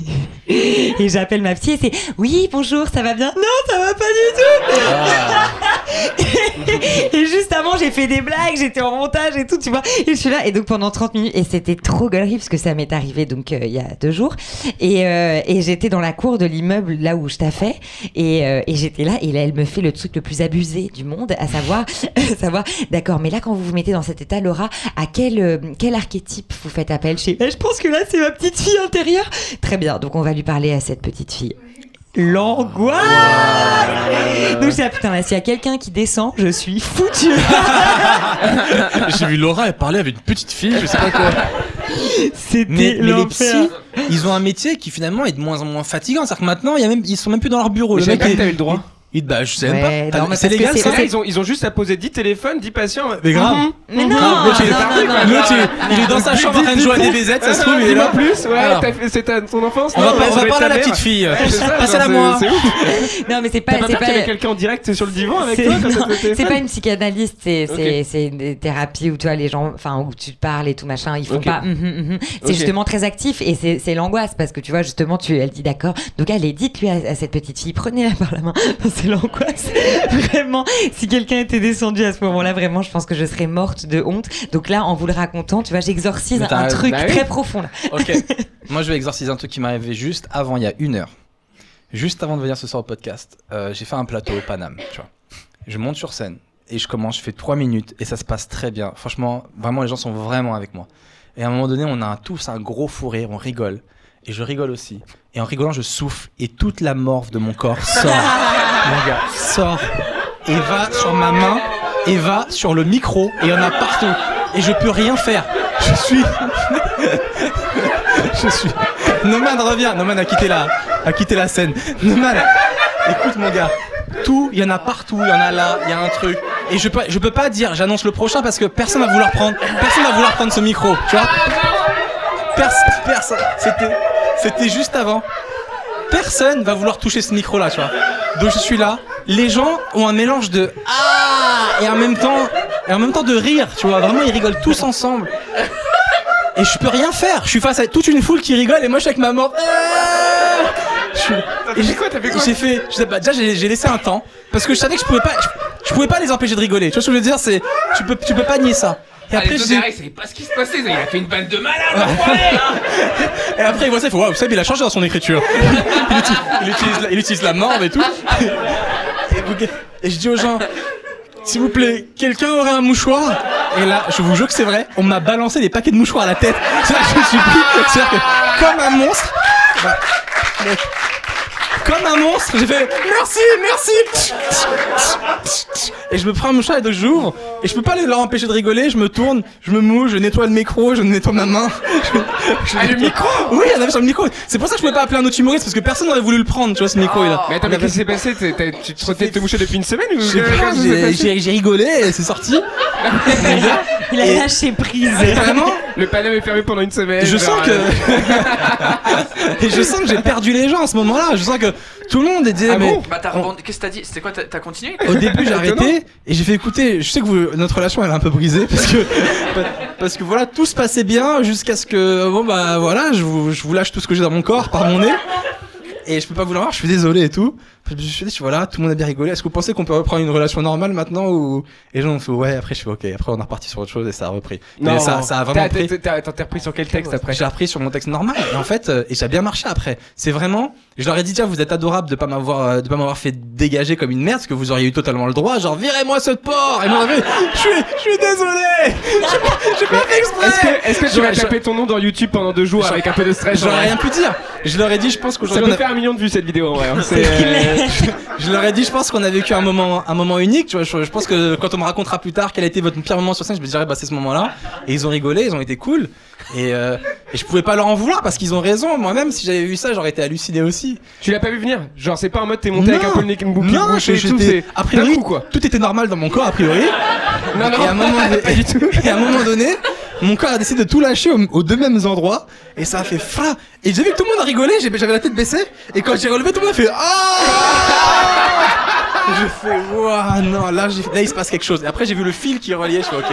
[SPEAKER 3] et j'appelle ma psy et c'est oui, bonjour, ça va bien? Non, ça va pas du tout. et juste avant, j'ai fait des blagues, j'étais en montage et tout, tu vois. Et je suis là. Et donc, pendant 30 minutes, et c'était trop galerie parce que ça m'est arrivé donc euh, il y a deux jours. Et, euh, et j'étais dans la cour de l'immeuble là où je taffais et, euh, et j'étais là et là elle me fait le truc le plus abusé du monde à savoir savoir d'accord mais là quand vous vous mettez dans cet état Laura à quel quel archétype vous faites appel chez Eh, je pense que là c'est ma petite fille intérieure très bien donc on va lui parler à cette petite fille L'angoisse Donc j'ai dit, ah putain là s'il y a quelqu'un qui descend je suis foutu
[SPEAKER 6] J'ai vu Laura, elle parlait avec une petite fille, je sais pas quoi.
[SPEAKER 3] C'était
[SPEAKER 1] Mais, mais les psys, ils ont un métier qui finalement est de moins en moins fatigant. C'est-à-dire que maintenant, il y a même, ils sont même plus dans leur bureau.
[SPEAKER 2] Mais
[SPEAKER 1] Le mec,
[SPEAKER 2] t'avais le droit.
[SPEAKER 1] Il- bah, je sais
[SPEAKER 3] Ouais,
[SPEAKER 1] pas.
[SPEAKER 3] non, mais
[SPEAKER 1] C'est légal
[SPEAKER 3] c'est-
[SPEAKER 1] ça
[SPEAKER 2] ils ont, ils ont juste à poser 10 téléphones, 10 patients.
[SPEAKER 1] Mais grave.
[SPEAKER 3] mais non,
[SPEAKER 1] il est
[SPEAKER 3] non,
[SPEAKER 1] parti,
[SPEAKER 3] non,
[SPEAKER 1] quoi.
[SPEAKER 3] non,
[SPEAKER 1] L'autre,
[SPEAKER 3] non,
[SPEAKER 1] il- il est dans sa chambre en train de jouer à des BZ, ça se trouve, il est là.
[SPEAKER 2] plus, ouais, c'est ton enfance
[SPEAKER 1] On va,
[SPEAKER 2] non,
[SPEAKER 1] pas- on va
[SPEAKER 2] avec
[SPEAKER 1] parler à la petite fille.
[SPEAKER 2] C'est ça,
[SPEAKER 1] Passez-la moi.
[SPEAKER 2] c'est- c'est ouf.
[SPEAKER 3] non mais c'est pas
[SPEAKER 2] T'as pas
[SPEAKER 3] c'est pas
[SPEAKER 2] quelqu'un en direct sur le divan avec
[SPEAKER 3] C'est-
[SPEAKER 2] toi
[SPEAKER 3] c'est pas une psychanalyste, c'est c'est c'est une thérapie où tu vois les gens, enfin où tu te parles et tout machin, ils font pas. hum, hum, hum. C'est justement très actif et c'est c'est l'angoisse parce que tu vois justement tu elle dit d'accord. Donc allez dites-lui à, à cette petite fille, prenez-la par la main. c'est l'angoisse. vraiment, si quelqu'un était descendu à ce moment-là, vraiment, je pense que je serais morte de honte. Donc là, en vous le racontant, tu vois, j'exorcise un truc
[SPEAKER 2] Bah oui.
[SPEAKER 3] très profond. Là.
[SPEAKER 1] Ok. Moi, je vais exorciser un truc qui m'est arrivé juste avant, il y a une heure. Juste avant de venir ce soir au podcast, euh, j'ai fait un plateau au Paname, tu vois. Je monte sur scène et je commence, je fais trois minutes et ça se passe très bien. Franchement, vraiment, les gens sont vraiment avec moi. Et à un moment donné, on a un- tous un gros fou rire, on rigole. Et je rigole aussi. Et en rigolant, je souffle et toute la morve de mon corps sort. mon gars, et va sur ma main et va sur le micro et il y en a partout. Et je peux rien faire. Je suis. je suis. Noman revient. Noman a quitté la, a quitté la scène. Noman, écoute mon gars. Tout, il y en a partout, il y en a là, il y a un truc. Et je peux, je peux pas dire, j'annonce le prochain parce que personne va vouloir prendre, personne va vouloir prendre ce micro, c'était juste avant. Personne va vouloir toucher ce micro là, tu vois. Donc je suis là. Les gens ont un mélange de ah et en même temps, et en même temps de rire, tu vois. Vraiment, ils rigolent tous ensemble. Et je peux rien faire. Je suis face à toute une foule qui rigole et moi je suis avec ma mort.
[SPEAKER 2] T'as fait quoi? T'as fait quoi?
[SPEAKER 1] J'ai fait, je sais pas, déjà j'ai j'ai laissé un temps parce que je savais que je pouvais pas, je, je pouvais pas les empêcher de rigoler. Tu vois ce que je veux dire? C'est, tu peux, tu peux pas nier ça. Et
[SPEAKER 4] Ah,
[SPEAKER 1] après,
[SPEAKER 4] les
[SPEAKER 1] je
[SPEAKER 4] deux savaient pas ce qui se passait. Il a fait une bande de malades, l'enfoiré, hein.
[SPEAKER 1] et après il voit ça, il fait waouh, Seb il a changé dans son écriture. il, utilise, il utilise la, il utilise la morve et tout. Et, je dis aux gens, s'il vous plaît, quelqu'un aurait un mouchoir? Et là, je vous jure que c'est vrai, on m'a balancé des paquets de mouchoirs à la tête. C'est-à-dire que je suis pris, c'est-à-dire que comme un monstre. bah, comme un monstre, j'ai fait merci, merci. Et je me prends un mouchoir et donc j'ouvre et je peux pas les- leur empêcher de rigoler. Je me tourne, je me mouche, je nettoie le micro, je nettoie ma main. Je- je-
[SPEAKER 2] Ah, le micro
[SPEAKER 1] Oui, il y en avait sur le micro. C'est pour ça que je pouvais pas appeler un autre humoriste parce que personne n'aurait voulu le prendre, tu vois, ce micro là.
[SPEAKER 2] Mais attends, mais qu'est-ce qui s'est passé? Tu te retenais de te moucher depuis une semaine ou
[SPEAKER 1] j'ai-
[SPEAKER 2] passé?
[SPEAKER 1] j'ai j'ai rigolé et c'est sorti.
[SPEAKER 3] Il a
[SPEAKER 1] Et-
[SPEAKER 3] lâché prise.
[SPEAKER 1] Vraiment,
[SPEAKER 2] Le panneau est fermé pendant une semaine.
[SPEAKER 1] je sens que.
[SPEAKER 2] euh,
[SPEAKER 1] et je sens que j'ai perdu les gens à ce moment-là. Je sens que tout le monde était.
[SPEAKER 2] Ah
[SPEAKER 1] mais-
[SPEAKER 2] bon
[SPEAKER 5] Bah t'as
[SPEAKER 1] On-
[SPEAKER 5] rebondi. Qu'est-ce que t'as dit C'était quoi T'as t'as continué
[SPEAKER 1] Au début, j'ai arrêté et j'ai fait écouter. Je sais que vous- notre relation elle est un peu brisée parce que parce que voilà tout se passait bien jusqu'à ce que bon bah voilà je vous, je vous lâche tout ce que j'ai dans mon corps par mon nez et je peux pas vous le voir. Je suis désolé et tout Je me suis dit, voilà, tout le monde a bien rigolé. Est-ce que vous pensez qu'on peut reprendre une relation normale maintenant ou et les gens ont fait ouais. Après, je suis ok. Après, on est reparti sur autre chose et ça a repris. Mais ça, ça a vraiment
[SPEAKER 2] T'as-
[SPEAKER 1] pris.
[SPEAKER 2] t'as- T'as t'as repris sur quel texte après?
[SPEAKER 1] J'ai appris sur mon texte normal et en fait euh, et ça a bien marché après. C'est vraiment je leur ai dit tiens vous êtes adorable de pas m'avoir euh, de pas m'avoir fait dégager comme une merde parce que vous auriez eu totalement le droit genre virez-moi ce porc et moi je suis je suis désolé. J'ai pas, fait exprès.
[SPEAKER 2] Est-ce que, est-ce que tu vas taper ton nom dans YouTube pendant deux jours avec un peu de stress
[SPEAKER 1] J'aurais rien pu dire. Je leur ai dit je pense qu'aujourd'hui
[SPEAKER 2] million de vues cette vidéo en vrai. hein. C'est, euh,
[SPEAKER 1] je leur ai dit je pense qu'on a vécu un moment un moment unique tu vois. Je, je pense que quand on me racontera plus tard quel a été votre pire moment sur scène je me dirais bah c'est ce moment-là. Et ils ont rigolé ils ont été cool. Et, euh, et je pouvais pas leur en vouloir parce qu'ils ont raison. Moi-même si j'avais vu ça j'aurais été halluciné aussi.
[SPEAKER 2] Tu l'as pas vu venir? Genre c'est pas en mode t'es monté avec un peu le nez
[SPEAKER 1] non,
[SPEAKER 2] et tout,
[SPEAKER 1] j'étais
[SPEAKER 2] c'est
[SPEAKER 1] a priori
[SPEAKER 2] quoi.
[SPEAKER 1] tout était normal dans mon corps a priori.
[SPEAKER 2] Non
[SPEAKER 1] et à un moment donné,
[SPEAKER 2] pas du tout.
[SPEAKER 1] et à un moment donné mon corps a décidé de tout lâcher aux, aux deux mêmes endroits et ça a fait fra. Et j'ai vu que tout le monde a rigolé j'ai- j'avais la tête baissée et quand j'ai relevé tout le monde a fait ah! Je fais waouh non là, j'ai- là il se passe quelque chose. Et après j'ai vu le fil qui reliait je fais ok.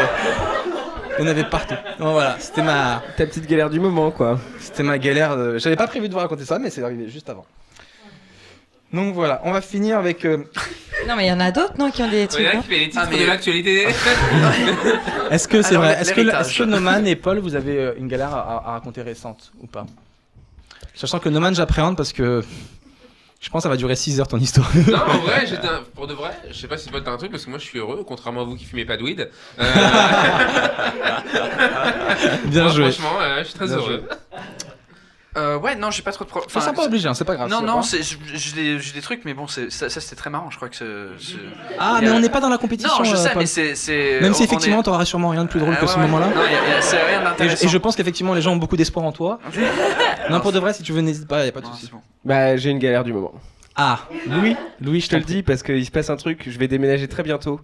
[SPEAKER 1] Il y en avait partout. Bon, voilà c'était ma
[SPEAKER 2] Ta petite galère du moment quoi.
[SPEAKER 1] c'était ma galère de- j'avais pas prévu de vous raconter ça mais c'est arrivé juste avant donc voilà on va finir avec euh,
[SPEAKER 3] Non, mais il y en a d'autres, non, qui ont des
[SPEAKER 4] Il y
[SPEAKER 3] trucs.
[SPEAKER 4] en a
[SPEAKER 3] hein.
[SPEAKER 4] qui fait les titres
[SPEAKER 5] Ah, mais-
[SPEAKER 4] de l'actualité.
[SPEAKER 1] Est-ce que c'est
[SPEAKER 5] Alors,
[SPEAKER 1] vrai Est-ce que,
[SPEAKER 5] l'héritage.
[SPEAKER 1] est-ce que Noman et Paul, vous avez euh, une galère à, à raconter récente ou pas? Sachant que Noman, j'appréhende parce que je pense que ça va durer 6 heures ton histoire.
[SPEAKER 4] non, en vrai, j'étais un- pour de vrai, je sais pas si Paul t'as un truc parce que moi je suis heureux, contrairement à vous qui fumez pas de weed. Euh,
[SPEAKER 1] Bien
[SPEAKER 4] moi,
[SPEAKER 1] joué.
[SPEAKER 4] Franchement, euh, je suis très
[SPEAKER 1] Bien
[SPEAKER 4] joué.
[SPEAKER 5] Euh, ouais, non, j'ai pas trop de problèmes.
[SPEAKER 1] Enfin, ça pas obligé, hein, c'est pas grave.
[SPEAKER 5] Non,
[SPEAKER 1] c'est
[SPEAKER 5] non, c'est- j'ai j'ai des, j'ai des trucs, mais bon, c'est- ça, ça, c'était très marrant. Je crois que c'est. c'est-
[SPEAKER 1] Ah,
[SPEAKER 5] il y
[SPEAKER 1] mais
[SPEAKER 5] a-
[SPEAKER 1] on n'est pas dans la compétition.
[SPEAKER 5] Non, je
[SPEAKER 1] euh,
[SPEAKER 5] sais,
[SPEAKER 1] Paul.
[SPEAKER 5] mais c'est. c'est-
[SPEAKER 1] Même si
[SPEAKER 5] on- on
[SPEAKER 1] effectivement,
[SPEAKER 5] est-
[SPEAKER 1] t'auras sûrement rien de plus drôle
[SPEAKER 5] Ah,
[SPEAKER 1] que
[SPEAKER 5] ouais,
[SPEAKER 1] ce
[SPEAKER 5] ouais.
[SPEAKER 1] moment-là.
[SPEAKER 5] Non, il y a- il y a- c'est rien
[SPEAKER 1] Et je,
[SPEAKER 5] d'intéressant.
[SPEAKER 1] et je pense qu'effectivement, les gens ont beaucoup d'espoir en toi. Non, pour de vrai, si tu veux, n'hésite pas, y a pas de
[SPEAKER 5] Non, c'est bon.
[SPEAKER 2] Bah j'ai une galère du moment.
[SPEAKER 1] Ah, Louis, Louis,
[SPEAKER 2] Je te le dis parce qu'il se passe un truc, je vais déménager très bientôt.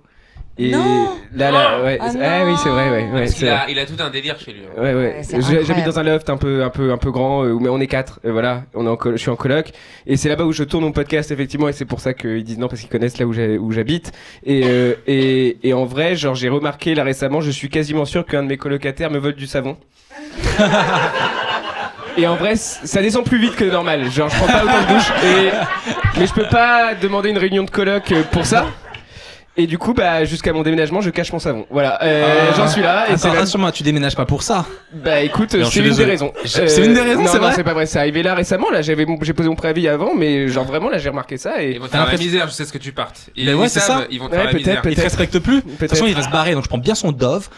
[SPEAKER 2] Et
[SPEAKER 3] Non
[SPEAKER 2] là là ouais,
[SPEAKER 3] Ah
[SPEAKER 2] ah oui c'est vrai ouais, ouais vrai.
[SPEAKER 4] a, il a tout un délire chez lui. hein.
[SPEAKER 2] Ouais, ouais.
[SPEAKER 3] Ouais,
[SPEAKER 2] J'habite dans un loft un peu, un peu, un peu grand, euh, mais on est quatre. euh, voilà, on est en je suis en coloc, et c'est là-bas où je tourne mon podcast effectivement, et c'est pour ça qu'ils disent non parce qu'ils connaissent là où j'habite. Et, euh, et, et en vrai, genre j'ai remarqué là récemment, je suis quasiment sûr qu'un de mes colocataires me vole du savon. Et en vrai, ça descend plus vite que normal. Genre, je prends pas autant de douche. Et... Mais je peux pas demander une réunion de coloc euh, pour ça. Et du coup, bah, jusqu'à mon déménagement, je cache mon savon. Voilà, euh, j'en suis là. Et c'est
[SPEAKER 1] Attends,
[SPEAKER 2] la-
[SPEAKER 1] rassure-moi, tu déménages pas pour ça.
[SPEAKER 2] bah écoute,
[SPEAKER 1] Non, je
[SPEAKER 2] c'est une des
[SPEAKER 1] désolé.
[SPEAKER 2] raisons.
[SPEAKER 1] Je- c'est une des raisons,
[SPEAKER 2] non,
[SPEAKER 1] c'est
[SPEAKER 2] non,
[SPEAKER 1] vrai
[SPEAKER 2] c'est pas vrai. C'est arrivé là récemment. Là, j'avais, mon- j'ai posé mon préavis avant, mais genre vraiment là, j'ai remarqué ça et
[SPEAKER 4] Ils vont te
[SPEAKER 1] T'as
[SPEAKER 4] faire la misère jusqu'à ce que tu partes. Ils,
[SPEAKER 1] ouais,
[SPEAKER 4] ils
[SPEAKER 1] c'est
[SPEAKER 4] savent,
[SPEAKER 1] ça.
[SPEAKER 4] Ils vont te
[SPEAKER 2] Ouais,
[SPEAKER 4] faire la
[SPEAKER 2] peut-être,
[SPEAKER 4] misère.
[SPEAKER 1] Il te respecte plus. De toute façon, il va se barrer, donc je prends bien son dove.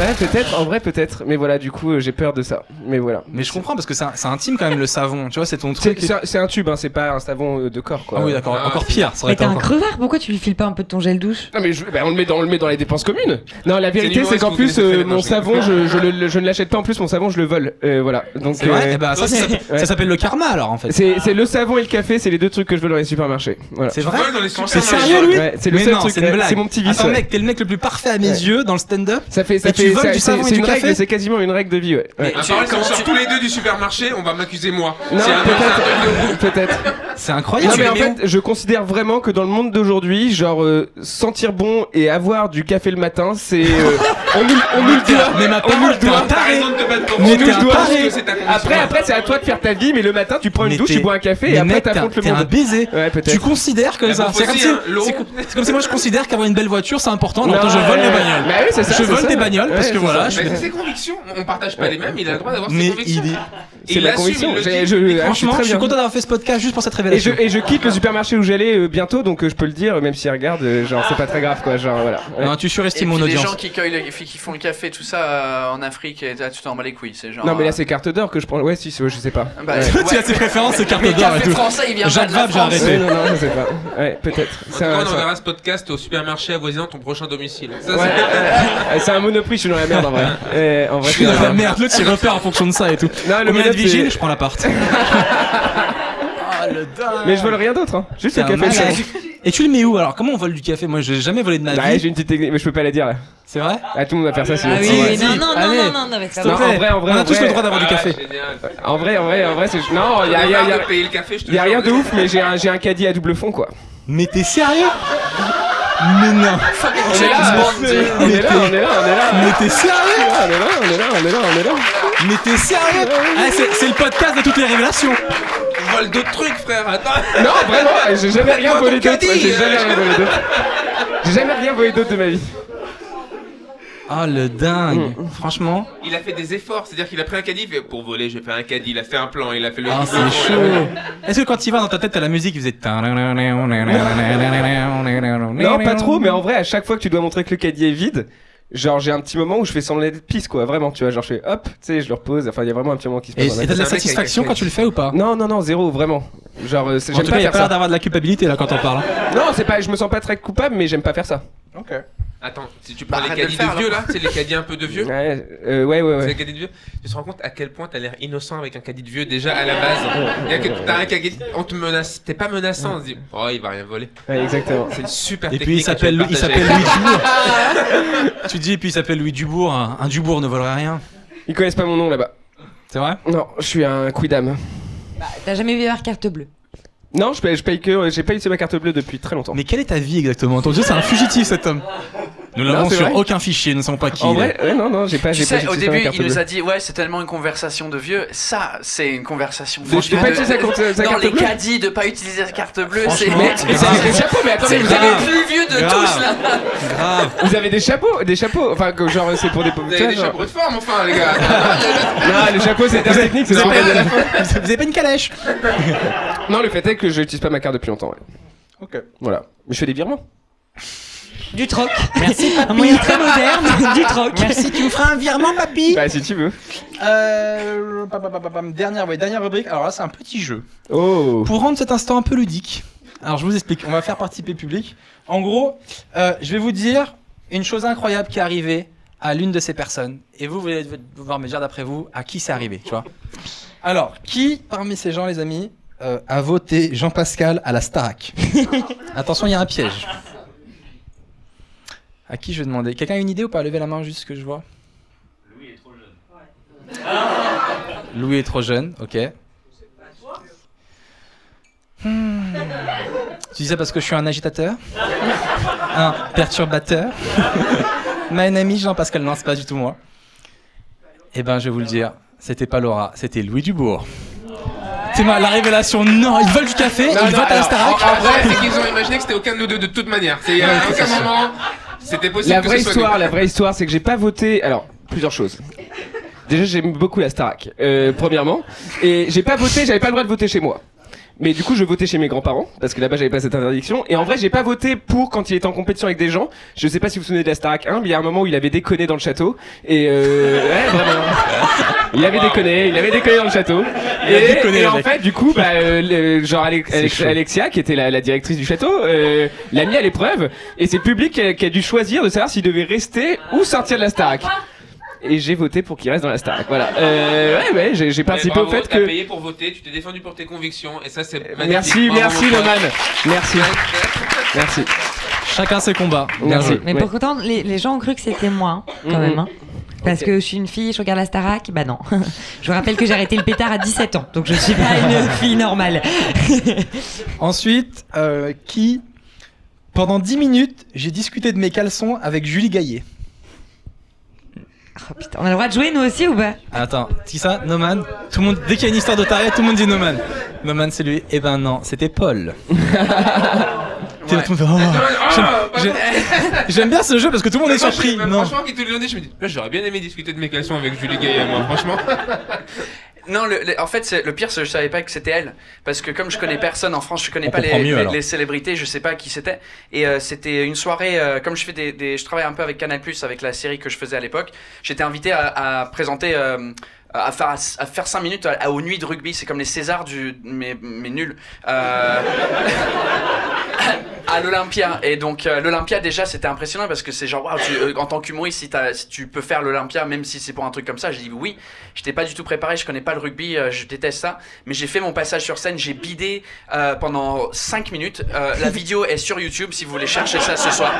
[SPEAKER 2] Ouais, peut-être. En vrai, peut-être. Mais voilà, du coup, euh, j'ai peur de ça. Mais voilà.
[SPEAKER 1] Mais je comprends parce que c'est un- c'est intime quand même le savon. Tu vois, c'est ton
[SPEAKER 2] C'est,
[SPEAKER 1] truc.
[SPEAKER 2] c'est un- c'est un tube, hein, c'est pas un savon euh, de corps quoi.
[SPEAKER 1] Ah oui, d'accord,
[SPEAKER 4] Ah,
[SPEAKER 1] encore
[SPEAKER 4] c'est-
[SPEAKER 1] pire. Ça aurait
[SPEAKER 3] Mais
[SPEAKER 1] été
[SPEAKER 3] t'es un
[SPEAKER 1] encore-
[SPEAKER 3] crevard, pourquoi tu lui files pas un peu de ton gel douche?
[SPEAKER 2] Non mais je- bah, on le met dans on le met dans les dépenses communes. Non la vérité
[SPEAKER 4] l'humoriste
[SPEAKER 2] c'est qu'en
[SPEAKER 4] que vous
[SPEAKER 2] plus
[SPEAKER 4] connaissez
[SPEAKER 2] euh,
[SPEAKER 4] très bien,
[SPEAKER 2] mon
[SPEAKER 4] je
[SPEAKER 2] savon je, je, le- je ne l'achète pas en plus mon savon je le vole. Euh, voilà donc
[SPEAKER 1] C'est vrai
[SPEAKER 2] euh,
[SPEAKER 1] Eh ben, ça, ça,
[SPEAKER 2] Ouais.
[SPEAKER 1] ça s'appelle le karma alors en fait.
[SPEAKER 2] c'est c'est le savon et le café c'est les deux trucs que je vole dans les supermarchés. Voilà.
[SPEAKER 1] C'est vrai
[SPEAKER 4] dans les
[SPEAKER 5] C'est
[SPEAKER 4] supermarchés.
[SPEAKER 1] sérieux lui
[SPEAKER 2] Ouais, c'est le
[SPEAKER 1] Mais
[SPEAKER 2] seul
[SPEAKER 1] non,
[SPEAKER 2] truc,
[SPEAKER 1] c'est une
[SPEAKER 2] ouais,
[SPEAKER 1] blague.
[SPEAKER 2] c'est mon petit vice.
[SPEAKER 1] Attends
[SPEAKER 2] ouais.
[SPEAKER 1] mec, t'es le mec le plus parfait à mes
[SPEAKER 2] Ouais.
[SPEAKER 1] yeux dans le stand-up.
[SPEAKER 2] Ça fait ça
[SPEAKER 1] Et tu
[SPEAKER 2] fait
[SPEAKER 1] voles
[SPEAKER 2] ça-
[SPEAKER 1] du
[SPEAKER 2] c'est
[SPEAKER 1] savon et
[SPEAKER 2] c'est
[SPEAKER 1] du
[SPEAKER 2] une
[SPEAKER 1] café
[SPEAKER 2] règle c'est quasiment une règle de vie ouais. ouais.
[SPEAKER 4] À part si on
[SPEAKER 5] comment
[SPEAKER 4] sort tous les deux du supermarché, on va m'accuser moi.
[SPEAKER 2] Non
[SPEAKER 4] C'est un-
[SPEAKER 2] peut-être peut-être.
[SPEAKER 1] C'est
[SPEAKER 2] Non
[SPEAKER 1] incroyable.
[SPEAKER 2] mais en fait je considère vraiment que dans le monde d'aujourd'hui genre euh, sentir bon et avoir du café le matin c'est euh, on nous on nous le doit.
[SPEAKER 1] Mais ma
[SPEAKER 2] on nous
[SPEAKER 1] parole,
[SPEAKER 2] le
[SPEAKER 1] un
[SPEAKER 2] doit.
[SPEAKER 4] T'as
[SPEAKER 1] taré.
[SPEAKER 4] raison de te battre pour
[SPEAKER 1] Mais
[SPEAKER 4] moi.
[SPEAKER 1] t'es
[SPEAKER 2] nous
[SPEAKER 1] un
[SPEAKER 2] le doit.
[SPEAKER 1] taré.
[SPEAKER 4] Parce que c'est ta condition.
[SPEAKER 2] Après après c'est à toi de faire ta vie mais le matin tu prends une
[SPEAKER 1] Mais
[SPEAKER 2] douche
[SPEAKER 1] t'es-
[SPEAKER 2] tu bois un café et
[SPEAKER 1] Mais
[SPEAKER 2] après
[SPEAKER 1] mec, t'es un-
[SPEAKER 2] t'affrontes le
[SPEAKER 1] t'es un
[SPEAKER 2] monde.
[SPEAKER 1] baiser.
[SPEAKER 2] Ouais peut-être.
[SPEAKER 1] Tu considères que ça. C'est comme,
[SPEAKER 4] aussi,
[SPEAKER 1] si,
[SPEAKER 4] hein, l'eau.
[SPEAKER 1] c'est comme- c'est comme si moi je considère qu'avoir une belle voiture c'est important.
[SPEAKER 2] Non,
[SPEAKER 1] Donc je vole des bagnoles.
[SPEAKER 2] Bah oui, c'est ça.
[SPEAKER 1] Je
[SPEAKER 2] c'est
[SPEAKER 1] vole
[SPEAKER 2] ça.
[SPEAKER 1] des bagnoles parce
[SPEAKER 2] Ouais,
[SPEAKER 1] que
[SPEAKER 2] c'est
[SPEAKER 1] voilà, je-
[SPEAKER 4] Mais c'est ses convictions. On partage pas les mêmes, il a le droit d'avoir ses
[SPEAKER 1] Mais
[SPEAKER 4] convictions.
[SPEAKER 1] il est.
[SPEAKER 4] Et
[SPEAKER 2] C'est
[SPEAKER 4] il
[SPEAKER 2] la conviction.
[SPEAKER 4] il le
[SPEAKER 2] J'ai-
[SPEAKER 4] dit.
[SPEAKER 2] je-
[SPEAKER 1] Et
[SPEAKER 2] ah, je suis
[SPEAKER 1] franchement,
[SPEAKER 2] très
[SPEAKER 1] je suis
[SPEAKER 2] bien.
[SPEAKER 1] content d'avoir fait ce podcast juste pour cette
[SPEAKER 2] Et je,
[SPEAKER 1] révélation.
[SPEAKER 2] et je quitte le supermarché où j'allais euh, bientôt, donc euh, je peux le dire, même si elle regarde, euh, genre c'est pas très grave quoi, genre voilà. Ouais.
[SPEAKER 1] Non, tu surestimes mon
[SPEAKER 5] les gens
[SPEAKER 1] audience.
[SPEAKER 5] qui, cueillent le- qui font le café, tout ça euh, en Afrique, et là, tu t'en bats les couilles. C'est genre.
[SPEAKER 2] Non mais là
[SPEAKER 5] euh,
[SPEAKER 2] c'est carte d'or que je prends. Ouais si, c'est- ouais, je sais pas.
[SPEAKER 5] bah,
[SPEAKER 2] Ouais.
[SPEAKER 5] ouais.
[SPEAKER 1] Tu as ses préférences, c'est carte
[SPEAKER 5] Mais le
[SPEAKER 1] d'or et
[SPEAKER 5] café
[SPEAKER 1] tout.
[SPEAKER 5] français, il vient
[SPEAKER 1] Jacques
[SPEAKER 5] pas de la
[SPEAKER 1] j'ai
[SPEAKER 5] France.
[SPEAKER 1] arrêté.
[SPEAKER 2] Ouais, non non je sais pas. Ouais peut-être.
[SPEAKER 4] En tout
[SPEAKER 2] C'est
[SPEAKER 4] cas,
[SPEAKER 2] un,
[SPEAKER 4] on
[SPEAKER 2] c'est un-
[SPEAKER 4] enverra ce podcast au supermarché avoisinant ton prochain domicile. Ça,
[SPEAKER 2] ouais,
[SPEAKER 4] c'est-
[SPEAKER 2] euh, c'est un monoprix, je suis dans la merde en vrai. En vrai,
[SPEAKER 1] Je suis
[SPEAKER 2] c'est
[SPEAKER 1] dans la merde, l'autre il repère en fonction de ça et tout.
[SPEAKER 2] Non, le
[SPEAKER 1] Combien de vigiles
[SPEAKER 2] c'est-
[SPEAKER 1] Je prends l'appart. Ah le dingue
[SPEAKER 2] Mais je vole rien d'autre, hein. Juste
[SPEAKER 1] T'es
[SPEAKER 2] le
[SPEAKER 1] un
[SPEAKER 2] café.
[SPEAKER 1] malade. Et tu le mets où alors? Comment on vole du café? Moi j'ai jamais volé de ma
[SPEAKER 2] Ouais,
[SPEAKER 1] vie.
[SPEAKER 2] j'ai une petite technique, mais je peux pas la dire là.
[SPEAKER 1] C'est vrai?
[SPEAKER 2] Ah, tout le monde va faire ça sinon.
[SPEAKER 3] Ah oui,
[SPEAKER 2] En vrai.
[SPEAKER 3] oui, non, non, non,
[SPEAKER 1] Allez.
[SPEAKER 3] non, non, non, mais ça
[SPEAKER 1] S'il te
[SPEAKER 2] en vrai, en vrai,
[SPEAKER 1] On a
[SPEAKER 2] en
[SPEAKER 1] tous
[SPEAKER 2] vrai.
[SPEAKER 1] le droit d'avoir du
[SPEAKER 4] Ah,
[SPEAKER 1] café.
[SPEAKER 2] En vrai, en vrai, en vrai, c'est non, il y a, y a- y a-
[SPEAKER 4] te payer le café, je te
[SPEAKER 2] y a rien de ouf, mais j'ai un, j'ai un caddie à double fond quoi.
[SPEAKER 1] Mais t'es sérieux? Mais non
[SPEAKER 2] On est là, on est là, on est là, on est là.
[SPEAKER 1] Mais t'es sérieux
[SPEAKER 2] On est là, on est là, on est là, on est là.
[SPEAKER 1] Mais t'es sérieux Ah, c'est, c'est le podcast de toutes les révélations
[SPEAKER 4] vole d'autres trucs, frère. Attends.
[SPEAKER 2] Non, vraiment, j'ai jamais rien volé d'autre. J'ai jamais
[SPEAKER 4] euh.
[SPEAKER 2] rien volé d'autre. J'ai jamais rien volé d'autre de ma vie.
[SPEAKER 1] Ah, le dingue. Franchement.
[SPEAKER 4] Il a fait des efforts, c'est-à-dire qu'il a pris un caddie, il fait pour voler, je vais faire un caddie. Il a fait un plan, il a fait le.
[SPEAKER 1] Ah, c'est chaud. Est-ce que quand il va dans ta tête, t'as la musique qui faisait.
[SPEAKER 2] Non, pas trop, mais en vrai, à chaque fois que tu dois montrer que le caddie est vide, genre j'ai un petit moment où je fais semblant d'être pisse, quoi, vraiment, tu vois, genre je fais hop, tu sais, je le repose, enfin il y a vraiment un petit moment qui se passe.
[SPEAKER 1] Et t'as de la satisfaction quand tu le fais ou pas
[SPEAKER 2] Non, non, non, zéro, vraiment. Genre, euh, c'est-
[SPEAKER 1] En
[SPEAKER 2] j'aime
[SPEAKER 1] tout
[SPEAKER 2] pas
[SPEAKER 1] cas, il y a pas l'air d'avoir de la culpabilité là quand on parle.
[SPEAKER 2] Non, c'est pas, je me sens pas très coupable, mais j'aime pas faire ça.
[SPEAKER 1] Ok.
[SPEAKER 4] Attends, si tu prends
[SPEAKER 5] Bah,
[SPEAKER 4] les
[SPEAKER 5] de
[SPEAKER 4] caddies de vieux là, c'est les caddies un peu de vieux.
[SPEAKER 2] Ouais, euh, ouais, ouais,
[SPEAKER 4] les caddies de vieux. Tu te rends compte à quel point t'as l'air innocent avec un caddie de vieux déjà à la base. Il y a que t'as un caddie, on te menace, t'es pas menaçant, on se dit oh il va rien voler.
[SPEAKER 2] Ouais, exactement.
[SPEAKER 4] C'est une super
[SPEAKER 1] Et puis il s'appelle il s'appelle Louis Dubourg. tu dis et puis il s'appelle Louis Dubourg. Un, un Dubourg ne volerait rien.
[SPEAKER 2] Ils connaissent pas mon nom là-bas.
[SPEAKER 1] C'est vrai?
[SPEAKER 2] Non, je suis un quidam.
[SPEAKER 3] Bah, T'as jamais vu leur carte bleue?
[SPEAKER 2] Non, je paye, je paye que, j'ai pas utilisé ma carte bleue depuis très longtemps.
[SPEAKER 1] Mais quelle est ta vie exactement? Ton Dieu, c'est un fugitif cet homme. Nous l'avons
[SPEAKER 2] c'est
[SPEAKER 1] sur
[SPEAKER 2] vrai.
[SPEAKER 1] aucun fichier, nous ne savons pas qui
[SPEAKER 2] En
[SPEAKER 1] il est.
[SPEAKER 2] vrai, ouais, non, non, j'ai pas,
[SPEAKER 5] Tu
[SPEAKER 2] j'ai pas
[SPEAKER 5] sais, au début, il nous a dit Ouais, c'est tellement une conversation de vieux. Ça, c'est une conversation
[SPEAKER 2] t'ai
[SPEAKER 5] franchement,
[SPEAKER 2] pas
[SPEAKER 5] de-
[SPEAKER 2] utilisé sa carte- sa
[SPEAKER 5] Dans
[SPEAKER 2] carte
[SPEAKER 5] les
[SPEAKER 2] bleue.
[SPEAKER 5] caddies, de pas utiliser la carte bleue, c'est
[SPEAKER 2] vous avez des chapeaux, mais attendez,
[SPEAKER 5] c'est
[SPEAKER 2] vous avez,
[SPEAKER 5] plus vieux de tous là.
[SPEAKER 1] Grave.
[SPEAKER 2] vous avez des chapeaux, des chapeaux, enfin, genre c'est pour des
[SPEAKER 4] Vous
[SPEAKER 2] tu
[SPEAKER 4] avez des chapeaux de forme enfin les gars.
[SPEAKER 2] Non, les chapeaux c'est technique, c'est
[SPEAKER 1] Vous
[SPEAKER 2] ça.
[SPEAKER 1] avez, pas, vous une calèche
[SPEAKER 2] Non, le fait est que je n'utilise pas ma carte depuis longtemps. Ouais.
[SPEAKER 1] Ok.
[SPEAKER 2] Voilà. Mais je fais des virements.
[SPEAKER 3] Du troc. Merci. Un moyen très moderne. du troc.
[SPEAKER 1] Merci, tu me feras un virement, papy
[SPEAKER 2] Bah, si tu veux.
[SPEAKER 1] Euh, pam, pam, pam, pam, dernière, ouais, dernière rubrique. Alors là, c'est un petit jeu.
[SPEAKER 2] Oh.
[SPEAKER 1] Pour rendre cet instant un peu ludique, alors je vous explique, on va faire participer le public. En gros, euh, je vais vous dire une chose incroyable qui est arrivée à l'une de ces personnes. Et vous, vous allez devoir me dire d'après vous à qui c'est arrivé, tu vois. Alors, qui parmi ces gens, les amis, euh, a voté Jean-Pascal à la Starac? Attention, il y a un piège. À qui je vais demander? Quelqu'un a une idée ou pas? Levez la main juste que je vois. Louis est trop jeune. Louis est trop jeune, ok. Hmm. Tu dis ça parce que je suis un agitateur? Un perturbateur? Ma ami Jean-Pascal, non, c'est pas du tout moi. Eh ben, je vais vous le dire, c'était pas Laura, c'était Louis Dubourg. C'est ma la révélation. Non, ils veulent du café,
[SPEAKER 4] Non,
[SPEAKER 1] ils
[SPEAKER 4] non,
[SPEAKER 1] votent à la Starac.
[SPEAKER 4] En, en vrai, c'est qu'ils ont imaginé que c'était aucun de nous deux de toute manière. C'est à aucun moment. C'était possible
[SPEAKER 2] La vraie histoire, la vraie histoire, c'est que j'ai pas voté. Alors, plusieurs choses. Déjà, j'aime beaucoup la Starac, euh, premièrement. Et j'ai pas voté, j'avais pas le droit de voter chez moi. Mais du coup, je votais chez mes grands-parents, parce que là-bas, j'avais pas cette interdiction. Et en vrai, j'ai pas voté pour quand il était en compétition avec des gens. Je sais pas si vous vous souvenez de la Starac 1, mais il y a un moment où il avait déconné dans le château. Et euh, ouais, vraiment. Il avait déconné, il avait déconné dans le château.
[SPEAKER 1] Il
[SPEAKER 2] et
[SPEAKER 1] déconné,
[SPEAKER 2] et en fait, du coup, bah, euh, le- genre Alex- Alex-. Alexia, qui était la, la directrice du château, euh, l'a mis à l'épreuve. Et c'est le public qui a, qui a dû choisir de savoir s'il devait rester ou sortir de la Starac. Et j'ai voté pour qu'il reste dans la Starac. Voilà. Euh, ouais, ouais, j'ai participé au fait
[SPEAKER 4] t'as
[SPEAKER 2] que.
[SPEAKER 4] payé pour voter, tu t'es défendu pour tes convictions, et ça c'est magnifique.
[SPEAKER 2] Merci,
[SPEAKER 4] Bravo,
[SPEAKER 2] merci
[SPEAKER 4] mon.
[SPEAKER 2] Merci, merci.
[SPEAKER 1] Chacun ses combats.
[SPEAKER 2] Merci.
[SPEAKER 3] Mais
[SPEAKER 2] Ouais.
[SPEAKER 3] pourtant, les, les gens ont cru que c'était moi, hein, quand
[SPEAKER 2] Mhm.
[SPEAKER 3] même. hein. Parce que je suis une fille, je regarde la Starac, bah non. je vous rappelle que j'ai arrêté le pétard à 17 ans, donc je suis pas une fille normale.
[SPEAKER 1] Ensuite, euh, qui pendant 10 minutes, j'ai discuté de mes caleçons avec Julie Gaillet.
[SPEAKER 3] Oh putain, on a le droit de jouer nous aussi ou pas?
[SPEAKER 1] Attends, qui ça? Noman? Tout le monde, dès qu'il y a une histoire de taré, tout le monde dit Noman. Noman, c'est lui. Eh ben non, c'était Paul. T'es là, tout le monde fait, oh. J'aime- j'aime- J'aime bien ce jeu parce que tout le monde est surpris.
[SPEAKER 4] je-
[SPEAKER 1] Non.
[SPEAKER 4] Franchement, qui te l'ont dit, je me dis, là, j'aurais bien aimé discuter de mes caleçons avec Julie Gaillet, moi, franchement.
[SPEAKER 5] Non, le, le- en fait, c'est- le pire, c'est que je savais pas que c'était elle. Parce que comme je connais personne en France, je connais
[SPEAKER 1] On
[SPEAKER 5] pas les,
[SPEAKER 1] mieux,
[SPEAKER 5] les- célébrités, je sais pas qui c'était. Et euh, c'était une soirée, euh, comme je fais des, des- je travaille un peu avec Canal Plus avec la série que je faisais à l'époque. J'étais invité à, à présenter. euh, à faire, à faire 5 minutes à, à- aux nuits de rugby, c'est comme les Césars du. mais, mais nul. À l'Olympia. Et donc, euh, l'Olympia, déjà, c'était impressionnant parce que c'est genre, waouh, tu- euh, en tant qu'humoriste, si, si tu peux faire l'Olympia, même si c'est pour un truc comme ça, j'ai dit oui. J'étais pas du tout préparé, je connais pas le rugby, euh, je déteste ça. Mais j'ai fait mon passage sur scène, j'ai bidé pendant 5 minutes. La vidéo est sur YouTube si vous voulez chercher ça ce soir.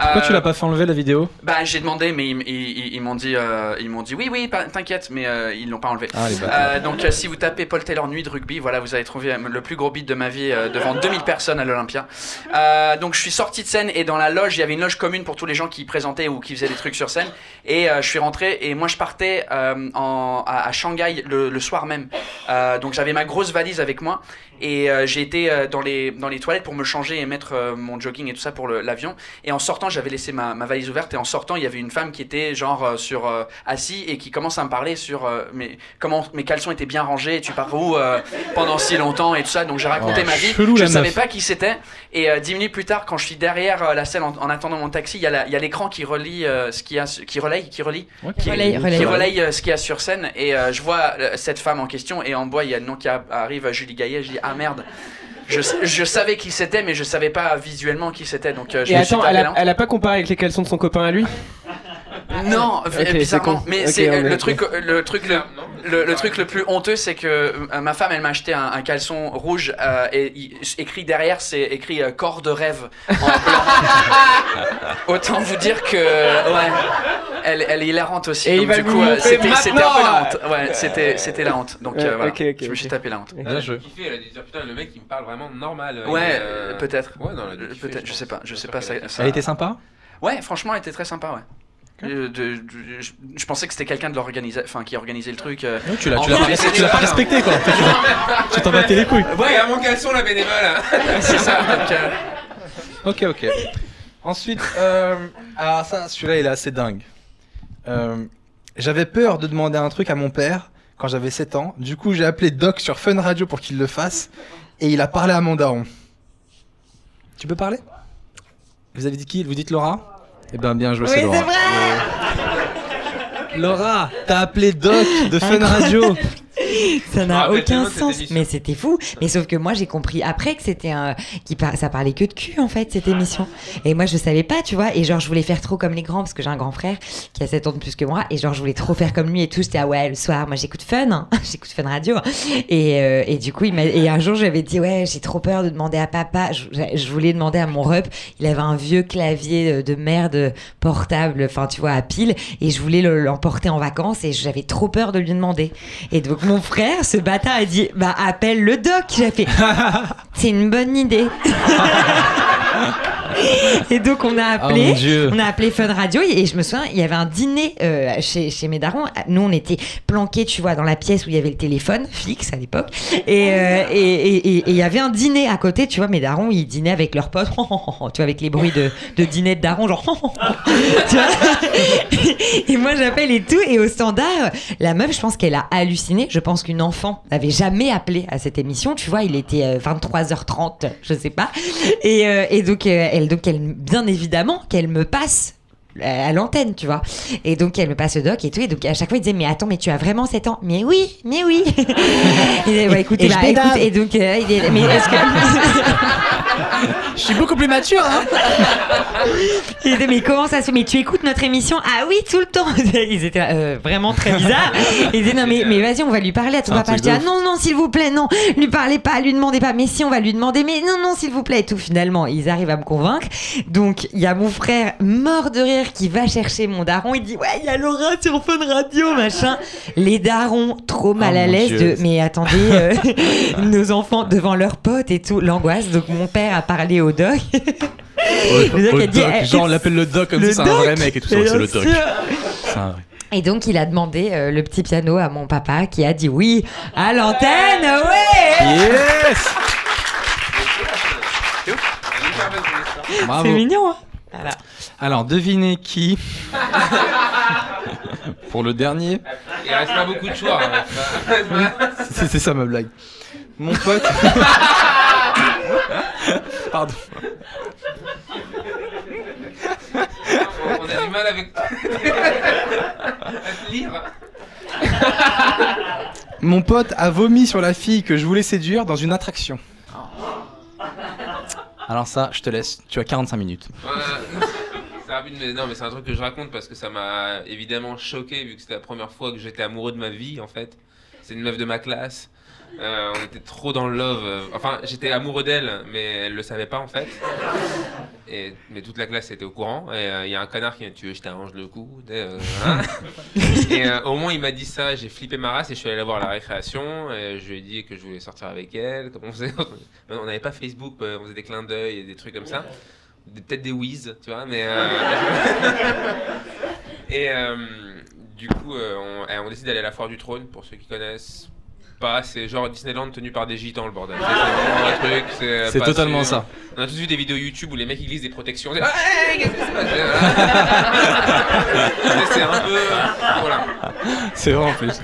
[SPEAKER 1] Pourquoi tu l'as pas fait enlever la vidéo?
[SPEAKER 5] Bah, j'ai demandé, mais ils, ils- ils- ils m'ont dit, ils m'ont dit oui, oui, t'inquiète, mais ils l'ont pas enlevé.
[SPEAKER 1] Ah,
[SPEAKER 5] donc, si vous tapez Paul Taylor nuit de rugby, voilà, vous allez trouver euh, le plus gros beat de ma vie devant 2000 personnes à l'Olympia. Euh, euh, donc je suis sorti de scène et dans la loge, il y avait une loge commune pour tous les gens qui présentaient ou qui faisaient des trucs sur scène. Et euh, je suis rentré et moi je partais euh, à, Shanghai le, soir même. Donc j'avais ma grosse valise avec moi et euh, j'ai été euh, dans, les, dans les toilettes pour me changer et mettre euh, mon jogging et tout ça pour l'avion. Et en sortant, j'avais laissé ma, ma valise ouverte et en sortant, il y avait une femme qui était genre euh, sur euh, assis et qui commence à me parler sur euh, mes, comment mes caleçons étaient bien rangés. Tu pars où euh, pendant si longtemps et tout ça. Donc j'ai raconté
[SPEAKER 6] Oh,
[SPEAKER 5] ma vie.
[SPEAKER 6] chelou,
[SPEAKER 5] je
[SPEAKER 6] la
[SPEAKER 5] savais
[SPEAKER 6] meuf.
[SPEAKER 5] pas qui c'était. Et euh, dix minutes plus tard, quand je suis derrière euh, la scène en, en attendant mon taxi, il y a la- il y a l'écran qui relie euh, ce qu'il y a, qui relaye, qui relie, qui,
[SPEAKER 3] Relaye, relaye.
[SPEAKER 5] qui relaye, euh, ce qu'il y a sur scène. Et euh, je vois euh, cette femme en question et en bas il y a le nom qui a- arrive, Julie Gaillet. Je dis ah merde. Je, je savais qui c'était, mais je savais pas visuellement qui c'était. Donc euh, je
[SPEAKER 2] Et
[SPEAKER 5] me
[SPEAKER 2] attends, elle a, elle a pas comparé avec les caleçons de son copain à lui?
[SPEAKER 5] Non,
[SPEAKER 2] c'est
[SPEAKER 5] bizarrement.
[SPEAKER 2] con.
[SPEAKER 5] Mais
[SPEAKER 2] Ok,
[SPEAKER 5] c'est euh,
[SPEAKER 2] est-
[SPEAKER 5] le truc, le truc le, le, le truc le plus honteux, c'est que euh, ma femme, elle m'a acheté un, un caleçon rouge euh, et il- écrit derrière, c'est écrit euh, corps de rêve en blanc. Autant vous dire que ouais, elle, elle est hilarante aussi.
[SPEAKER 2] Et il
[SPEAKER 5] donc
[SPEAKER 2] va
[SPEAKER 5] du coup, euh, c'était un peu la
[SPEAKER 2] maintenant.
[SPEAKER 5] honte. Ouais, c'était c'était la honte. Donc euh, voilà,
[SPEAKER 2] ok, ok,
[SPEAKER 5] je me suis tapé la honte.
[SPEAKER 1] Bien joué.
[SPEAKER 4] kiffé, elle a dire putain le mec il me parle vraiment normal.
[SPEAKER 5] Ouais,
[SPEAKER 4] euh,
[SPEAKER 5] peut-être.
[SPEAKER 4] Ouais, non, elle a
[SPEAKER 5] Euh,
[SPEAKER 4] kiffer,
[SPEAKER 5] Peut-être, je sais pas, je sais pas. Ça,
[SPEAKER 4] a kiffé.
[SPEAKER 5] ça-
[SPEAKER 1] Elle était sympa?
[SPEAKER 5] Ouais, franchement, elle était très sympa, ouais. Euh, de- de- je, je pensais que c'était quelqu'un de l'organisation, enfin qui organisait le truc. euh.
[SPEAKER 1] Tu l'as
[SPEAKER 5] En
[SPEAKER 1] tu l'as pas, pas respecté quoi. Tu t'en battais les couilles.
[SPEAKER 4] Ouais, à mon caleçon la bénévole.
[SPEAKER 5] C'est ça. donc, euh,
[SPEAKER 1] Ok, ok. Ensuite, euh, alors ça, celui-là, il est assez dingue. Euh, j'avais peur de demander un truc à mon père quand j'avais 7 ans. Du coup, j'ai appelé Doc sur Fun Radio pour qu'il le fasse. Et il a parlé à mon daron. Tu peux parler? Vous avez dit qui? Vous dites Laura? Eh ben, bien joué, c'est Laura.
[SPEAKER 3] c'est vrai
[SPEAKER 1] Laura, t'as appelé Doc de Fun Radio.
[SPEAKER 3] Ça n'a aucun sens. Mais c'était fou. Mais sauf que moi, j'ai compris après que c'était un. Qui par- Ça parlait que de cul, en fait, cette émission. Et moi, je savais pas, tu vois. Et genre, je voulais faire trop comme les grands, parce que j'ai un grand frère qui a 7 ans de plus que moi. Et genre, je voulais trop faire comme lui et tout. J'étais, ah ouais, le soir, moi, j'écoute Fun. hein. j'écoute Fun Radio. Et, euh, et du coup, il m'a. Et un jour, j'avais dit, ouais, j'ai trop peur de demander à papa. Je, je voulais demander à mon rep. Il avait un vieux clavier de merde portable, enfin, tu vois, à pile. Et je voulais le- l'emporter en vacances. Et j'avais trop peur de lui demander. Et donc mon frère, ce bâtard, a dit Bah appelle le doc. J'ai fait C'est une bonne idée. et donc on a
[SPEAKER 1] Oh
[SPEAKER 3] appelé. On a appelé Fun Radio et je me souviens, il y avait un dîner euh, chez, chez mes darons. Nous, on était planqués, tu vois, dans la pièce où il y avait le téléphone fixe à l'époque. Et euh, et- et- et- et il y avait un dîner à côté, tu vois, mes darons, ils dînaient avec leurs potes, tu vois, avec les bruits de, de dîner de darons, genre. tu vois et moi, j'appelle et tout. Et au standard, la meuf, je pense qu'elle a halluciné. Je pense qu'une enfant n'avait jamais appelé à cette émission. Tu vois, il était euh, 23h30, je sais pas. Et, euh, et donc, euh, elle, donc, elle, bien évidemment, qu'elle me passe euh, à l'antenne, tu vois. Et donc, elle me passe le doc et tout. Et donc, à chaque fois, il disait, mais attends, mais tu as vraiment 7 ans? Mais oui, mais oui. et, ouais, écoutez,
[SPEAKER 1] et je
[SPEAKER 3] bah, écoute, et donc, euh, il est- mais est-ce que.
[SPEAKER 1] Je suis beaucoup plus mature, hein
[SPEAKER 3] Il était, mais comment ça se fait? Mais tu écoutes notre émission Ah oui, tout le temps Ils étaient euh, vraiment très bizarres. Ils disaient, non, mais, mais vas-y, on va lui parler à ton papa. Je dis, ah non, non, s'il vous plaît, non, lui parlez pas, lui demandez pas. Mais si, on va lui demander, mais non, non, s'il vous plaît. Et tout, finalement, ils arrivent à me convaincre. Donc, il y a mon frère mort de rire qui va chercher mon daron. Il dit, ouais, il y a Laura sur Fun Radio, machin. Les darons, trop mal
[SPEAKER 1] Oh,
[SPEAKER 3] à l'aise de, mais attendez, euh, nos enfants devant leurs potes et tout, l'angoisse. Donc, mon père a parlé au doc. Le doc
[SPEAKER 1] Au
[SPEAKER 3] a dit,
[SPEAKER 1] doc,
[SPEAKER 3] eh,
[SPEAKER 1] genre on l'appelle le doc comme
[SPEAKER 3] le
[SPEAKER 1] si c'est un vrai mec et tout ça. C'est le doc.
[SPEAKER 3] sûr.
[SPEAKER 1] C'est un vrai.
[SPEAKER 3] Et donc, il a demandé euh, le petit piano à mon papa qui a dit oui à l'antenne, ouais
[SPEAKER 1] Yes
[SPEAKER 3] C'est mignon, hein Voilà.
[SPEAKER 1] Alors, devinez qui Pour le dernier,
[SPEAKER 4] Il reste pas beaucoup de choix. hein.
[SPEAKER 1] c'est ça ma blague. Mon pote. Pardon.
[SPEAKER 4] On a du mal avec. à te lire.
[SPEAKER 1] Mon pote a vomi sur la fille que je voulais séduire dans une attraction. Alors ça, je te laisse. Tu as 45 minutes.
[SPEAKER 4] Euh, c'est rapide, mais non, mais c'est un truc que je raconte parce que ça m'a évidemment choqué vu que c'était la première fois que j'étais amoureux de ma vie en fait. C'est une meuf de ma classe. Euh, on était trop dans le love. euh, Enfin, j'étais amoureux d'elle, mais elle le savait pas en fait. Et, mais toute la classe était au courant. Et euh, il y a un connard qui m'a dit Tu veux je t'arrange le euh, voilà. Et euh, au moins, il m'a dit ça. J'ai flippé ma race et je suis allé la voir à la récréation. Et je lui ai dit que je voulais sortir avec elle. Comme on faisait? On n'avait pas Facebook, euh, on faisait des clins d'œil et des trucs comme ça. Peut-être des whiz, tu vois, mais. euh, et euh, du coup, euh, on, eh, on décide d'aller à la foire du trône, pour ceux qui connaissent pas. C'est genre Disneyland tenu par des gitans, le bordel. C'est pas
[SPEAKER 1] totalement ça.
[SPEAKER 4] On a tous vu des vidéos YouTube où les mecs ils glissent des protections. C'est hey, qu'est-ce qui se passe? C'est un peu. Voilà.
[SPEAKER 1] C'est vrai en plus.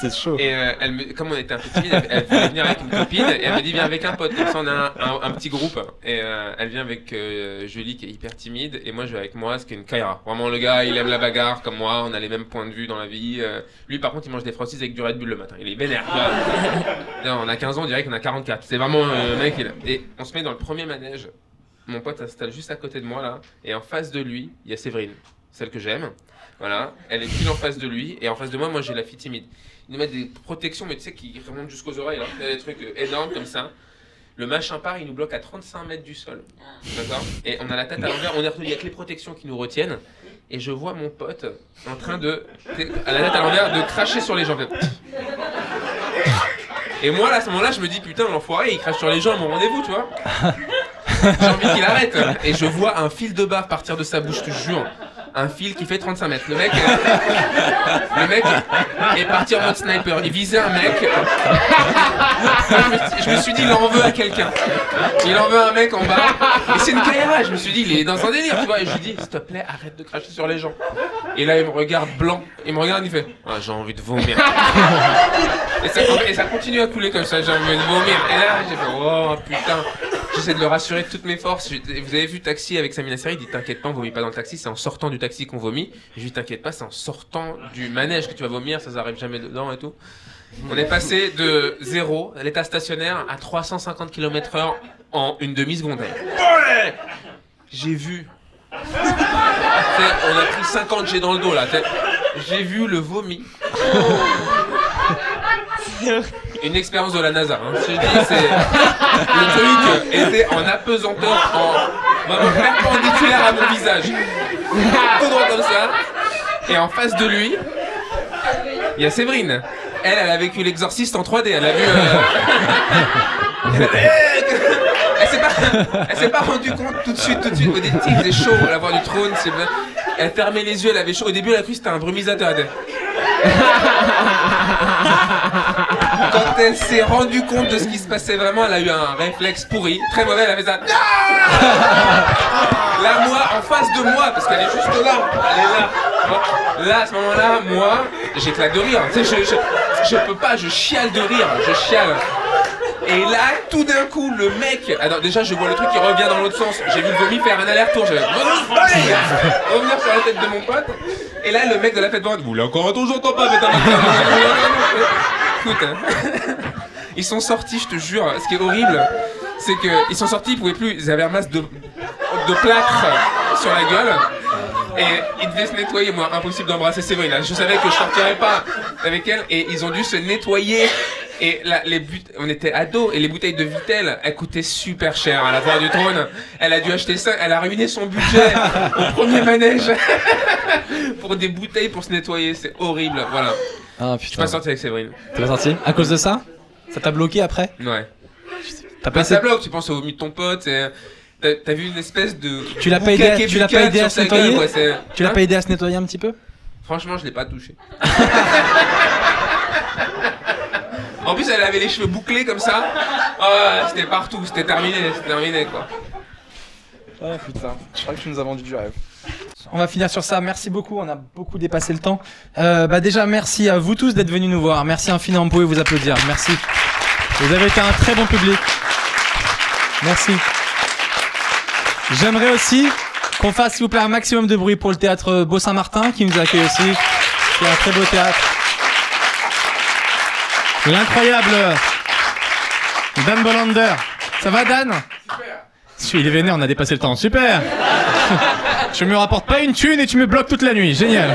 [SPEAKER 1] C'est chaud.
[SPEAKER 4] Et euh, elle me, comme on était un peu timide, elle, voulait venir avec une copine et elle me dit viens avec un pote. Comme ça on a un, un- un petit groupe. Et euh, elle vient avec euh, Julie qui est hyper timide et moi je vais avec moi, ce qui est une Kaira. Vraiment le gars il aime la bagarre comme moi, on a les mêmes points de vue dans la vie. Euh, lui par contre il mange des frosties avec du Red Bull le matin. Il est vénère. on a 15 ans, on dirait qu'on a 44. C'est vraiment euh, mec. Il Et on se met dans le premier manège. Mon pote s'installe juste à côté de moi là. Et en face de lui, il y a Séverine, celle que j'aime. Voilà, elle est pile en face de lui. Et en face de moi, moi j'ai la fille timide. Ils nous mettent des protections, mais tu sais, qui remontent jusqu'aux oreilles. Là. Des trucs euh, énormes comme ça. Le machin part, il nous bloque à 35 mètres du sol. D'accord? Et on a la tête à l'envers, il y a que les protections qui nous retiennent. Et je vois mon pote en train de, à la tête à l'envers, de cracher sur les gens. Et moi, à ce moment-là, je me dis, putain, l'enfoiré, il crache sur les gens à mon rendez-vous, tu vois. J'ai envie qu'il arrête. Et je vois un fil de bave partir de sa bouche, je te jure. Un fil qui fait 35 mètres. Le mec, euh, le mec est parti en mode sniper. Il visait un mec. je, me, suis- dit, il en veut à quelqu'un. Il en veut un mec en bas. Et c'est une KRA. Je me suis dit, il est dans un délire, tu vois. Et je lui dis, s'il te plaît, arrête de cracher sur les gens. Et là, il me regarde blanc. Il me regarde, il fait, ah, j'ai envie de vomir. Et ça, et ça continue à couler comme ça, j'ai envie de vomir. Et là, j'ai fait, oh putain. J'essaie de le rassurer de toutes mes forces. Vous avez vu Taxi avec Samina Seri, il dit T'inquiète pas, on vomit pas dans le taxi, c'est en sortant du taxi qu'on vomit. Je lui dis T'inquiète pas, c'est en sortant du manège que tu vas vomir, ça n'arrive jamais dedans et tout. On est passé de 0 à l'état stationnaire à 350 km/h en une demi-seconde. J'ai vu. On a pris 50 G dans le dos là. J'ai vu le vomi. Une expérience de la NASA. Hein. Si je dis, c'est le truc était en apesanteur, en vraiment perpendiculaire à mon visage, tout droit comme ça. Et en face de lui, il y a Séverine. Elle, elle a vécu l'exorciste en 3D. Elle a vu. euh, Elle, s'est pas, elle s'est pas rendu compte tout de suite, tout de suite. Au début, il faisait chaud à la voix du trône. c'est. Elle fermait les yeux, elle avait chaud. Au début, elle a cru que c'était un brumisateur. Quand elle s'est rendue compte de ce qui se passait vraiment, elle a eu un réflexe pourri, très mauvais, elle avait ça. Là, moi, en face de moi, parce qu'elle est juste là, elle est là. Là, à ce moment-là, moi, j'éclate de rire. Tu sais, je, je, je peux pas, je chiale de rire, je chiale. Et là, tout d'un coup, le mec. Alors, déjà, je vois le truc qui revient dans l'autre sens. J'ai vu le vomi faire un aller-retour. J'ai revenir sur la tête de mon pote. Et là, le mec de la fête vente, vous voulez encore un tour, j'entends pas, mais t'as Écoute, ils sont sortis, je te jure. Ce qui est horrible, c'est qu'ils sont sortis, ils pouvaient plus. Ils avaient un masque de, de plâtre sur la gueule. Et ils devaient se nettoyer, moi, impossible d'embrasser Séverine. Je savais que je sortirais pas avec elle, et ils ont dû se nettoyer. Et là, les but... on était ados, et les bouteilles de Vitel, elles coûtaient super cher à la voix du trône. Elle a dû acheter ça, elle a ruiné son budget au premier manège pour des bouteilles pour se nettoyer. C'est horrible, voilà.
[SPEAKER 1] Ah
[SPEAKER 4] Je suis
[SPEAKER 1] putain.
[SPEAKER 4] pas sorti avec Séverine.
[SPEAKER 1] T'es pas sorti À cause de ça Ça t'a bloqué après
[SPEAKER 4] Ouais.
[SPEAKER 1] T'as
[SPEAKER 4] Bah,
[SPEAKER 1] passé
[SPEAKER 4] ça bloque, tu penses au vomi de ton pote, et, euh, t'as vu une espèce de.
[SPEAKER 1] Tu l'as pas aidé à- tu l'as pas aidé à se
[SPEAKER 4] gueule,
[SPEAKER 1] nettoyer Tu l'as
[SPEAKER 4] Hein
[SPEAKER 1] pas aidé à se nettoyer un petit peu
[SPEAKER 4] Franchement, je l'ai pas touché. en plus, elle avait les cheveux bouclés comme ça. Ah, c'était partout, c'était terminé, c'était terminé quoi.
[SPEAKER 1] Ah putain, je crois que tu nous as vendu du rêve. On va finir sur ça. Merci beaucoup. On a beaucoup dépassé le temps. Euh, bah déjà, merci à vous tous d'être venus nous voir. Merci infiniment. Vous pouvez vous applaudir. Merci. Vous avez été un très bon public. Merci. J'aimerais aussi qu'on fasse, s'il vous plaît, un maximum de bruit pour le théâtre Beau Saint-Martin qui nous accueille aussi. C'est un très beau théâtre. L'incroyable Dan Bolander. Ça va, Dan Super. Il est vénère, on a dépassé le temps. Super. tu me rapportes pas une thune et tu me bloques toute la nuit. Génial.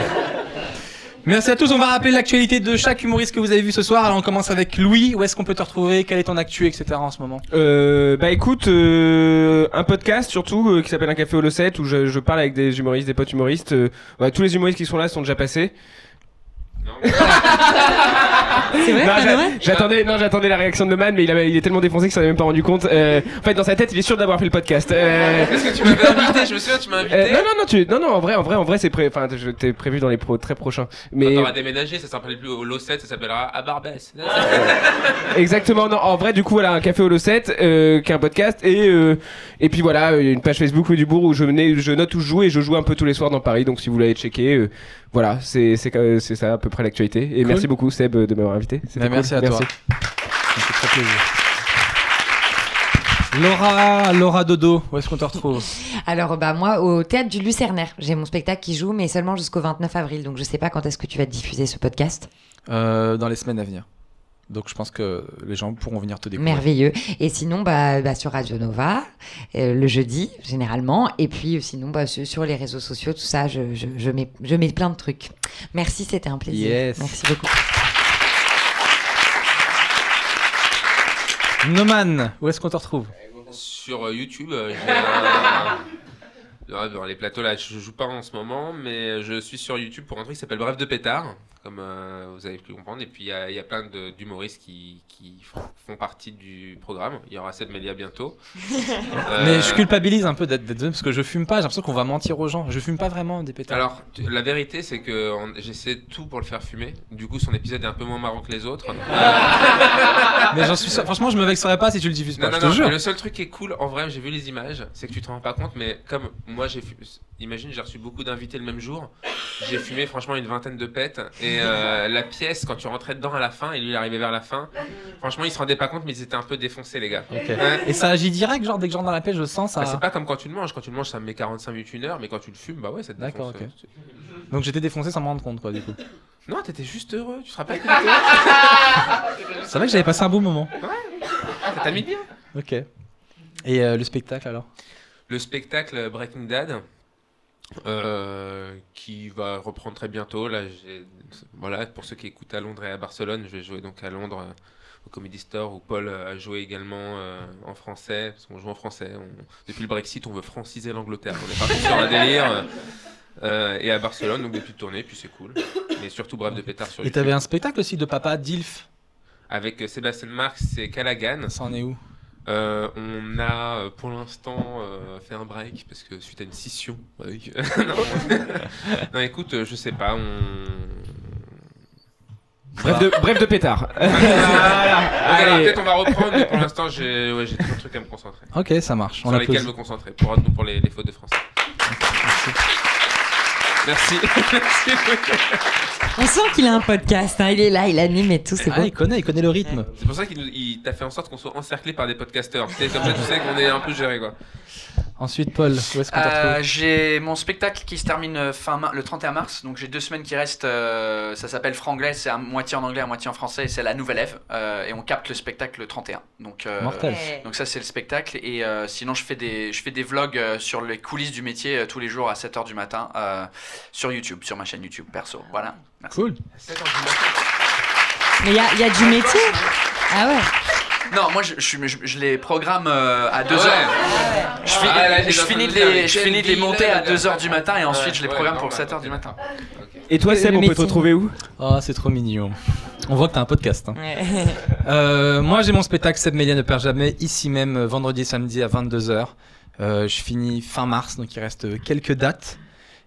[SPEAKER 1] Merci à tous. On va rappeler l'actualité de chaque humoriste que vous avez vu ce soir. Alors on commence avec Louis. Où est-ce qu'on peut te retrouver? Quelle est ton actu, etc. en ce moment?
[SPEAKER 2] Euh, bah écoute, euh, un podcast surtout euh, qui s'appelle Un café au Losset où je, je parle avec des humoristes, des potes humoristes. euh, ouais, tous les humoristes qui sont là sont déjà passés. Non,
[SPEAKER 3] vrai
[SPEAKER 2] j'attendais, non, j'attendais la réaction de Man, mais il, avait, il est tellement défoncé qu'il s'en est même pas rendu compte. Euh, en fait, dans sa tête, il est sûr d'avoir fait le podcast. Euh,
[SPEAKER 4] Est-ce que tu m'avais invité Je me souviens, tu m'as invité.
[SPEAKER 2] euh, non, non, non, tu, non, non, en vrai, en vrai, en vrai, c'est pré, enfin, je t'ai prévu dans les pro, très prochains.
[SPEAKER 4] Quand
[SPEAKER 2] Mais
[SPEAKER 4] t'auras déménagé, ça s'appelle plus au Losset, ça s'appellera à Barbès.
[SPEAKER 2] exactement, non, en vrai, du coup, voilà, un café au Losset, euh, qui est un podcast, et euh, et puis voilà, euh, une page Facebook du bourg où je venais, je note où je joue et je joue un peu tous les soirs dans Paris. Donc si vous voulez aller checker, euh, voilà, c'est ça à peu près l'actualité. Et
[SPEAKER 1] Cool.
[SPEAKER 2] merci beaucoup Seb de m'avoir invité.
[SPEAKER 1] Bah,
[SPEAKER 2] cool.
[SPEAKER 1] merci à toi. Ça me fait très plaisir. Laura, Laura Dodo, où est-ce qu'on te retrouve?
[SPEAKER 3] Alors, bah, moi, au théâtre du Lucernaire, j'ai mon spectacle qui joue, mais seulement jusqu'au 29 avril. Donc, je sais pas quand est-ce que tu vas diffuser ce podcast.
[SPEAKER 1] Euh, Dans les semaines à venir. Donc je pense que les gens pourront venir te découvrir.
[SPEAKER 3] Merveilleux. Et sinon, bah, bah, sur Radio Nova, euh, le jeudi, généralement. Et puis, euh, sinon, bah, sur, les réseaux sociaux, tout ça, je, je, je mets, je mets plein de trucs. Merci, c'était un plaisir.
[SPEAKER 1] Yes.
[SPEAKER 3] Merci beaucoup.
[SPEAKER 1] Noman, où est-ce qu'on te retrouve?
[SPEAKER 4] Sur euh, YouTube, euh, Dans les plateaux là, je joue pas en ce moment, mais je suis sur YouTube pour un truc qui s'appelle Bref de pétard, comme euh, vous avez pu comprendre. Et puis il y, a- il y a plein de- d'humoristes qui, qui font- partie du programme. Il y aura Seb Melia bientôt. Euh,
[SPEAKER 1] Mais je culpabilise un peu d'être d'être parce que je fume pas, j'ai l'impression qu'on va mentir aux gens. Je fume pas vraiment des pétards.
[SPEAKER 4] Alors, tu- la vérité, c'est que j'essaie tout pour le faire fumer. Du coup, son épisode est un peu moins marrant que les autres.
[SPEAKER 1] Mais j'en suis sûr- franchement, je me vexerais pas si tu le diffuses pas.
[SPEAKER 4] Non, non,
[SPEAKER 1] je te
[SPEAKER 4] non,
[SPEAKER 1] jure.
[SPEAKER 4] mais le seul truc qui est cool, en vrai, j'ai vu les images, c'est que tu te rends pas compte, mais comme moi j'ai fu- imagine, j'ai reçu beaucoup d'invités le même jour, j'ai fumé franchement une vingtaine de pètes, et euh, la pièce, quand tu rentrais dedans à la fin, et lui il arrivait vers la fin, franchement ils se rendaient pas compte, mais ils étaient un peu défoncés les gars. Ouais.
[SPEAKER 1] Et ça agit direct, genre dès que j'entre dans la paix, je sens ça.
[SPEAKER 4] Bah, c'est pas comme quand tu le manges, quand tu le manges ça me met 45 minutes, une heure, mais quand tu le fumes, bah ouais, ça te
[SPEAKER 1] D'accord,
[SPEAKER 4] défonce.
[SPEAKER 1] ok. Donc j'étais défoncé sans me rendre compte, quoi, du coup.
[SPEAKER 4] Non, t'étais juste heureux, tu te rappelles? Que t'étais heureux
[SPEAKER 1] C'est vrai que j'avais passé un bon moment.
[SPEAKER 4] Ça t'a mis bien.
[SPEAKER 1] Ok. Et euh, le spectacle alors?
[SPEAKER 4] Le spectacle Breaking Dad euh, qui va reprendre très bientôt. Là, voilà, pour ceux qui écoutent à Londres et à Barcelone, je vais jouer donc à Londres euh, au Comedy Store où Paul euh, a joué également en français. Parce qu'on joue en français. On- depuis le Brexit, on veut franciser l'Angleterre. On est parti sur un délire. et à Barcelone, donc des petites tournées, puis c'est cool. Mais surtout, bref, de pétard sur
[SPEAKER 1] Et t'avais un spectacle aussi de papa Dilf?
[SPEAKER 4] Avec Sébastien Marx et Callaghan.
[SPEAKER 1] Ça en est où?
[SPEAKER 4] Euh, on a euh, pour l'instant euh, fait un break parce que suite à une scission. avec- non. Non, écoute, je sais pas. On...
[SPEAKER 2] bref de bref de pétard.
[SPEAKER 4] On. Peut-être on va reprendre, mais pour l'instant j'ai ouais, trop de trucs à me concentrer.
[SPEAKER 1] Ok, ça marche. On
[SPEAKER 4] sur lesquels
[SPEAKER 1] applaudit.
[SPEAKER 4] me concentrer pour, pour les, les fautes de français. Merci. Merci.
[SPEAKER 3] On sent qu'il a un podcast. hein. Il est là, il anime et tout. C'est
[SPEAKER 1] Ah,
[SPEAKER 3] beau.
[SPEAKER 1] il connaît, il connaît le rythme.
[SPEAKER 4] C'est pour ça qu'il t'a fait en sorte qu'on soit encerclé par des podcasteurs. Sais, Comme ça, tu sais qu'on est un peu géré quoi.
[SPEAKER 1] Ensuite, Paul, où est-ce qu'on te
[SPEAKER 5] Euh,
[SPEAKER 1] retrouve
[SPEAKER 5] j'ai mon spectacle qui se termine euh, fin le 31 mars, donc j'ai deux semaines qui restent. euh, ça s'appelle Franglais, c'est à moitié en anglais, à moitié en français, et c'est la Nouvelle Ève. euh, et on capte le spectacle le 31. Donc, euh,
[SPEAKER 1] Mortel.
[SPEAKER 5] donc ça c'est le spectacle. Et euh, sinon je fais des, je fais des vlogs sur les coulisses du métier euh, tous les jours à 7h du matin euh, sur YouTube, sur ma chaîne YouTube perso. Voilà. Merci.
[SPEAKER 1] Cool.
[SPEAKER 3] Mais il y a, il y a du métier. Ah ouais.
[SPEAKER 5] Non, moi je, je, suis- je- je les programme euh, à 2h.
[SPEAKER 4] Ouais.
[SPEAKER 5] Je, finis-
[SPEAKER 4] Ah, là, j'ai
[SPEAKER 5] je finis de
[SPEAKER 4] dire,
[SPEAKER 5] les, je
[SPEAKER 4] quelle
[SPEAKER 5] finis de les
[SPEAKER 4] vie,
[SPEAKER 5] monter à
[SPEAKER 4] là.
[SPEAKER 5] 2h du matin et ensuite
[SPEAKER 4] Ouais,
[SPEAKER 5] je les programme pour
[SPEAKER 4] bah,
[SPEAKER 5] 7h du matin.
[SPEAKER 2] Et toi Seb, on peut te retrouver où?
[SPEAKER 1] Oh, c'est trop mignon. On voit que t'as un podcast. hein. Euh, moi, j'ai mon spectacle Seb Melia ne perd jamais, ici même, euh, vendredi et samedi à 22h. Euh, je finis fin mars, donc il reste euh, quelques dates.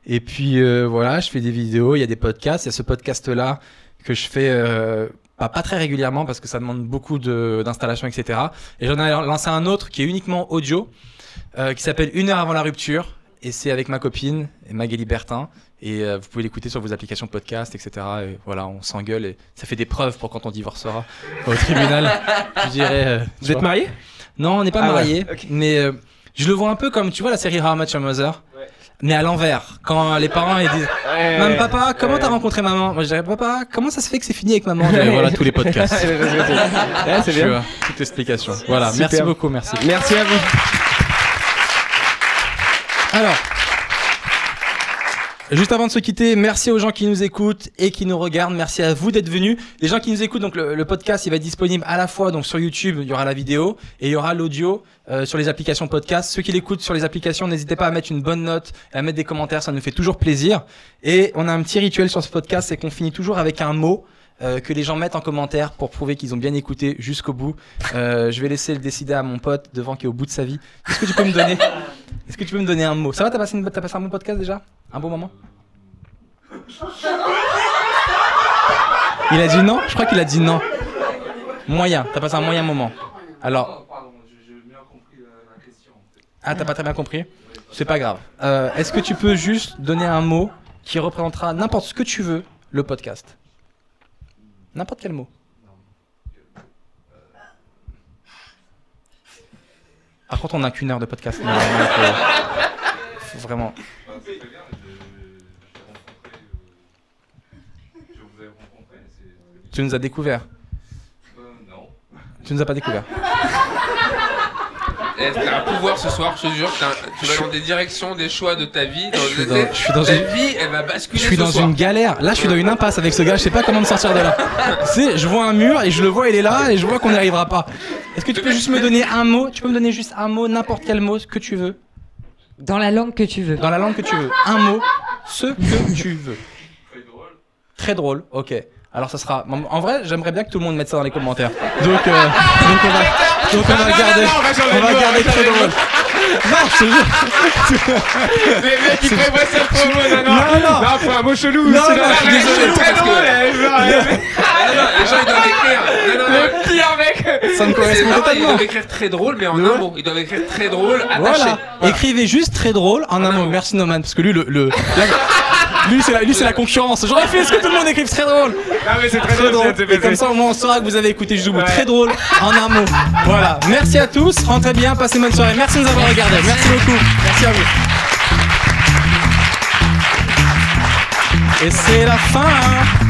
[SPEAKER 1] Et puis euh, voilà, je fais des vidéos, il y a des podcasts. Il y a ce podcast-là que je fais euh, pas, pas très régulièrement parce que ça demande beaucoup de- d'installation, etc. Et j'en ai lancé un autre qui est uniquement audio, euh, qui s'appelle Une heure avant la rupture. Et c'est avec ma copine, Magali Bertin. Et euh, vous pouvez l'écouter sur vos applications de podcast, etc. Et voilà, on s'engueule et ça fait des preuves pour quand on divorcera au tribunal. je dirais. euh,
[SPEAKER 2] Vous êtes
[SPEAKER 1] vois.
[SPEAKER 2] mariés?
[SPEAKER 1] Non, on n'est pas
[SPEAKER 2] Ah ouais, ok.
[SPEAKER 1] mais euh, je le vois un peu comme tu vois la série How I Met Your Mother, mais à l'envers. Quand les parents ils disent Même papa, comment t'as rencontré maman Moi je dirais papa, comment ça se fait que c'est fini avec maman dirais, Voilà tous les podcasts.
[SPEAKER 2] Ouais, c'est
[SPEAKER 1] Tu
[SPEAKER 2] bien.
[SPEAKER 1] vois, toute l'explication. Voilà,
[SPEAKER 2] Super.
[SPEAKER 1] merci beaucoup, merci.
[SPEAKER 2] Merci à vous.
[SPEAKER 1] Alors, Juste avant de se quitter, merci aux gens qui nous écoutent et qui nous regardent. Merci à vous d'être venus. Les gens qui nous écoutent, donc le, podcast, il va être disponible à la fois donc sur YouTube, il y aura la vidéo et il y aura l'audio euh, sur les applications podcast. Ceux qui l'écoutent sur les applications, n'hésitez pas à mettre une bonne note et à mettre des commentaires, ça nous fait toujours plaisir. Et on a un petit rituel sur ce podcast, c'est qu'on finit toujours avec un mot. Euh, que les gens mettent en commentaire pour prouver qu'ils ont bien écouté jusqu'au bout. Euh, je vais laisser le décider à mon pote devant qui est au bout de sa vie. Est-ce que tu peux me donner Est-ce que tu peux me donner un mot? Ça va, t'as passé, une- t'as passé un bon podcast déjà? Un bon moment? Il a dit non? Je crois qu'il a dit non. Moyen, t'as passé un moyen moment. Alors. Ah, t'as pas très bien compris? C'est pas grave. Euh, Est-ce que tu peux juste donner un mot qui représentera n'importe ce que tu veux, le podcast? N'importe quel mot. Par contre, on n'a qu'une heure de podcast. mais faut- faut vraiment. Tu nous as découvert. Tu nous as pas découvert.
[SPEAKER 4] Eh, T'as un pouvoir ce soir, je te jure. un- Tu vas dans des directions, des choix de ta vie. Dans,
[SPEAKER 1] suis dans- je suis dans
[SPEAKER 4] ta
[SPEAKER 1] une-
[SPEAKER 4] vie, elle va basculer
[SPEAKER 1] Je suis
[SPEAKER 4] ce
[SPEAKER 1] dans
[SPEAKER 4] soir.
[SPEAKER 1] une galère. Là, je suis dans une impasse avec ce gars. Je sais pas comment me sortir de là. tu sais, je vois un mur et je le vois, il est là et je vois qu'on n'y arrivera pas. Est-ce que tu peux juste me donner un mot Tu peux me donner juste un mot, n'importe quel mot, ce que tu veux,
[SPEAKER 3] Dans la langue que tu veux.
[SPEAKER 1] dans la langue que tu veux. Un mot, ce que tu veux. Très drôle. Ok. Alors ça sera. En vrai, j'aimerais bien que tout le monde mette ça dans les commentaires. Donc, euh, donc on va, donc on va garder, on va garder très drôle. Non, je te jure.
[SPEAKER 2] Les mecs, ils prévoient cette promo, non, non.
[SPEAKER 1] Non, non.
[SPEAKER 2] Non, faut un mot chelou.
[SPEAKER 1] Non,
[SPEAKER 2] c'est
[SPEAKER 1] non, je suis désolé,
[SPEAKER 2] c'est très drôle, eh, genre,
[SPEAKER 4] Ah, non, non, les gens ils doivent écrire. Non, non, non.
[SPEAKER 2] Le pire mec.
[SPEAKER 1] Ça me
[SPEAKER 4] C'est
[SPEAKER 1] correspond
[SPEAKER 4] non, ils
[SPEAKER 1] totalement.
[SPEAKER 4] doivent écrire très drôle, mais en
[SPEAKER 1] Ouais.
[SPEAKER 4] un mot. Ils doivent écrire très drôle, attaché.
[SPEAKER 1] Voilà.
[SPEAKER 4] Voilà.
[SPEAKER 1] Écrivez juste très drôle en un mot. Merci Noman, parce que lui, le, lui c'est la, lui c'est la concurrence. J'aurais fait ce que tout le monde écrive très drôle.
[SPEAKER 2] Non, mais c'est très
[SPEAKER 1] Très
[SPEAKER 2] drôle.
[SPEAKER 1] Et comme ça, au moins, on saura que vous avez écouté.
[SPEAKER 2] Ouais.
[SPEAKER 1] Très drôle en un mot. Voilà. Merci à tous. Rentrez bien. Passez une bonne soirée. Merci de nous avoir regardés. Merci beaucoup. Merci à vous. Et c'est la fin. hein.